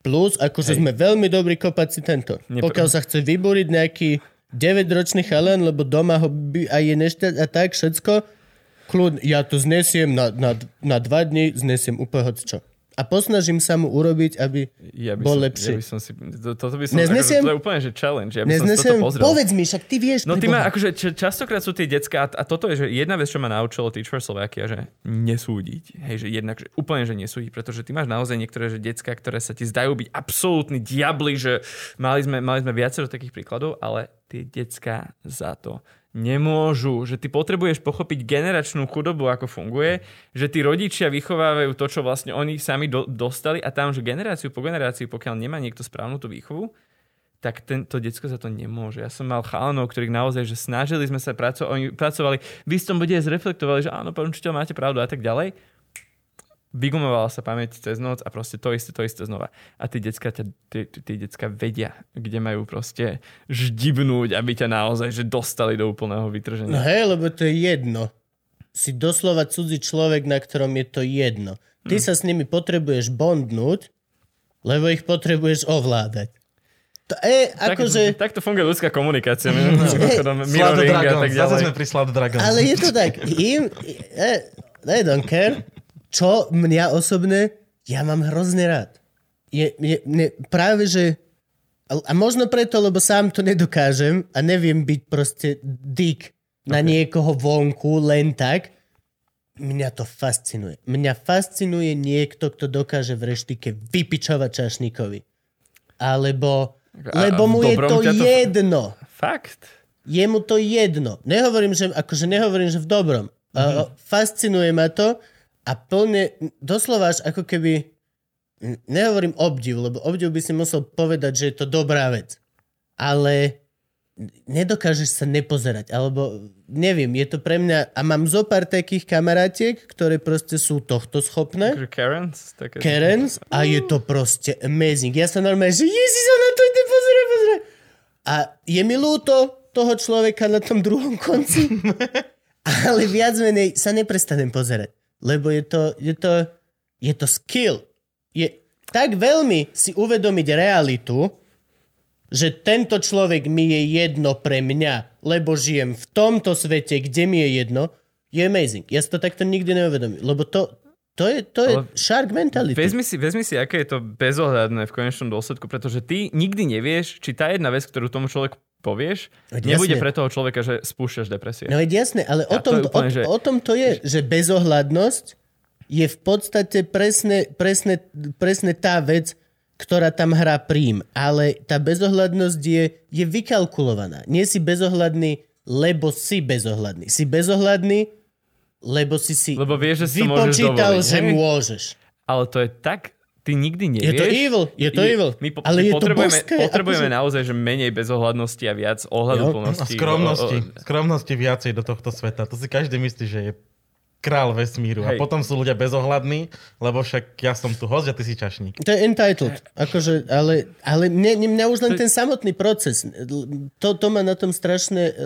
plus akože sme veľmi dobrí kopať si tento. Nepr- Pokiaľ sa chce vybúriť nejaký 9-ročný chalan, lebo doma ho by, a je nešťa a tak všetko, kľud, ja to znesiem na, na, na dva dní, znesiem úplne hoď čo. A posnažím sa mu urobiť, aby Ja by bol som, lepší. Ja by som si, to, toto by som, Neznesiem? akože, to je úplne že challenge. Ja by som si Neznesem, toto pozrel. povedz mi, však ty vieš. No ty ma, akože častokrát sú tie decka, a, a toto je, že jedna vec, čo ma naučilo Teach for Slovakia, že nesúdiť. Hej, že jednak, že úplne, že nesúdiť, pretože ty máš naozaj niektoré, že decka, ktoré sa ti zdajú byť absolútni diabli, že mali sme, mali sme viacero takých príkladov, ale tie decka za to nemôžu, že ty potrebuješ pochopiť generačnú chudobu, ako funguje, že tí rodičia vychovávajú to, čo vlastne oni sami do, dostali a tam, že generáciu po generáciu, pokiaľ nemá niekto správnu tú výchovu, tak tento decko za to nemôže. Ja som mal chalanov, ktorých naozaj, že snažili sme sa pracovať, oni pracovali, v istom bode zreflektovali, že áno, pán učiteľ, máte pravdu a tak ďalej. Vygumovala sa pamäť cez noc a proste to isté, to isté znova. A tí decka, ťa, tí, tí, tí decka vedia, kde majú proste ždibnúť, aby ťa naozaj že dostali do úplného No vytrženia. hej, lebo to je jedno. Si doslova cudzí človek, na ktorom je to jedno. Ty Hm. sa s nimi potrebuješ bondnúť, lebo ich potrebuješ ovládať. To je Tak, akože... takto funguje ľudská komunikácia. Mimochodom, Slado mirroring a Dragons, tak zase sme pri Slado Dragons. Ale je to tak. Im, eh, they don't care. Čo mňa osobne, ja mám hrozne rád. Je, je, ne, práve, že a možno preto, lebo sám to nedokážem a neviem byť proste dick na niekoho vonku len tak, mňa to fascinuje. Mňa fascinuje niekto, kto dokáže v reštike vypičovať čašníkovi. Alebo, A- lebo mu je to to- jedno Fakt. je mu to jedno. Nehovorím, že, akože nehovorím, že v dobrom. Mm-hmm. Uh, fascinuje ma to a plne, doslova až ako keby, nehovorím obdiv, lebo obdiv by si musel povedať, že je to dobrá vec. Ale nedokážeš sa nepozerať, alebo neviem, je to pre mňa, a mám zo pár takých kamarátiek, ktoré proste sú tohto schopné, Karens? Také... Karens a je to proste amazing. Ja sa normálne, že ježiš, ona to ide, pozrie, pozrie. A je mi ľúto toho človeka na tom druhom konci, ale viac menej sa neprestanem pozerať. Lebo je to, je to, je to skill. Je tak veľmi si uvedomiť realitu, že tento človek mi je jedno pre mňa, lebo žijem v tomto svete, kde mi je jedno, je amazing. Ja si to takto nikdy neuvedomím. Lebo to, to je, to je Ale shark mentality. Vezmi si, vezmi si, aké je to bezohľadné v konečnom dôsledku, pretože ty nikdy nevieš, či tá jedna vec, ktorú tomu človeku povieš, Veď nebude jasne. pre toho človeka, že spúšťaš depresie. No veď jasné, ale o tom, to, úplne, o, že- o tom to je, že bezohľadnosť je v podstate presne, presne, presne tá vec, ktorá tam hrá prím. Ale tá bezohľadnosť je, je vykalkulovaná. Nie si bezohľadný, lebo si bezohľadný. Si bezohľadný, lebo si si Lebo vieš, že vypočítal, dovoliť, že hej? môžeš. Ale to je tak, ty nikdy nevieš. Je to evil, je to evil. My, po, Ale my je to potrebujeme, božské, potrebujeme akože- naozaj, že menej bezohľadnosti a viac ohľaduplnosti. A skromnosti. O- o- Skromnosti viacej do tohto sveta. To si každý myslí, že je král vesmíru. A Hej. potom sú ľudia bezohľadní, lebo však ja som tu host a ty si čašník. To je entitled. Akože, ale ale mne, mňa už len ten samotný proces, to, to ma na tom strašne uh,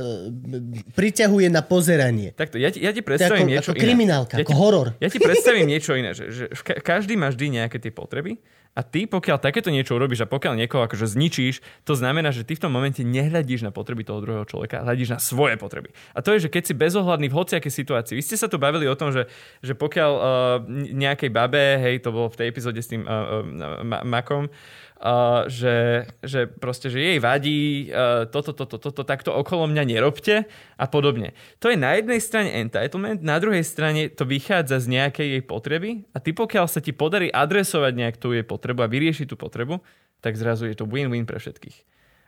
priťahuje na pozeranie. Takto, ja ti, ja ti To predstavím ako, niečo ako iné. kriminálka, ja ako ti, horor. Ja ti predstavím niečo iné, že, že ka- každý má vždy nejaké tie potreby a ty, pokiaľ takéto niečo urobíš a pokiaľ niekoho akože zničíš, to znamená, že ty v tom momente nehľadíš na potreby toho druhého človeka, hľadíš na svoje potreby. A to je, že keď si bezohľadný v hociakej situácii. Vy ste sa tu bavili o tom, že, že pokiaľ uh, nejakej babe, hej, to bolo v tej epizóde s tým uh, uh, ma- Makom, Uh, že, že proste, že jej vadí uh, toto, toto, toto, takto okolo mňa nerobte a podobne. To je na jednej strane entitlement, na druhej strane to vychádza z nejakej jej potreby a ty pokiaľ sa ti podarí adresovať nejak tú jej potrebu a vyriešiť tú potrebu, tak zrazu je to win-win pre všetkých.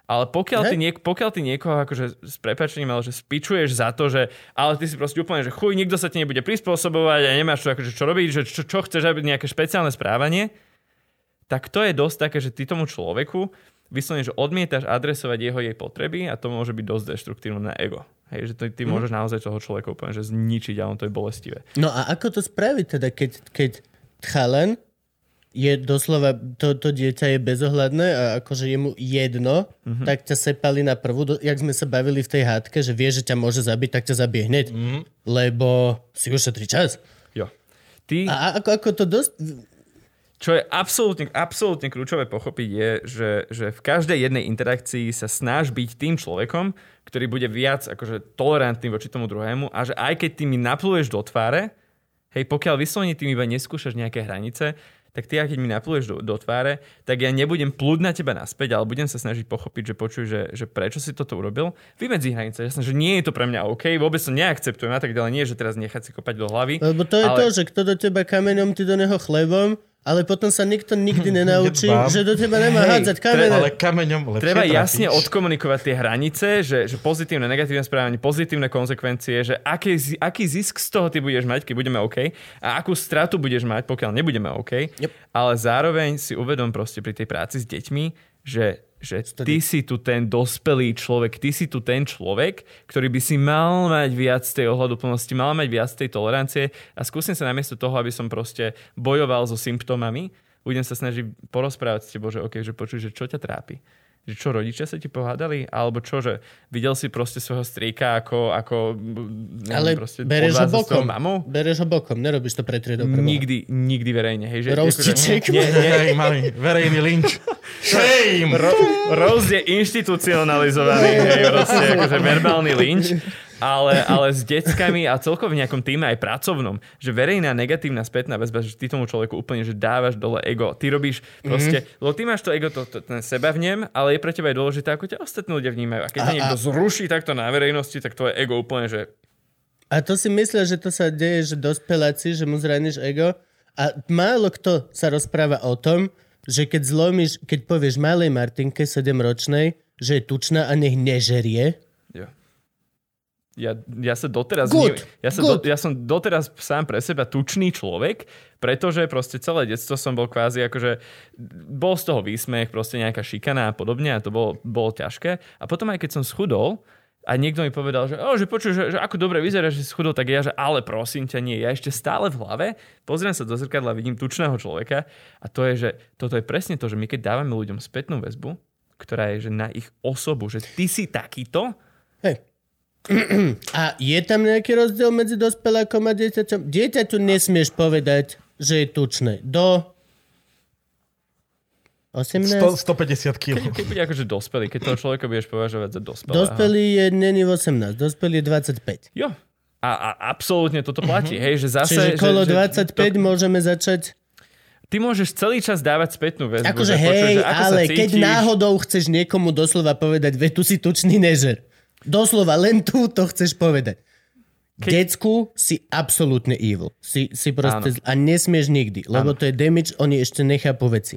Ale pokiaľ ty, niek- pokiaľ ty niekoho akože s prepačením, ale že spičuješ za to, že ale ty si proste úplne, že chuj, nikto sa ti nebude prispôsobovať a nemáš čo, akože, čo robiť, že čo, čo chceš, aby nejaké špeciálne správanie, tak to je dosť také, že ty tomu človeku vyslovene, že odmietaš adresovať jeho jej potreby a to môže byť dosť deštruktívne na ego. Hej, že to, ty Mhm. môžeš naozaj toho človeka úplne že zničiť a on to je bolestivé. No a ako to spraviť teda, keď, keď chalan je doslova, to, to dieťa je bezohľadné a akože je mu jedno, Mhm. tak ťa sepali na prvú, do, jak sme sa bavili v tej hádke, že vie, že ťa môže zabiť, tak ťa zabije hneď. Mhm. Lebo si ušetrí čas. Jo. Ty, A ako, ako to dosť... čo je absolútne, absolútne kľúčové pochopiť je, že, že v každej jednej interakcii sa snaž byť tým človekom, ktorý bude viac akože tolerantný voči tomu druhému a že aj keď ty mi napluješ do tváre, hej, pokiaľ vyslovene ty mi iba neskúšaš nejaké hranice, tak ty, keď mi napluješ do, do tváre, tak ja nebudem plúť na teba naspäť, ale budem sa snažiť pochopiť, že počuj, že, že prečo si toto urobil. Vymedzi hranice, jasné, že nie je to pre mňa OK, vôbec to neakceptujem a tak ďalej, nie, že teraz nechať si kopať do hlavy. Lebo to je Ale- to, že kto do teba kameňom, ty do neho chlebom, ale potom sa nikto nikdy nenaučí, že do teba nemá Hej, hádzať kameňom. Ale kameňom lepšie Treba trafíš. jasne odkomunikovať tie hranice, že, že pozitívne, negatívne správanie, pozitívne konsekvencie, že aký, aký zisk z toho ty budeš mať, keď budeme OK a akú stratu budeš mať, pokiaľ nebudeme OK. Yep. Ale zároveň si uvedom proste pri tej práci s deťmi, že, že ty si tu ten dospelý človek, ty si tu ten človek, ktorý by si mal mať viac tej ohľaduplnosti, mal mať viac tej tolerancie a skúsim sa namiesto toho, aby som proste bojoval so symptómami, budem sa snažiť porozprávať s tebou, že OK, že počuj, že čo ťa trápi. Že čo, rodičia sa ti pohádali? Alebo čo, že videl si proste svojho strýka ako, ako neviem, Ale proste bereš ho bokom. mamou? Bereš ho bokom, nerobíš to pre triedou. Nikdy, nikdy verejne. Hej, že, Roastiček. nie, nie, Hej, malý, verejný lynč. Shame! Ro- Rose je inštitucionalizovaný, hej, proste akože verbálny lynč, ale, ale s deckami a celkovo v nejakom týme aj pracovnom, že verejná negatívna spätná väzba, že ty tomu človeku úplne, že dávaš dole ego. Ty robíš proste, mm-hmm. lebo ty máš to ego, to, to, ten seba vnem, ale je pre teba aj dôležité, ako ťa ostatní ľudia vnímajú. A keď A- niekto a- zruší takto na verejnosti, tak tvoje ego úplne, že A to si myslia, že to sa deje, že dospeláci, že mu zraníš ego. A málo kto sa rozpráva o tom, že keď zlomíš, keď povieš malej Martinke 7-ročnej, že je tučná a nech nežerie. Ja, ja sa doteraz... Good, vním- ja, sa do, good. ja som doteraz sám pre seba tučný človek, pretože proste celé detstvo som bol kvázi akože... Bol z toho výsmech, proste nejaká šikana a podobne a to bolo, bolo ťažké. A potom aj keď som schudol, a niekto mi povedal, že, oh, že počuj, že, že ako dobre vyzeráš, že si schudol, tak ja, že ale prosím ťa, nie. Ja ešte stále v hlave pozriem sa do zrkadla, vidím tučného človeka a to je, že toto je presne to, že my keď dávame ľuďom spätnú väzbu, ktorá je že na ich osobu, že ty si takýto, hej. A je tam nejaký rozdiel medzi dospelákom a dieťaťom? Dieťaťu nesmieš povedať, že je tučné. Do 18? 100, 150 kg. keď bude akože dospelý, keď toho človeka budeš považovať za dospelého. Dospelý je není 18, dospelý je 25. Jo. A, a absolútne toto platí, hej, že zase... Čiže kolo že, 25 že, to, môžeme začať ty môžeš celý čas dávať spätnú väzbu. Akože hej, že ako ale sa keď náhodou chceš niekomu doslova povedať, ve tu si tučný nežer. Doslova, len tu to chceš povedať. Keď- Decku si absolútne evil. Si, si proste... A nesmieš nikdy, lebo to je damage, oni ešte nechápu veci.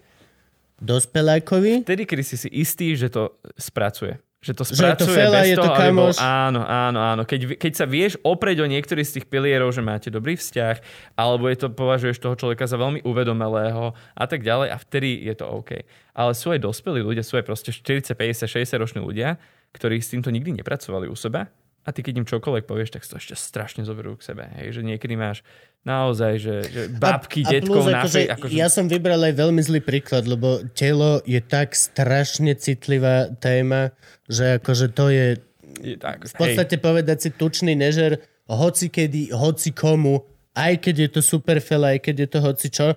Dospelákovi... Vtedy, kedy si si istý, že to spracuje. Že to Že je to spracuje fela, bez je to toho, bol... kamoš. Áno, áno, áno. Keď, keď sa vieš oprieť o niektorý z tých pilierov, že máte dobrý vzťah, alebo je to, považuješ toho človeka za veľmi uvedomelého a tak ďalej, a vtedy je to OK. Ale sú aj dospelí ľudia, sú aj proste 40, 50, 60 roční ľudia, ktorí s týmto nikdy nepracovali u seba a ty keď im čokoľvek povieš, tak si to ešte strašne zoberú k sebe. Hej? Že niekedy máš naozaj, že, že babky, a, detkov plus akože, akože... Ja som vybral aj veľmi zlý príklad, lebo telo je tak strašne citlivá téma, že akože to je je tak, v podstate povedať si tučný nežer hoci kedy, hoci komu, aj keď je to super fela, aj keď je to hoci čo,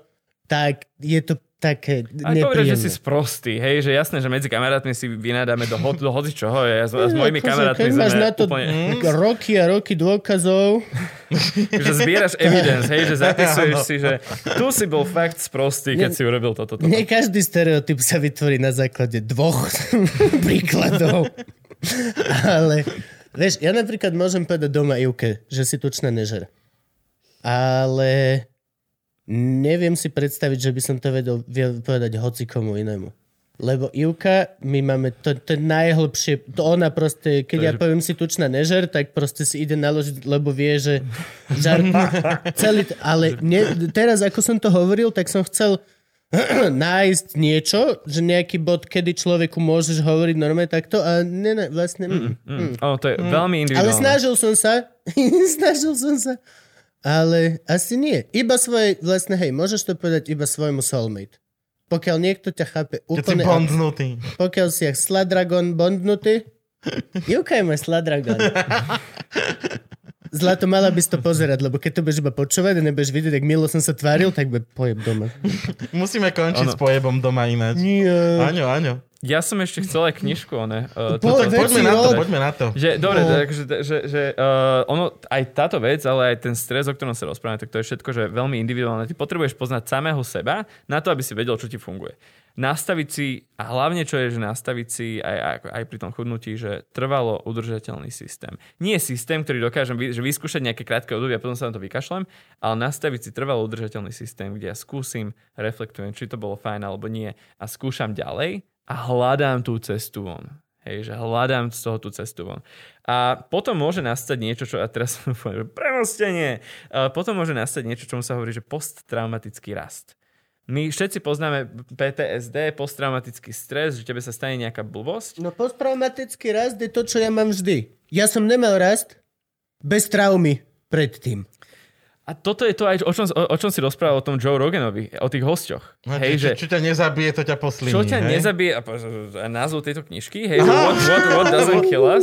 tak je to také Aj povedať, že si nepríjemné. sprostý, hej, že jasné, že medzi kamarátmi si vynadáme do, ho- do hoci čoho, ja s, s mojimi Akože, kamarátmi Keď máš na to úplne, roky a roky dôkazov, že zbieraš evidence, hej, že zapisuješ si, že tu si bol fakt sprostý, keď Nie- si urobil toto, toto. nie každý stereotyp sa vytvorí na základe dvoch príkladov. Ale vieš, ja napríklad môžem povedať doma Ivke, že si tučná nežer. Ale neviem si predstaviť, že by som to vedel povedať hoci komu inému. Lebo Ivka, my máme to, to najhlbšie, to ona proste, keď To ja že- poviem si tučná nežer, tak proste si ide naložiť, lebo vie, že žar, celý, ale ne, teraz ako som to hovoril, tak som chcel nájsť niečo, že nejaký bod, kedy človeku môžeš hovoriť normálne takto a ne, ne, vlastne... Mm, mm. O, to je veľmi Ale individuálne. snažil som sa, snažil som sa, ale asi nie. Iba svoje, vlastne hej, môžeš to povedať iba svojmu soulmate. Pokiaľ niekto ťa chápe Keď si úplne... bondnutý. Pokiaľ si jak Sladragon bondnutý, Juka je môj Sladragon. Zlato, mala by si to pozerať, lebo keď to budeš iba počúvať a nebudeš vidieť, jak milo som sa tváril, tak by pojeb doma. Musíme končiť Áno. s pojebom doma ináč. Nie. Aňo, Aňo. Ja som ešte chcel aj knižku, ne? Uh, Po- Tak veci poďme na to, poďme na to. Že, dobre, No. tak, že, že, že uh, ono, aj táto vec, ale aj ten stres, o ktorom sa rozprávame, tak to je všetko, že veľmi individuálne. Ty potrebuješ poznať samého seba na to, aby si vedel, čo ti funguje. Nastaviť si, a hlavne čo je, že nastaviť si aj, aj, pri tom chudnutí, že trvalo udržateľný systém. Nie systém, ktorý dokážem vy, že vyskúšať nejaké krátke obdobie a potom sa na to vykašlem, ale nastaviť si trvalo udržateľný systém, kde ja skúsim, reflektujem, či to bolo fajn alebo nie a skúšam ďalej a hľadám tú cestu von. Hej, že hľadám z toho tú cestu von. A potom môže nastať niečo, čo, a teraz poviem, že premostenie, potom môže nastať niečo, čomu sa hovorí, že posttraumatický rast. My všetci poznáme PTSD, posttraumatický stres, že tebe sa stane nejaká blbosť. No posttraumatický rast je to, čo ja mám vždy. Ja som nemal rast bez traumy predtým. A toto je to aj, o čom, o, o čom si rozprával o tom Joe Roganovi, o tých hosťoch. No, hej, čo, že čo ťa nezabije, to ťa poslíni. čo ťa hej? nezabije, a a názov tejto knižky, hej, what, what, what doesn't kill us.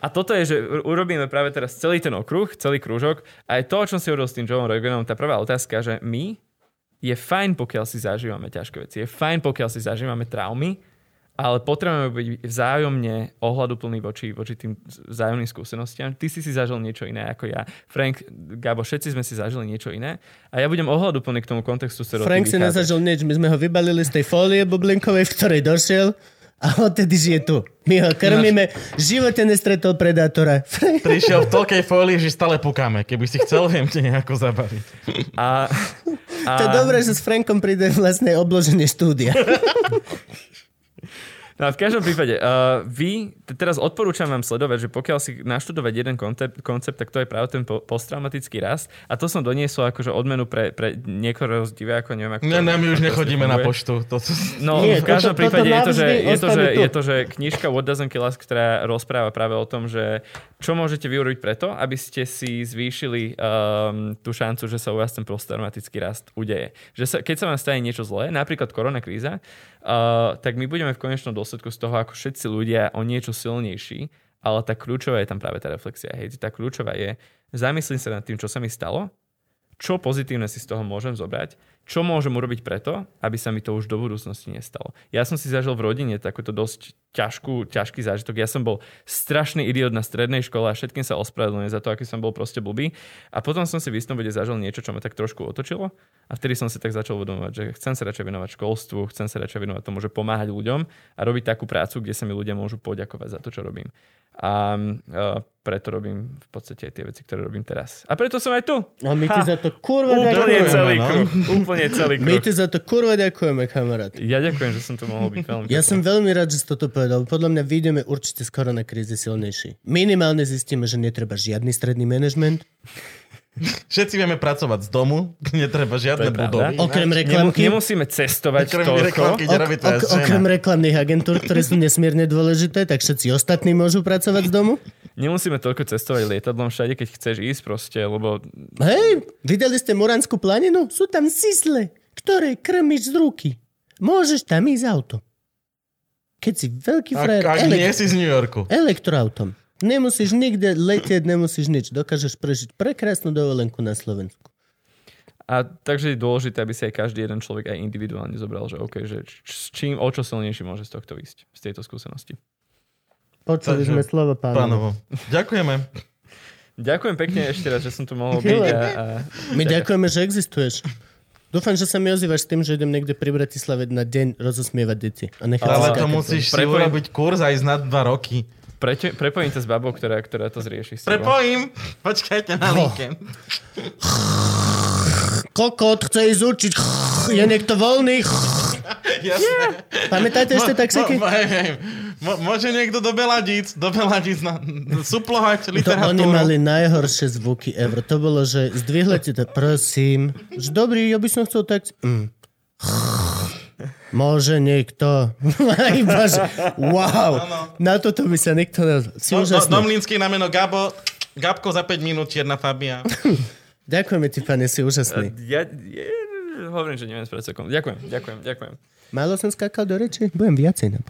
A toto je, že urobíme práve teraz celý ten okruh, celý krúžok. A aj to, o čom si hovoril s tým Joeom Roganom, tá prvá otázka, že my je fajn, pokiaľ si zažívame ťažké veci. Je fajn, pokiaľ si zažívame traumy, ale potrebujeme byť vzájomne ohľaduplný voči, voči tým vzájomným skúsenostiam. Ty si si zažil niečo iné ako ja. Frank, Gabo, všetci sme si zažili niečo iné. A ja budem ohľaduplný k tomu kontextu, ty Frank si nezažil nič, my sme ho vybalili z tej fólie bublinkovej, v ktorej došiel a odtedy žije tu. My ho krmíme, v živote nestretol predátora. Prišiel v toľkej fólii, že stále pukáme. Keby si chcel, viem ti nejako zabaviť. A, a, To je dobré, že s Frankom príde vlastne obloženie štúdia. No a v každom prípade, uh, vy, teraz odporúčam vám sledovať, že pokiaľ si naštudovať jeden koncept, koncept tak to je práve ten po- posttraumatický rast. A to som doniesol akože odmenu pre, pre niekoho z divákov, neviem, ako Ne, ne, my už to nechodíme na poštu. To. No, Nie, v každom toto- prípade toto je to, že, je, to, že, tu. je to, že knižka What Doesn't Kill Us, ktorá rozpráva práve o tom, že čo môžete vy urobiť preto, aby ste si zvýšili um, tú šancu, že sa u vás ten posttraumatický rast udeje. Že sa, keď sa vám stane niečo zlé, napríklad korona kríza, uh, tak my budeme v konečnom dôsledku z toho ako všetci ľudia o niečo silnejší, ale tá kľúčová je tam práve tá reflexia. Hej. Tá kľúčová je, zamyslím sa nad tým, čo sa mi stalo, čo pozitívne si z toho môžem zobrať, čo môžem urobiť preto, aby sa mi to už do budúcnosti nestalo. Ja som si zažil v rodine takúto dosť ťažkú, ťažký zážitok. Ja som bol strašný idiot na strednej škole a všetkým sa ospravedlňujem za to, aký som bol proste blbý. A potom som si v istom bode zažil niečo, čo ma tak trošku otočilo a vtedy som si tak začal uvedomovať, že chcem sa radšej venovať školstvu, chcem sa radšej venovať tomu, že pomáhať ľuďom a robiť takú prácu, kde sa mi ľudia môžu poďakovať za to, čo robím. A uh, preto robím v podstate aj tie veci, ktoré robím teraz. A preto som aj tu. A my ti Ha! za to kurva Úplne ďakujeme. celý no. kruh. Úplne celý My kruh. ti za to kurva ďakujeme, kamarát. Ja ďakujem, že som tu mohol byť veľmi. Ja som veľmi rád, že si toto povedal. Podľa mňa vyjdeme určite z korona krízy silnejší. Minimálne zistíme, že netreba žiadny stredný manažment. Všetci vieme pracovať z domu, netreba žiadne budovy. Okrem reklamky. nemusíme cestovať Okrem toľko. reklamky, Ok, ok, okrem reklamných agentúr, ktoré sú nesmierne dôležité, tak všetci ostatní môžu pracovať z domu. Nemusíme toľko cestovať lietadlom všade, keď chceš ísť proste, lebo Hej, videli ste Muranskú planinu? Sú tam sisle, ktoré krmiš z ruky. Môžeš tam ísť auto. Keď si veľký Ak, frajer, ak elek- nie si z New Yorku. elektroautom. Nemusíš nikde letieť, nemusíš nič. Dokážeš prežiť prekrásnu dovolenku na Slovensku. a takže je dôležité, aby si aj každý jeden človek aj individuálne zobral, že OK, že s čím, o čo silnejší môže z tohto ísť, z tejto skúsenosti. Počuli sme slovo pánovo. Pánovo. Ďakujeme. Ďakujem pekne ešte raz, že som tu mohol byť. A, a... My ďakujeme, že existuješ. Dúfam, že sa mi ozývaš s tým, že idem niekde pri Bratislave na deň rozosmievať deti. A Ale to musíš si urobiť kurz aj na dva roky. Preťo, prepojím sa s babou, ktorá, ktorá to zrieši. Prepojím. Počkajte na linke. Kokot chce ísť učiť. Je niekto voľný? Jasné. Pamätáte ešte taxíky? Mo, mo, hej, hej. Mo, môže niekto do Beladíc, do Beladíc na, suplovať To literatúru. oni mali najhoršie zvuky ever. To bolo, že zdvihli ti to, prosím. Že dobrý, ja by som chcel tak... Mm. Môže niekto. Iba, že, wow. Na toto by sa niekto... Si Do, do, úžasný. Domlínsky na meno Gabo. Gabko za 5 minút, Čierna Fabia. Ďakujeme ti, pane, si úžasný. Ja, ja, hovorím, že neviem spracovať. Ďakujem, ďakujem, ďakujem. Málo som skákal do reči? Budem viacej na